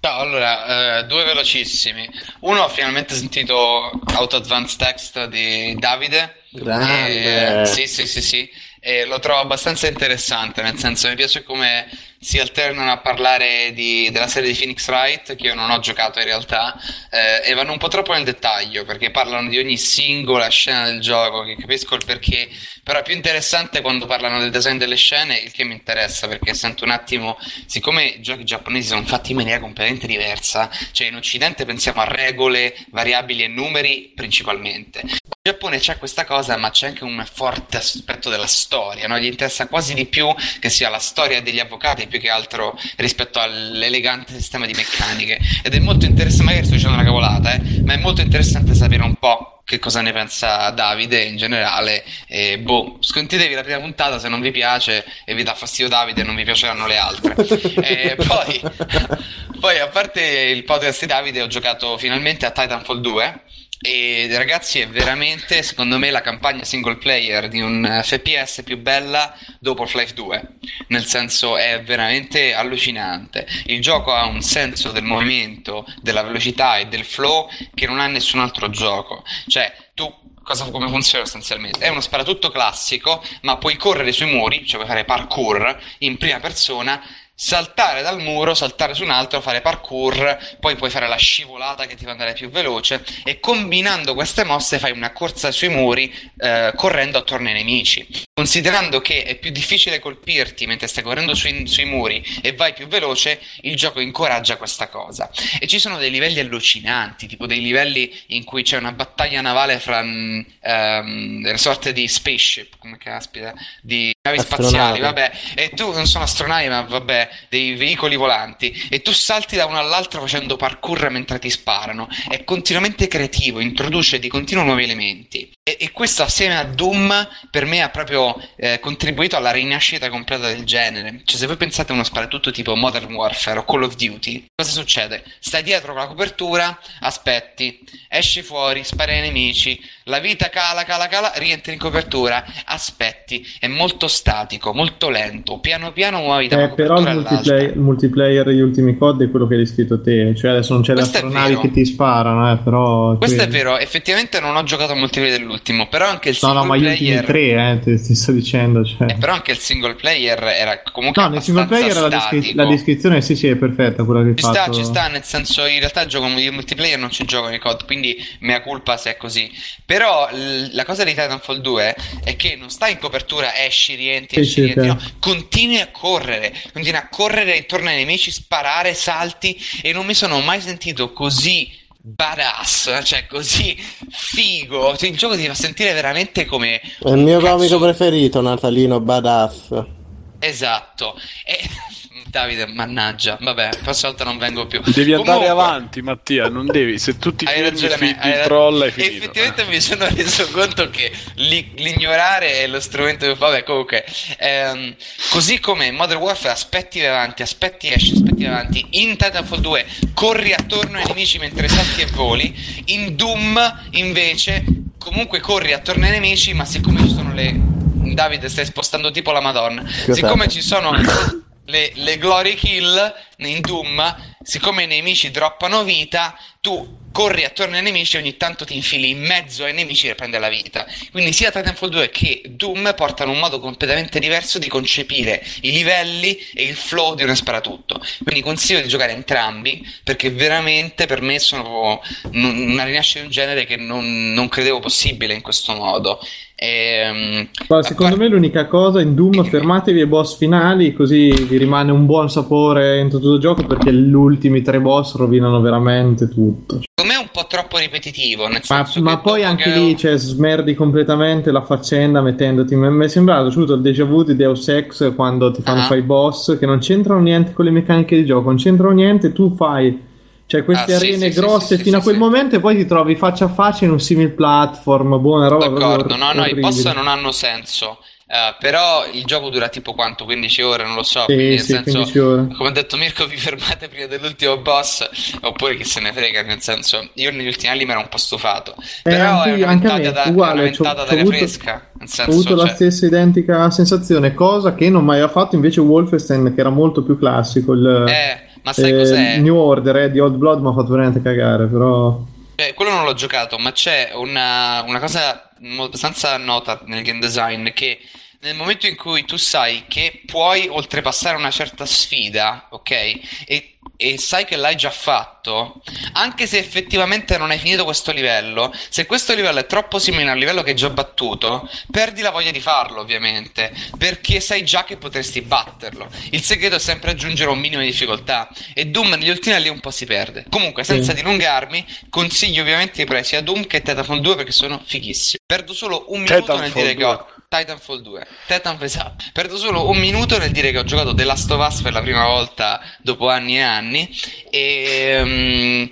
Ciao, allora, eh, due velocissimi. Uno, ho finalmente sentito Auto Advanced Text di Davide. Grande. Eh, sì, sì, sì, sì. E lo trovo abbastanza interessante, nel senso mi piace come si alternano a parlare di, della serie di Phoenix Wright, che io non ho giocato in realtà, eh, e vanno un po' troppo nel dettaglio, perché parlano di ogni singola scena del gioco, che capisco il perché, però è più interessante quando parlano del design delle scene, il che mi interessa, perché sento un attimo, siccome i giochi giapponesi sono fatti in maniera completamente diversa, cioè in Occidente pensiamo a regole, variabili e numeri principalmente. In Giappone c'è questa cosa, ma c'è anche un forte aspetto della storia, no? gli interessa quasi di più che sia la storia degli avvocati più che altro rispetto all'elegante sistema di meccaniche. Ed è molto interessante, magari sto dicendo una cavolata, eh, ma è molto interessante sapere un po' che cosa ne pensa Davide in generale. E boh, scontatevi la prima puntata se non vi piace e vi dà fastidio Davide, non vi piaceranno le altre. e poi, poi, a parte il podcast di Davide, ho giocato finalmente a Titanfall 2 e ragazzi, è veramente, secondo me, la campagna single player di un FPS più bella dopo Half-Life 2. Nel senso, è veramente allucinante. Il gioco ha un senso del movimento, della velocità e del flow che non ha nessun altro gioco. Cioè, tu cosa, come funziona sostanzialmente? È uno sparatutto classico, ma puoi correre sui muri, cioè puoi fare parkour in prima persona saltare dal muro, saltare su un altro, fare parkour, poi puoi fare la scivolata che ti fa andare più veloce e combinando queste mosse fai una corsa sui muri eh, correndo attorno ai nemici. Considerando che è più difficile colpirti mentre stai correndo sui, sui, muri e vai più veloce, il gioco incoraggia questa cosa. E ci sono dei livelli allucinanti, tipo dei livelli in cui c'è una battaglia navale fra um, um, sorte di spaceship, come caspita, di navi spaziali, vabbè, e tu non sono astronavi, ma vabbè, dei veicoli volanti, e tu salti da uno all'altro facendo parkour mentre ti sparano. È continuamente creativo, introduce di continuo nuovi elementi. E, e, questo assieme a Doom per me ha proprio eh, contribuito alla rinascita completa del genere. Cioè, se voi pensate a uno sparatutto tipo Modern Warfare o Call of Duty, cosa succede? Stai dietro con la copertura, aspetti, esci fuori, spari ai nemici, la vita cala, cala, cala, rientri in copertura, aspetti. È molto statico, molto lento. Piano piano muovi da eh, Però il multiplayer, il multiplayer degli ultimi COD è quello che hai descritto te. Cioè, adesso non c'è le astronavi che ti sparano, eh, però. Questo è vero, effettivamente non ho giocato al multiplayer dell'ultimo, però anche il single no, no, ma player... gli ultimi tre, eh, ti, ti sto dicendo. Cioè. Eh, però anche il single player era comunque. No, nel single player la, descri- la, descrizione sì, sì, è perfetta. Quella che ci fatto... sta, ci sta, nel senso, in realtà gioco il multiplayer non ci gioco nei COD, quindi mea culpa se è così. Però la cosa di Titanfall 2 è che non stai in copertura, esci, rientri, esci, sì, rientri, no, continui a correre, continui a correre intorno ai nemici, sparare, salti e non mi sono mai sentito così badass, cioè così figo. Cioè, il gioco ti fa sentire veramente come. È il mio cazzo... comico preferito, Natalino Badass. Esatto. E Davide, mannaggia, vabbè, prossima volta non vengo più. Devi Comunque, andare avanti, Mattia, non devi. Se tu ti fermi fi- il troll hai finito. Effettivamente mi sono reso conto che li- l'ignorare è lo strumento che vabbè, comunque ehm, così come in Modern Warfare aspetti avanti, aspetti esci, aspetti avanti, in Titanfall 2 corri attorno ai nemici mentre salti e voli, in Doom invece comunque corri attorno ai nemici, ma siccome ci sono le Davide stai spostando tipo la Madonna. Siccome ci sono le, le glory kill in Doom, siccome i nemici droppano vita, tu corri attorno ai nemici e ogni tanto ti infili in mezzo ai nemici e prende la vita. Quindi sia Titanfall 2 che Doom portano un modo completamente diverso di concepire i livelli e il flow di uno sparatutto. Quindi consiglio di giocare entrambi perché veramente per me sono una rinascita di un genere che non, non credevo possibile in questo modo. Ehm, secondo me l'unica cosa in Doom fermatevi ai boss finali così vi rimane un buon sapore in tutto il gioco perché gli ultimi tre boss rovinano veramente tutto. Secondo me è un po' troppo ripetitivo. ma, ma poi anche lì cioè, smerdi completamente la faccenda mettendoti. Mi è sembrato tutto il déjà vu di Deus Ex quando ti fanno uh-huh. fare i boss che non c'entrano niente con le meccaniche di gioco, non c'entrano niente, tu fai cioè queste ah, arene sì, grosse sì, fino a quel momento e poi ti trovi faccia a faccia in un simile platform, buona roba. D'accordo, no, no, i boss non hanno senso. Uh, però il gioco dura tipo quanto? 15 ore, non lo so. Sì, quindi, sì, senso, come ha detto Mirko, vi fermate prima dell'ultimo boss, oppure chi se ne frega. Nel senso, io negli ultimi anni mi ero un po' stufato. Eh, però anche, è anche a me, da, uguale, è una d'aria avuto, fresca. Senso, ho avuto cioè... la stessa identica sensazione, cosa che non mai ha fatto invece Wolfenstein, che era molto più classico. Il, eh ma sai eh, cos'è? New Order eh, di Old Blood mi ha fatto veramente cagare, però... Eh, quello non l'ho giocato, ma c'è una, una cosa abbastanza nota nel game design che nel momento in cui tu sai che puoi oltrepassare una certa sfida, ok? E e sai che l'hai già fatto, anche se effettivamente non hai finito questo livello, se questo livello è troppo simile al livello che hai già battuto, perdi la voglia di farlo, ovviamente, perché sai già che potresti batterlo. Il segreto è sempre aggiungere un minimo di difficoltà e Doom negli ultimi anni un po' si perde. Comunque, senza sì. dilungarmi, consiglio ovviamente di prendere sia Doom che Titanfall 2 perché sono fighissimi. Perdo solo un minuto Titanfall nel dire 2. che ho Titanfall 2. Titanfall esatto. Perdo solo un minuto nel dire che ho giocato The Last of Us per la prima volta dopo anni e anni. E. Um,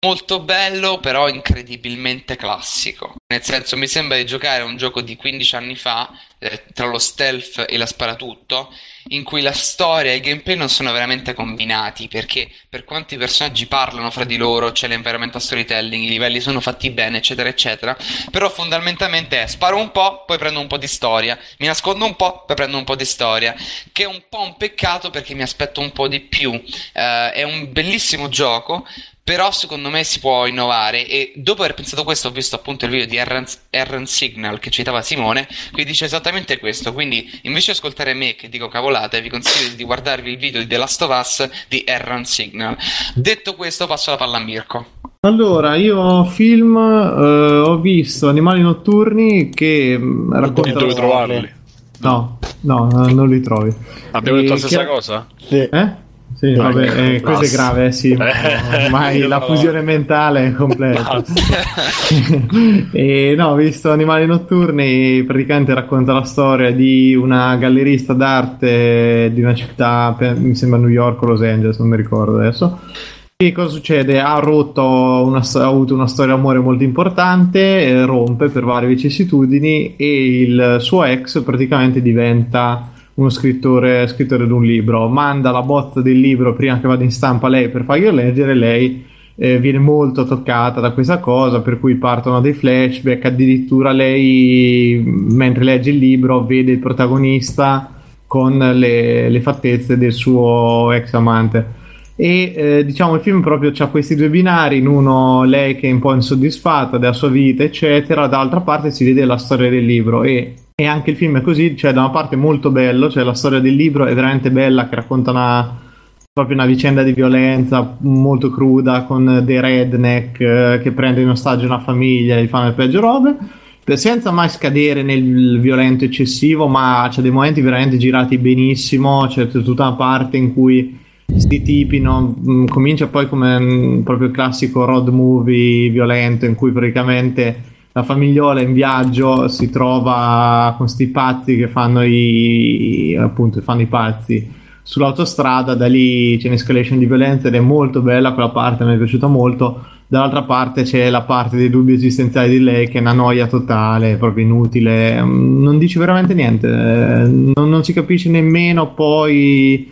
molto bello, però incredibilmente classico. Nel senso, mi sembra di giocare a un gioco di 15 anni fa, eh, tra lo stealth e la sparatutto, in cui la storia e il gameplay non sono veramente combinati, perché per quanto i personaggi parlano fra di loro, c'è l'environmental storytelling, i livelli sono fatti bene, eccetera, eccetera, però fondamentalmente è sparo un po', poi prendo un po' di storia, mi nascondo un po', poi prendo un po' di storia, che è un po' un peccato perché mi aspetto un po' di più. Uh, è un bellissimo gioco, però secondo me si può innovare e dopo aver pensato questo ho visto appunto il video di Erran Signal che citava Simone che dice esattamente questo quindi invece di ascoltare me che dico cavolate vi consiglio di guardarvi il video di The Last of Us di Erran Signal detto questo passo la palla a Mirko allora, io film eh, ho visto Animali Notturni che mm, raccontano... dove trovarli? No, no, non li trovi. Abbiamo detto la stessa che... cosa? Sì. Eh? Sì, no, vabbè, eh, questo è grave, eh, sì, ormai la fusione mentale è completa. e no, ho visto Animali Notturni, praticamente racconta la storia di una gallerista d'arte di una città, mi sembra New York o Los Angeles, non mi ricordo adesso, E cosa succede? Ha rotto una, ha avuto una storia d'amore molto importante, eh, rompe per varie vicissitudini e il suo ex praticamente diventa uno scrittore, scrittore di un libro. Manda la bozza del libro prima che vada in stampa lei per farglielo leggere. Lei eh, viene molto toccata da questa cosa, per cui partono dei flashback. Addirittura lei, mentre legge il libro, vede il protagonista con le, le fattezze del suo ex amante e eh, diciamo il film proprio ha questi due binari in uno lei che è un po' insoddisfatta della sua vita eccetera dall'altra parte si vede la storia del libro e, e anche il film è così cioè da una parte molto bello cioè la storia del libro è veramente bella che racconta una proprio una vicenda di violenza molto cruda con dei redneck eh, che prendono in ostaggio una famiglia e gli fanno le peggio robe senza mai scadere nel violento eccessivo ma c'è dei momenti veramente girati benissimo c'è tutta una parte in cui questi tipi no? Mm, comincia poi come un, proprio il classico road movie violento in cui praticamente la famigliola in viaggio si trova con questi pazzi che fanno i appunto fanno i pazzi sull'autostrada da lì c'è un'escalation di violenza ed è molto bella quella parte mi è piaciuta molto. Dall'altra parte c'è la parte dei dubbi esistenziali di lei che è una noia totale proprio inutile. Mm, non dice veramente niente eh, non, non si capisce nemmeno poi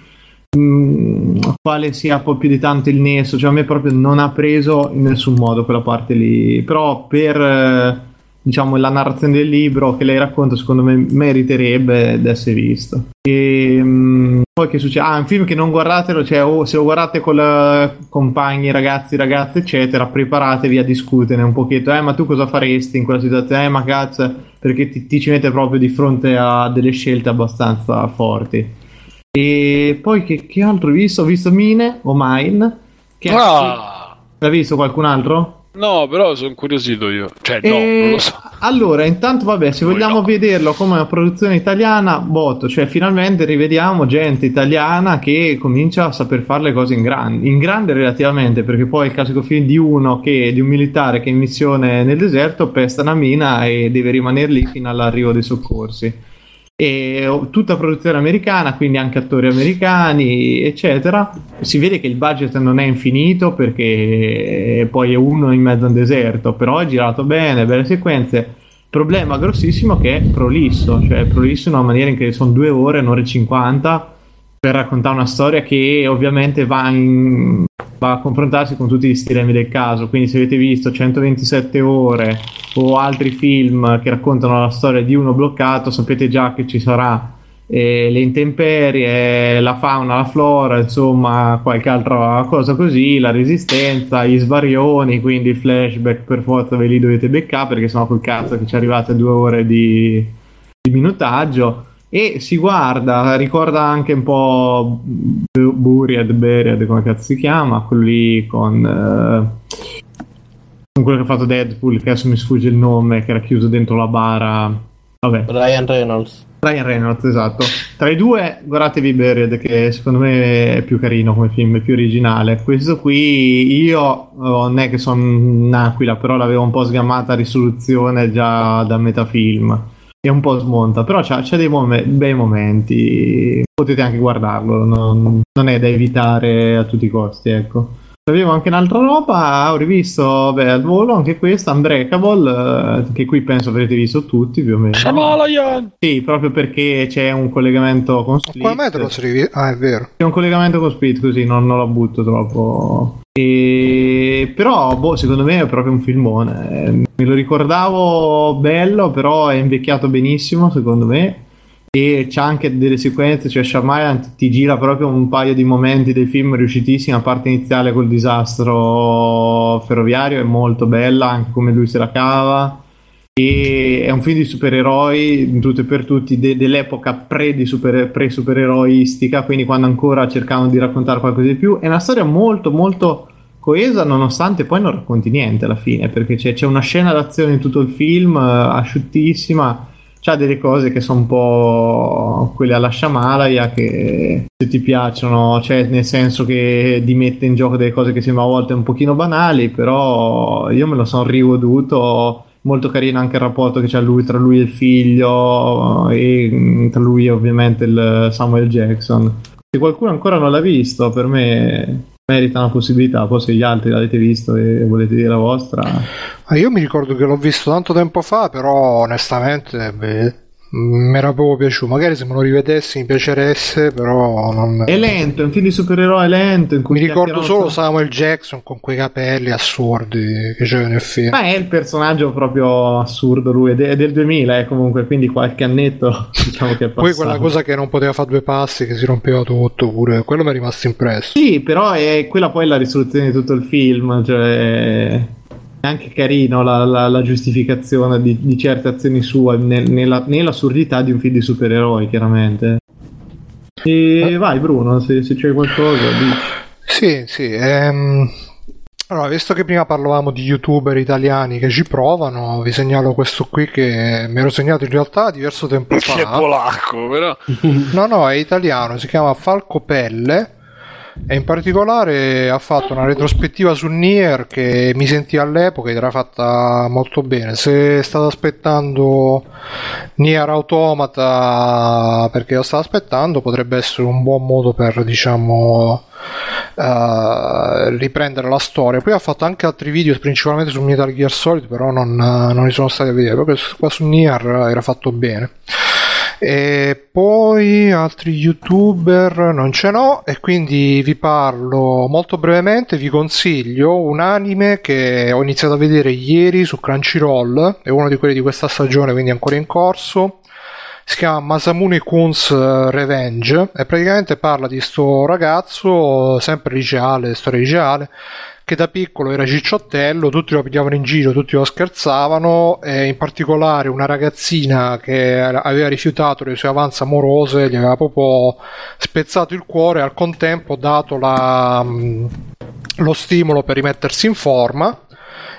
Mm, quale sia poi più di tanto il nesso, cioè a me proprio non ha preso in nessun modo quella parte lì, però per eh, diciamo la narrazione del libro che lei racconta secondo me meriterebbe di essere visto. E um, poi che succede? Ah, un film che non guardatelo, cioè oh, se lo guardate con eh, compagni, ragazzi, ragazze, eccetera, preparatevi a discutere un pochetto, eh ma tu cosa faresti in quella situazione? Eh ma cazzo, perché ti, ti ci mette proprio di fronte a delle scelte abbastanza forti. E poi che, che altro ho visto? Ho visto Mine o Mine. Che ah. L'ha visto qualcun altro? No, però sono incuriosito io. Cioè, no, e... non lo so. Allora, intanto, vabbè, se vogliamo no. vederlo come una produzione italiana, botto. Cioè, finalmente rivediamo gente italiana che comincia a saper fare le cose in grande. In grande relativamente, perché poi il classico film di uno che di un militare che è in missione nel deserto pesta una mina e deve rimanere lì fino all'arrivo dei soccorsi e tutta produzione americana, quindi anche attori americani, eccetera. Si vede che il budget non è infinito perché poi è uno in mezzo a un deserto, però è girato bene, belle sequenze. Problema grossissimo che è prolisso, cioè è prolisso in una maniera in cui sono due ore, un'ora e cinquanta per raccontare una storia che ovviamente va, in, va, a confrontarsi con tutti gli stilemi del caso. Quindi, se avete visto 127 ore o altri film che raccontano la storia di uno bloccato, sapete già che ci sarà eh, le intemperie, la fauna, la flora, insomma, qualche altra cosa così, la resistenza, gli svarioni. Quindi, i flashback per forza ve li dovete beccare perché sennò col cazzo che ci arrivate due ore di, di minutaggio e si guarda, ricorda anche un po' Buried, Buried, come cazzo si chiama, quello lì con, eh, con quello che ha fatto Deadpool, che adesso mi sfugge il nome, che era chiuso dentro la bara. Vabbè. Ryan Reynolds. Ryan Reynolds, esatto. Tra i due, guardatevi Buried, che secondo me è più carino come film, è più originale. Questo qui, io oh, non è che sono un'aquila, però l'avevo un po' sgammata a risoluzione già da metafilm è un po' smonta, però c'ha, c'ha dei mom- bei momenti, potete anche guardarlo, non, non, è da evitare a tutti i costi, ecco. Avevo anche un'altra roba, ho rivisto beh, al volo anche questa, Unbreakable, eh, che qui penso avrete visto tutti più o meno. Shamalayan! Sì, proprio perché c'è un collegamento con Split. Quale metro si rivi- Ah, è vero. C'è un collegamento con Split, così non, non la butto troppo. E... Però, boh, secondo me è proprio un filmone. Me lo ricordavo bello, però è invecchiato benissimo, secondo me. E c'ha anche delle sequenze, cioè Shyamalan ti gira proprio un paio di momenti del film riuscitissimi. La parte iniziale col disastro ferroviario è molto bella, anche come lui se la cava. E è un film di supereroi in tutto e per tutti de- dell'epoca pre quindi quando ancora cercavano di raccontare qualcosa di più. È una storia molto, molto coesa, nonostante poi non racconti niente alla fine, perché c'è, c'è una scena d'azione in tutto il film, uh, asciuttissima. C'ha delle cose che sono un po' quelle alla Shamalaya che se ti piacciono, cioè nel senso che ti mette in gioco delle cose che sembrano a volte un pochino banali, però io me lo sono rigoduto molto carino anche il rapporto che c'è lui, tra lui e il figlio e mm, tra lui e ovviamente il Samuel Jackson. Se qualcuno ancora non l'ha visto, per me merita una possibilità. Poi se gli altri l'avete visto e volete dire la vostra. Ah, io mi ricordo che l'ho visto tanto tempo fa, però onestamente beh, mi era proprio piaciuto. Magari se me lo rivedessi mi piacerebbe, però non... È lento, è un film di supereroe lento. Mi ricordo solo Samuel Jackson con quei capelli assurdi che c'era nel film. Ma è il personaggio proprio assurdo lui, è del 2000 eh, comunque, quindi qualche annetto diciamo che è passato. Poi quella cosa che non poteva fare due passi, che si rompeva tutto, pure quello mi è rimasto impresso. Sì, però è quella poi la risoluzione di tutto il film, cioè anche carino la, la, la giustificazione di, di, certe azioni sue nel, nella, nell'assurdità di un film di supereroi, chiaramente. E ah. vai Bruno, se, se c'è qualcosa, dici. Sì, sì. Ehm... Allora, visto che prima parlavamo di youtuber italiani che ci provano, vi segnalo questo qui che mi ero segnato in realtà diverso tempo fa. È polacco, però. no, no, è italiano, si chiama Falco Pelle e in particolare ha fatto una retrospettiva su Nier che mi sentì all'epoca ed era fatta molto bene. Se state aspettando Nier Automata perché lo state aspettando, potrebbe essere un buon modo per diciamo uh, riprendere la storia. Poi ha fatto anche altri video, principalmente su Metal Gear Solid, però non, non li sono stati a vedere. Proprio qua su Nier era fatto bene. E poi altri youtuber non ce n'ho e quindi vi parlo molto brevemente, vi consiglio un anime che ho iniziato a vedere ieri su Crunchyroll, è uno di quelli di questa stagione quindi ancora in corso. Si chiama Masamune Kun's Revenge e praticamente parla di sto ragazzo, sempre liceale, storia liceale, che da piccolo era cicciottello, tutti lo pigliavano in giro, tutti lo scherzavano e in particolare una ragazzina che aveva rifiutato le sue avanze amorose gli aveva proprio spezzato il cuore e al contempo dato la, lo stimolo per rimettersi in forma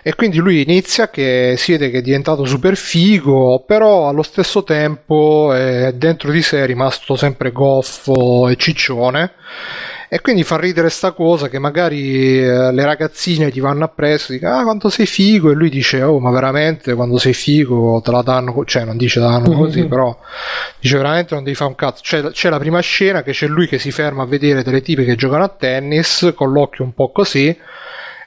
e quindi lui inizia che si vede che è diventato super figo però allo stesso tempo è dentro di sé è rimasto sempre goffo e ciccione e quindi fa ridere sta cosa che magari eh, le ragazzine gli vanno appresso e dicono ah quanto sei figo. E lui dice oh ma veramente quando sei figo te la danno cioè non dice te la danno così però dice veramente non devi fare un cazzo. C'è, c'è la prima scena che c'è lui che si ferma a vedere delle tipe che giocano a tennis con l'occhio un po' così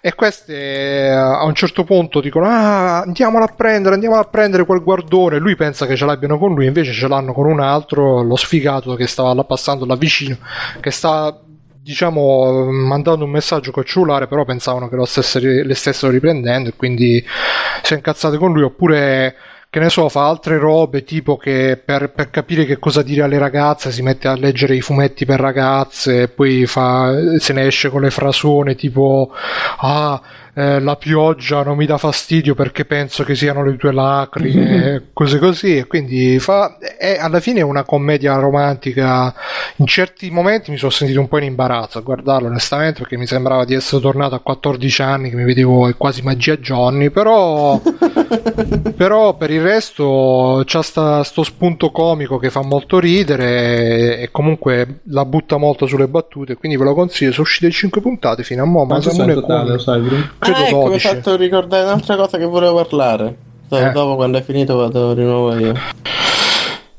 e queste eh, a un certo punto dicono ah andiamola a prendere andiamola a prendere quel guardone. Lui pensa che ce l'abbiano con lui invece ce l'hanno con un altro lo sfigato che stava là passando là vicino che sta diciamo mandando un messaggio col cellulare però pensavano che lo stesse, le stessero riprendendo e quindi si è incazzate con lui oppure che ne so, fa altre robe tipo che per, per, capire che cosa dire alle ragazze si mette a leggere i fumetti per ragazze poi fa, se ne esce con le frasone tipo ah eh, la pioggia non mi dà fastidio perché penso che siano le tue lacrime, cose così. E quindi fa, è alla fine una commedia romantica. In certi momenti mi sono sentito un po' in imbarazzo a guardarlo, onestamente, perché mi sembrava di essere tornato a 14 anni, che mi vedevo quasi magia Johnny. Però, però per il resto c'ha sta, sto spunto comico che fa molto ridere e comunque la butta molto sulle battute. Quindi ve lo consiglio. Sono uscite 5 puntate fino a mo'. Ma Samuele sai, credo ah, ecco, 12. mi hai fatto ricordare un'altra cosa che volevo parlare. Eh. Dopo quando è finito vado di nuovo io.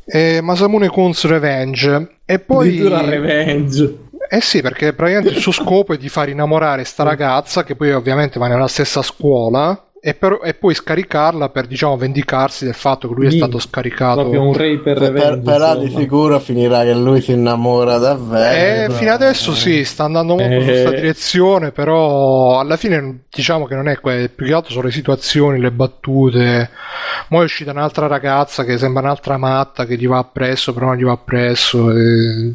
Eh, Masamune Kun's Revenge. E poi... Addirittura Revenge. Eh sì, perché praticamente il suo scopo è di far innamorare sta ragazza che poi ovviamente va nella stessa scuola e, per, e, poi scaricarla per diciamo vendicarsi del fatto che lui è stato scaricato proprio un re per, per però di sicuro finirà che lui si innamora davvero. Eh, fino adesso sì sta andando molto eh. in questa direzione però alla fine diciamo che non è que- più che altro sono le situazioni le battute. Poi è uscita un'altra ragazza che sembra un'altra matta che gli va appresso però non gli va appresso e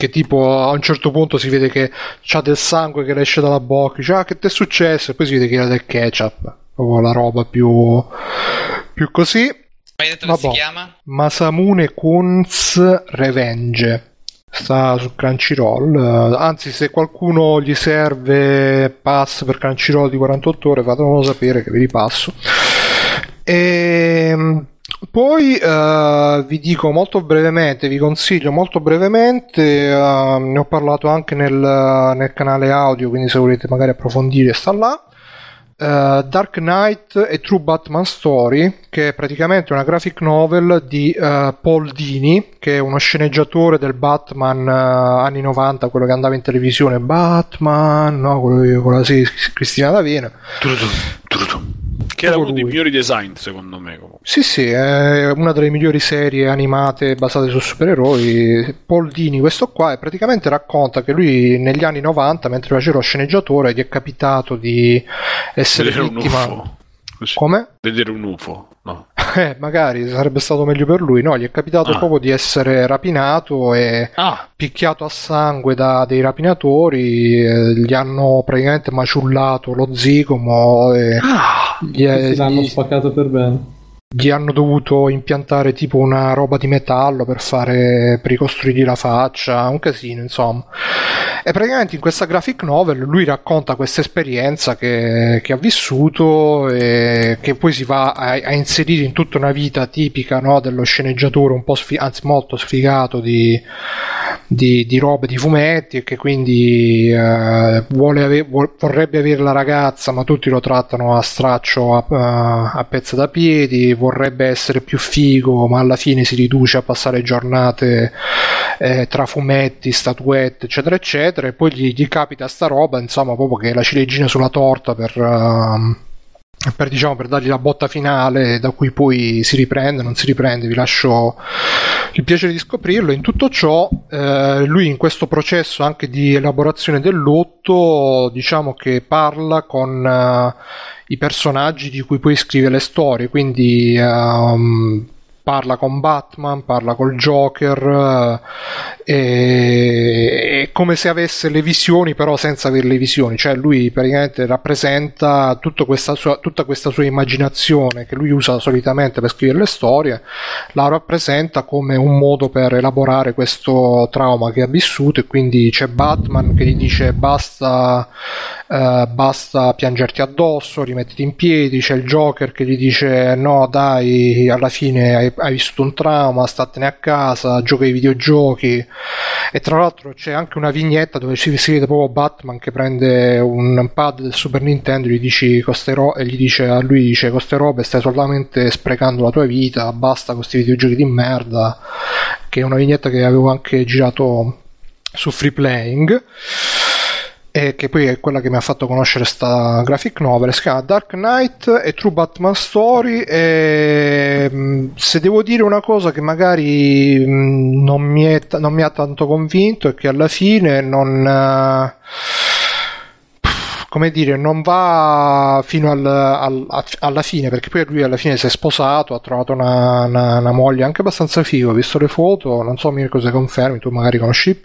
che tipo a un certo punto si vede che c'ha del sangue che le esce dalla bocca dice ah che ti è successo e poi si vede che era del ketchup proprio la roba più, più così. Ma hai detto Vabbè. che si chiama? Masamune Kunz Revenge. Sta su Crunchyroll. Anzi, se qualcuno gli serve pass per Crunchyroll di 48 ore, fatemelo sapere che vi ripasso. E ehm, poi uh, vi dico molto brevemente, vi consiglio molto brevemente, uh, ne ho parlato anche nel, nel canale audio, quindi se volete magari approfondire sta là. uh, Dark Knight e True Batman Story, che è praticamente una graphic novel di uh, Paul Dini, che è uno sceneggiatore del Batman anni 90, quello che andava in televisione, Batman, no? quello con la Cristina D'Avena. Che era uno dei migliori design, secondo me. Comunque. Sì, sì, è una delle migliori serie animate basate su supereroi. Paul Dini, questo qua, praticamente racconta che lui negli anni 90, mentre faceva lo sceneggiatore, gli è capitato di essere Vedere vittima. un UFO. Così. Come? Vedere un UFO, no. Eh, magari sarebbe stato meglio per lui. No, gli è capitato Ah. proprio di essere rapinato e Ah, picchiato a sangue da dei rapinatori. eh, gli hanno praticamente maciullato lo zigomo e ah. Gli, l'hanno gli- spaccato per bene. gli hanno dovuto impiantare tipo una roba di metallo per fare per ricostruirgli la faccia, un casino, insomma. E praticamente in questa graphic novel lui racconta questa esperienza che, che ha vissuto e che poi si va a, a inserire in tutta una vita tipica no, dello sceneggiatore un po' sfi- anzi molto sfigato di, di, di robe di fumetti e che quindi eh, vuole ave- vuol- vorrebbe avere la ragazza ma tutti lo trattano a straccio a, a, a pezza da piedi vorrebbe essere più figo ma alla fine si riduce a passare giornate eh, tra fumetti, statuette eccetera eccetera e poi gli, gli capita sta roba insomma proprio che è la ciliegina sulla torta per... ehm, per, diciamo, per dargli la botta finale da cui poi si riprende, non si riprende, vi lascio il piacere di scoprirlo. In tutto ciò, eh, lui in questo processo anche di elaborazione del lotto, diciamo che parla con eh, i personaggi di cui poi scrive le storie, quindi ehm, parla con Batman, parla col Joker, eh, è come se avesse le visioni però senza avere le visioni, cioè lui praticamente rappresenta tutta questa sua, tutta questa sua immaginazione che lui usa solitamente per scrivere le storie, la rappresenta come un modo per elaborare questo trauma che ha vissuto e quindi c'è Batman che gli dice basta, eh, basta piangerti addosso, rimettiti in piedi, c'è il Joker che gli dice no dai, alla fine hai, hai vissuto un trauma, statene a casa, gioca ai videogiochi. E tra l'altro c'è anche una vignetta dove si, si vede proprio Batman che prende un pad del Super Nintendo e gli, dici, ro- e gli dice a lui dice queste robe stai solamente sprecando la tua vita, basta con questi videogiochi di merda, che è una vignetta che avevo anche girato su Free Playing e che poi è quella che mi ha fatto conoscere sta graphic novel si chiama Dark Knight e True Batman Story e mh, se devo dire una cosa che magari mh, non mi, è non mi ha tanto convinto è che alla fine non eh, come dire, non va fino al- al- alla fine, perché poi lui alla fine si è sposato, ha trovato una, una- una moglie anche abbastanza figo, ho visto le foto, non so Mirko se confermi, tu magari conosci di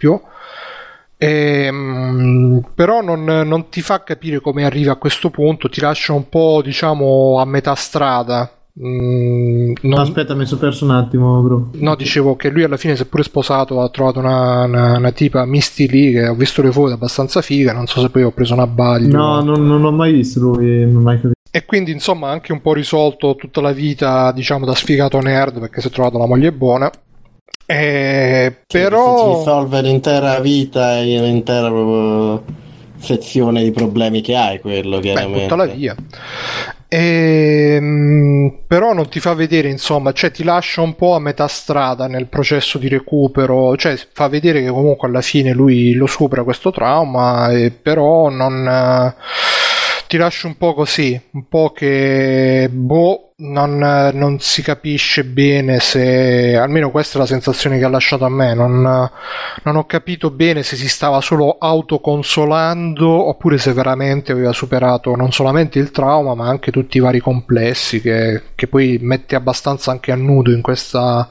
più. Ehm, però non, non ti fa capire come arriva a questo punto, ti lascia un po' diciamo a metà strada. Mm, non- Aspetta, mi sono perso un attimo, bro. No, dicevo che lui alla fine, seppure sposato, ha trovato una, una- una tipa Misty lì che ho visto le foto abbastanza figa. Non so se poi ho preso un abbaglio. No, non, non ho mai visto lui, non ho mai capito. E quindi, insomma, anche un po' risolto tutta la vita, diciamo, da sfigato nerd perché si è trovato la moglie buona. Eh, Sì, però. si risolve l'intera vita e l'intera proprio sezione di problemi che hai, quello Beh, chiaramente. buttala via. Ehm, però non ti fa vedere, insomma, cioè ti lascia un po' a metà strada nel processo di recupero, cioè fa vedere che comunque alla fine lui lo supera questo trauma, e però non eh, ti lascia un po' così, un po' che boh, non, non si capisce bene se, almeno questa è la sensazione che ha lasciato a me, non, non ho capito bene se si stava solo autoconsolando oppure se veramente aveva superato non solamente il trauma ma anche tutti i vari complessi che, che poi mette abbastanza anche a nudo in questa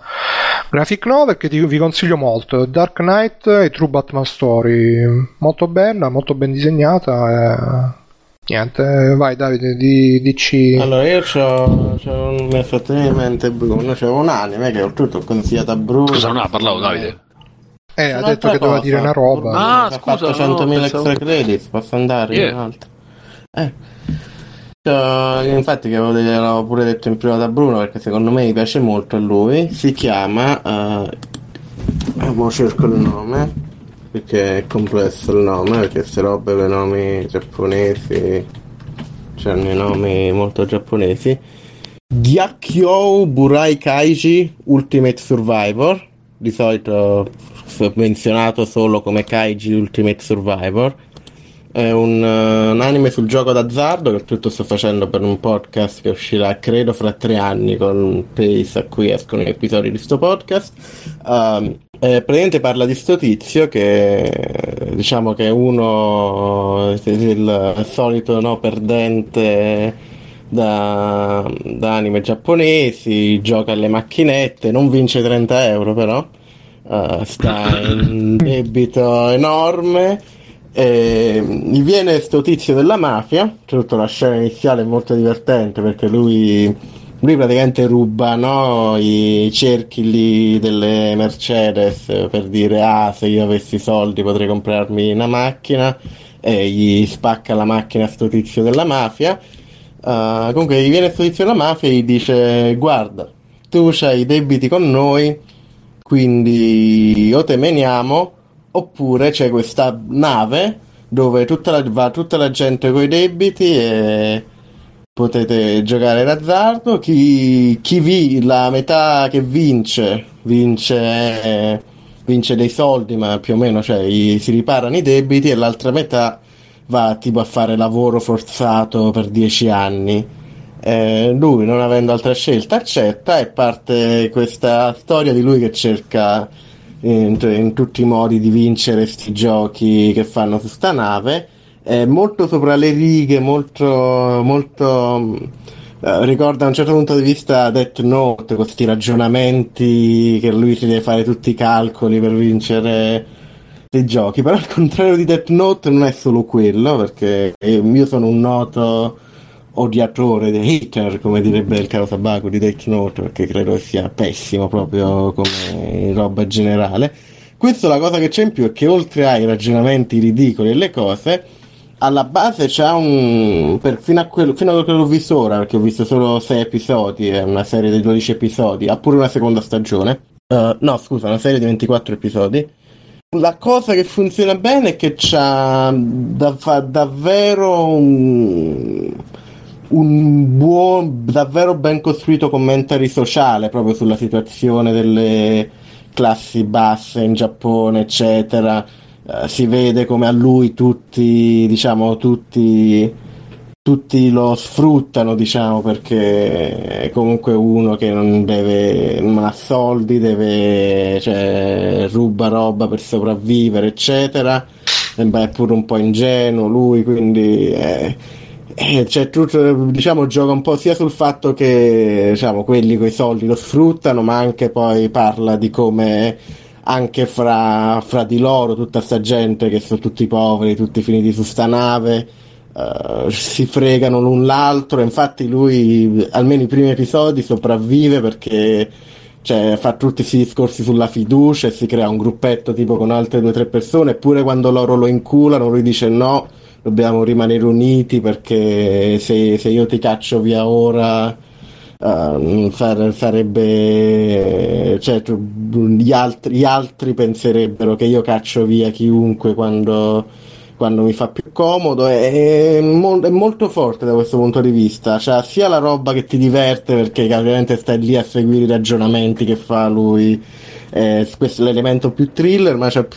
graphic novel che vi consiglio molto. Dark Knight e True Batman Story. Molto bella, molto ben disegnata e... niente, vai Davide di, dici Allora, io c'ho, c'ho un, mi fatto in mente Bruno, c'avevo un anime che oltretutto ho consigliato a Bruno. Scusa, non ha parlato Davide. eh, ha Un'altra detto che doveva cosa. dire una roba Ah, che scusa, ha fatto no, 100.000 pensavo- extra credits, posso andare Yeah. in alto? Eh. C'ho- infatti che avevo, l'avevo pure detto in privato a Bruno perché secondo me mi piace molto a lui, si chiama, eh, mo cerco il nome, perché è complesso il nome, perché queste robe con i nomi giapponesi c'hanno i nomi molto giapponesi. Gyakyo Burai Kaiji Ultimate Survivor, di solito menzionato solo come Kaiji Ultimate Survivor. È un, uh, un, anime sul gioco d'azzardo che tutto sto facendo per un podcast che uscirà credo fra tre anni con pace a cui escono gli episodi di sto podcast. Um, eh, praticamente parla di sto tizio che diciamo che è uno il solito no, perdente da, da, anime giapponesi, gioca alle macchinette, non vince 30 euro però, uh, sta in debito enorme e gli viene sto tizio della mafia, tutta la scena iniziale è molto divertente perché lui, lui praticamente ruba no, i cerchi lì delle Mercedes per dire ah se io avessi soldi potrei comprarmi una macchina e gli spacca la macchina a sto tizio della mafia. Uh, comunque gli viene sto tizio della mafia e gli dice guarda tu hai i debiti con noi quindi o te meniamo oppure c'è questa nave dove tutta la, va tutta la gente con i debiti e potete giocare d'azzardo. Chi, chi vi, la metà che vince, vince, vince dei soldi, ma più o meno cioè, i, si riparano i debiti, e l'altra metà va tipo a fare lavoro forzato per dieci anni. Eh, lui, non avendo altra scelta, accetta e parte questa storia di lui che cerca in, in tutti i modi di vincere questi giochi che fanno su sta nave. È molto sopra le righe, molto, molto eh, ricorda a un certo punto di vista Death Note, questi ragionamenti che lui si deve fare tutti i calcoli per vincere dei giochi, però al contrario di Death Note non è solo quello, perché io sono un noto odiatore, di hater, come direbbe il caro Tabacco di Death Note, perché credo sia pessimo proprio come roba generale. Questo la cosa che c'è in più è che oltre ai ragionamenti ridicoli e le cose, alla base c'è un. Per, fino, a quello, fino a quello che ho visto ora, perché ho visto solo 6 episodi, è una serie di 12 episodi, ha pure una seconda stagione. Uh, no, scusa, una serie di 24 episodi. La cosa che funziona bene è che c'ha da, davvero un un buon, davvero ben costruito commentary sociale proprio sulla situazione delle classi basse in Giappone, eccetera. Uh, si vede come a lui tutti, diciamo, tutti, tutti lo sfruttano, diciamo, perché è comunque uno che non deve, non ha soldi, deve, cioè, ruba roba per sopravvivere, eccetera. È pure un po' ingenuo lui, quindi... Eh, eh, cioè, tutto, diciamo, gioca un po' sia sul fatto che diciamo, quelli con i soldi lo sfruttano, ma anche poi parla di come anche fra, fra di loro, tutta sta gente che sono tutti poveri, tutti finiti su sta nave, uh, si fregano l'un l'altro. Infatti, lui, almeno i primi episodi, sopravvive perché cioè, fa tutti questi discorsi sulla fiducia e si crea un gruppetto tipo con altre due o tre persone. Eppure quando loro lo inculano, lui dice no dobbiamo rimanere uniti perché se, se io ti caccio via ora uh, sarebbe cioè gli altri, gli altri penserebbero che io caccio via chiunque quando, quando mi fa più comodo. È, è, è, molto forte da questo punto di vista. Cioè sia la roba che ti diverte perché ovviamente stai lì a seguire i ragionamenti che fa lui. Eh, questo è l'elemento più thriller ma c'è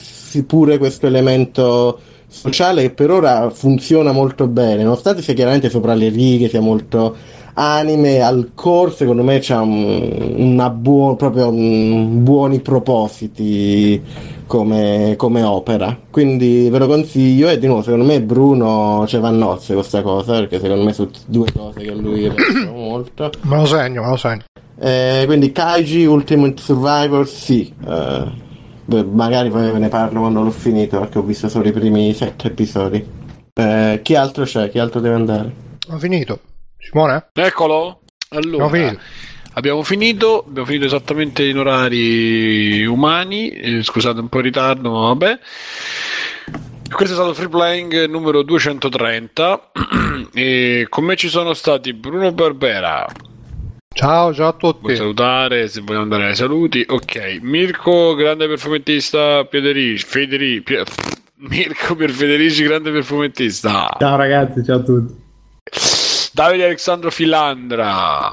pure questo elemento sociale che per ora funziona molto bene, nonostante sia chiaramente sopra le righe, sia molto anime, al core secondo me c'ha un, una buona, proprio un, buoni propositi come, come, opera, quindi ve lo consiglio e di nuovo secondo me Bruno ce va a nozze questa cosa, perché secondo me sono due cose che a lui piacciono molto. Me lo segno, me lo segno. Eh, quindi Kaiji Ultimate Survivor sì. Eh, magari poi ve ne parlo quando l'ho finito perché ho visto solo i primi sette episodi. Eh, chi altro c'è? Chi altro deve andare? Ho finito. Simone? Eccolo. Allora, finito. abbiamo finito, abbiamo finito esattamente in orari umani, eh, scusate un po' in ritardo, ma vabbè. Questo è stato Free Playing numero 230 e con me ci sono stati Bruno Barbera, Ciao, ciao a tutti. Vuoi salutare se vogliamo andare ai saluti? Ok, Mirko, grande perfumettista, Piederici, Federici, Mirko per Federici, grande perfumettista. Ciao ragazzi, ciao a tutti. Davide Alessandro Filandra.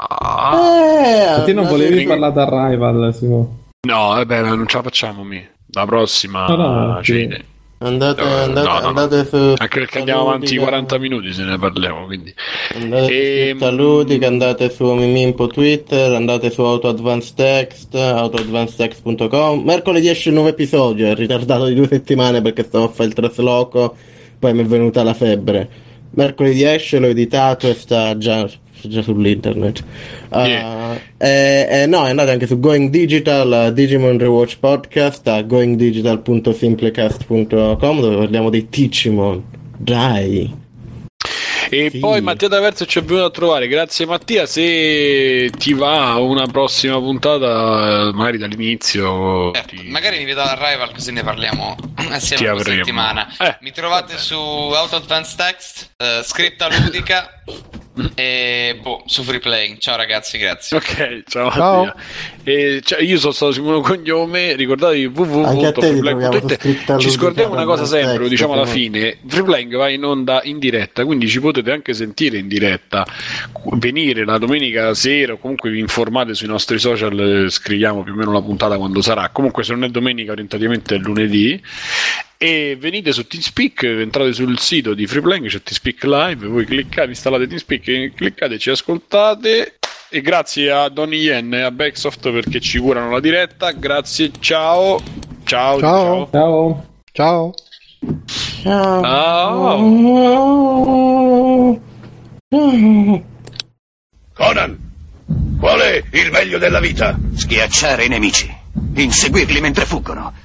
Eh, te non volevi mi... parlare da Rival, Simo. No, vabbè, non ce la facciamo, mi. La prossima no, no, sì. Andate, no, andate, no, no. andate su. Anche perché andiamo avanti 40 minuti se ne parliamo. Quindi. Andate e... su Ludica, andate su Mimimpo Twitter, andate su Auto Advanced Text, autoadvancedtext.com. Mercoledì esce un nuovo episodio, è ritardato di due settimane perché stavo a fare il trasloco, poi mi è venuta la febbre. Mercoledì esce, l'ho editato e sta già già sull'internet. Uh, yeah. eh, eh, no, andate anche su Going Digital, uh, Digimon Rewatch Podcast, a goingdigital.simplecast.com dove parliamo di Digimon. Dai! E sì. poi Mattia D'Averso ci è venuto a trovare. Grazie Mattia. Se ti va una prossima puntata, magari dall'inizio. Certo, ti... Magari mi vedo alla Rival così ne parliamo assieme a settimana. Eh, mi trovate vabbè. su Auto Advanced Text, uh, scritta ludica. E boh, su free playing. Ciao ragazzi, grazie. Ok, ciao, ciao. E, cioè, io sono stato Simone Cognome. Ricordatevi www.freeplaying.it. Ci scordiamo una cosa sempre, lo diciamo alla fine. Freeplaying va in onda in diretta, quindi ci potete anche sentire in diretta. Venire la domenica sera o comunque vi informate sui nostri social, scriviamo più o meno la puntata quando sarà. Comunque se non è domenica orientativamente è lunedì e venite su TeamSpeak, entrate sul sito di Freeplaying, c'è TeamSpeak Live, voi cliccate, installate TeamSpeak, cliccate, ci ascoltate. E grazie a Donny Yen e a Backsoft perché ci curano la diretta, grazie, ciao, ciao, ciao, ciao, ciao. ciao. Conan, qual è il meglio della vita? Schiacciare i nemici, inseguirli mentre fuggono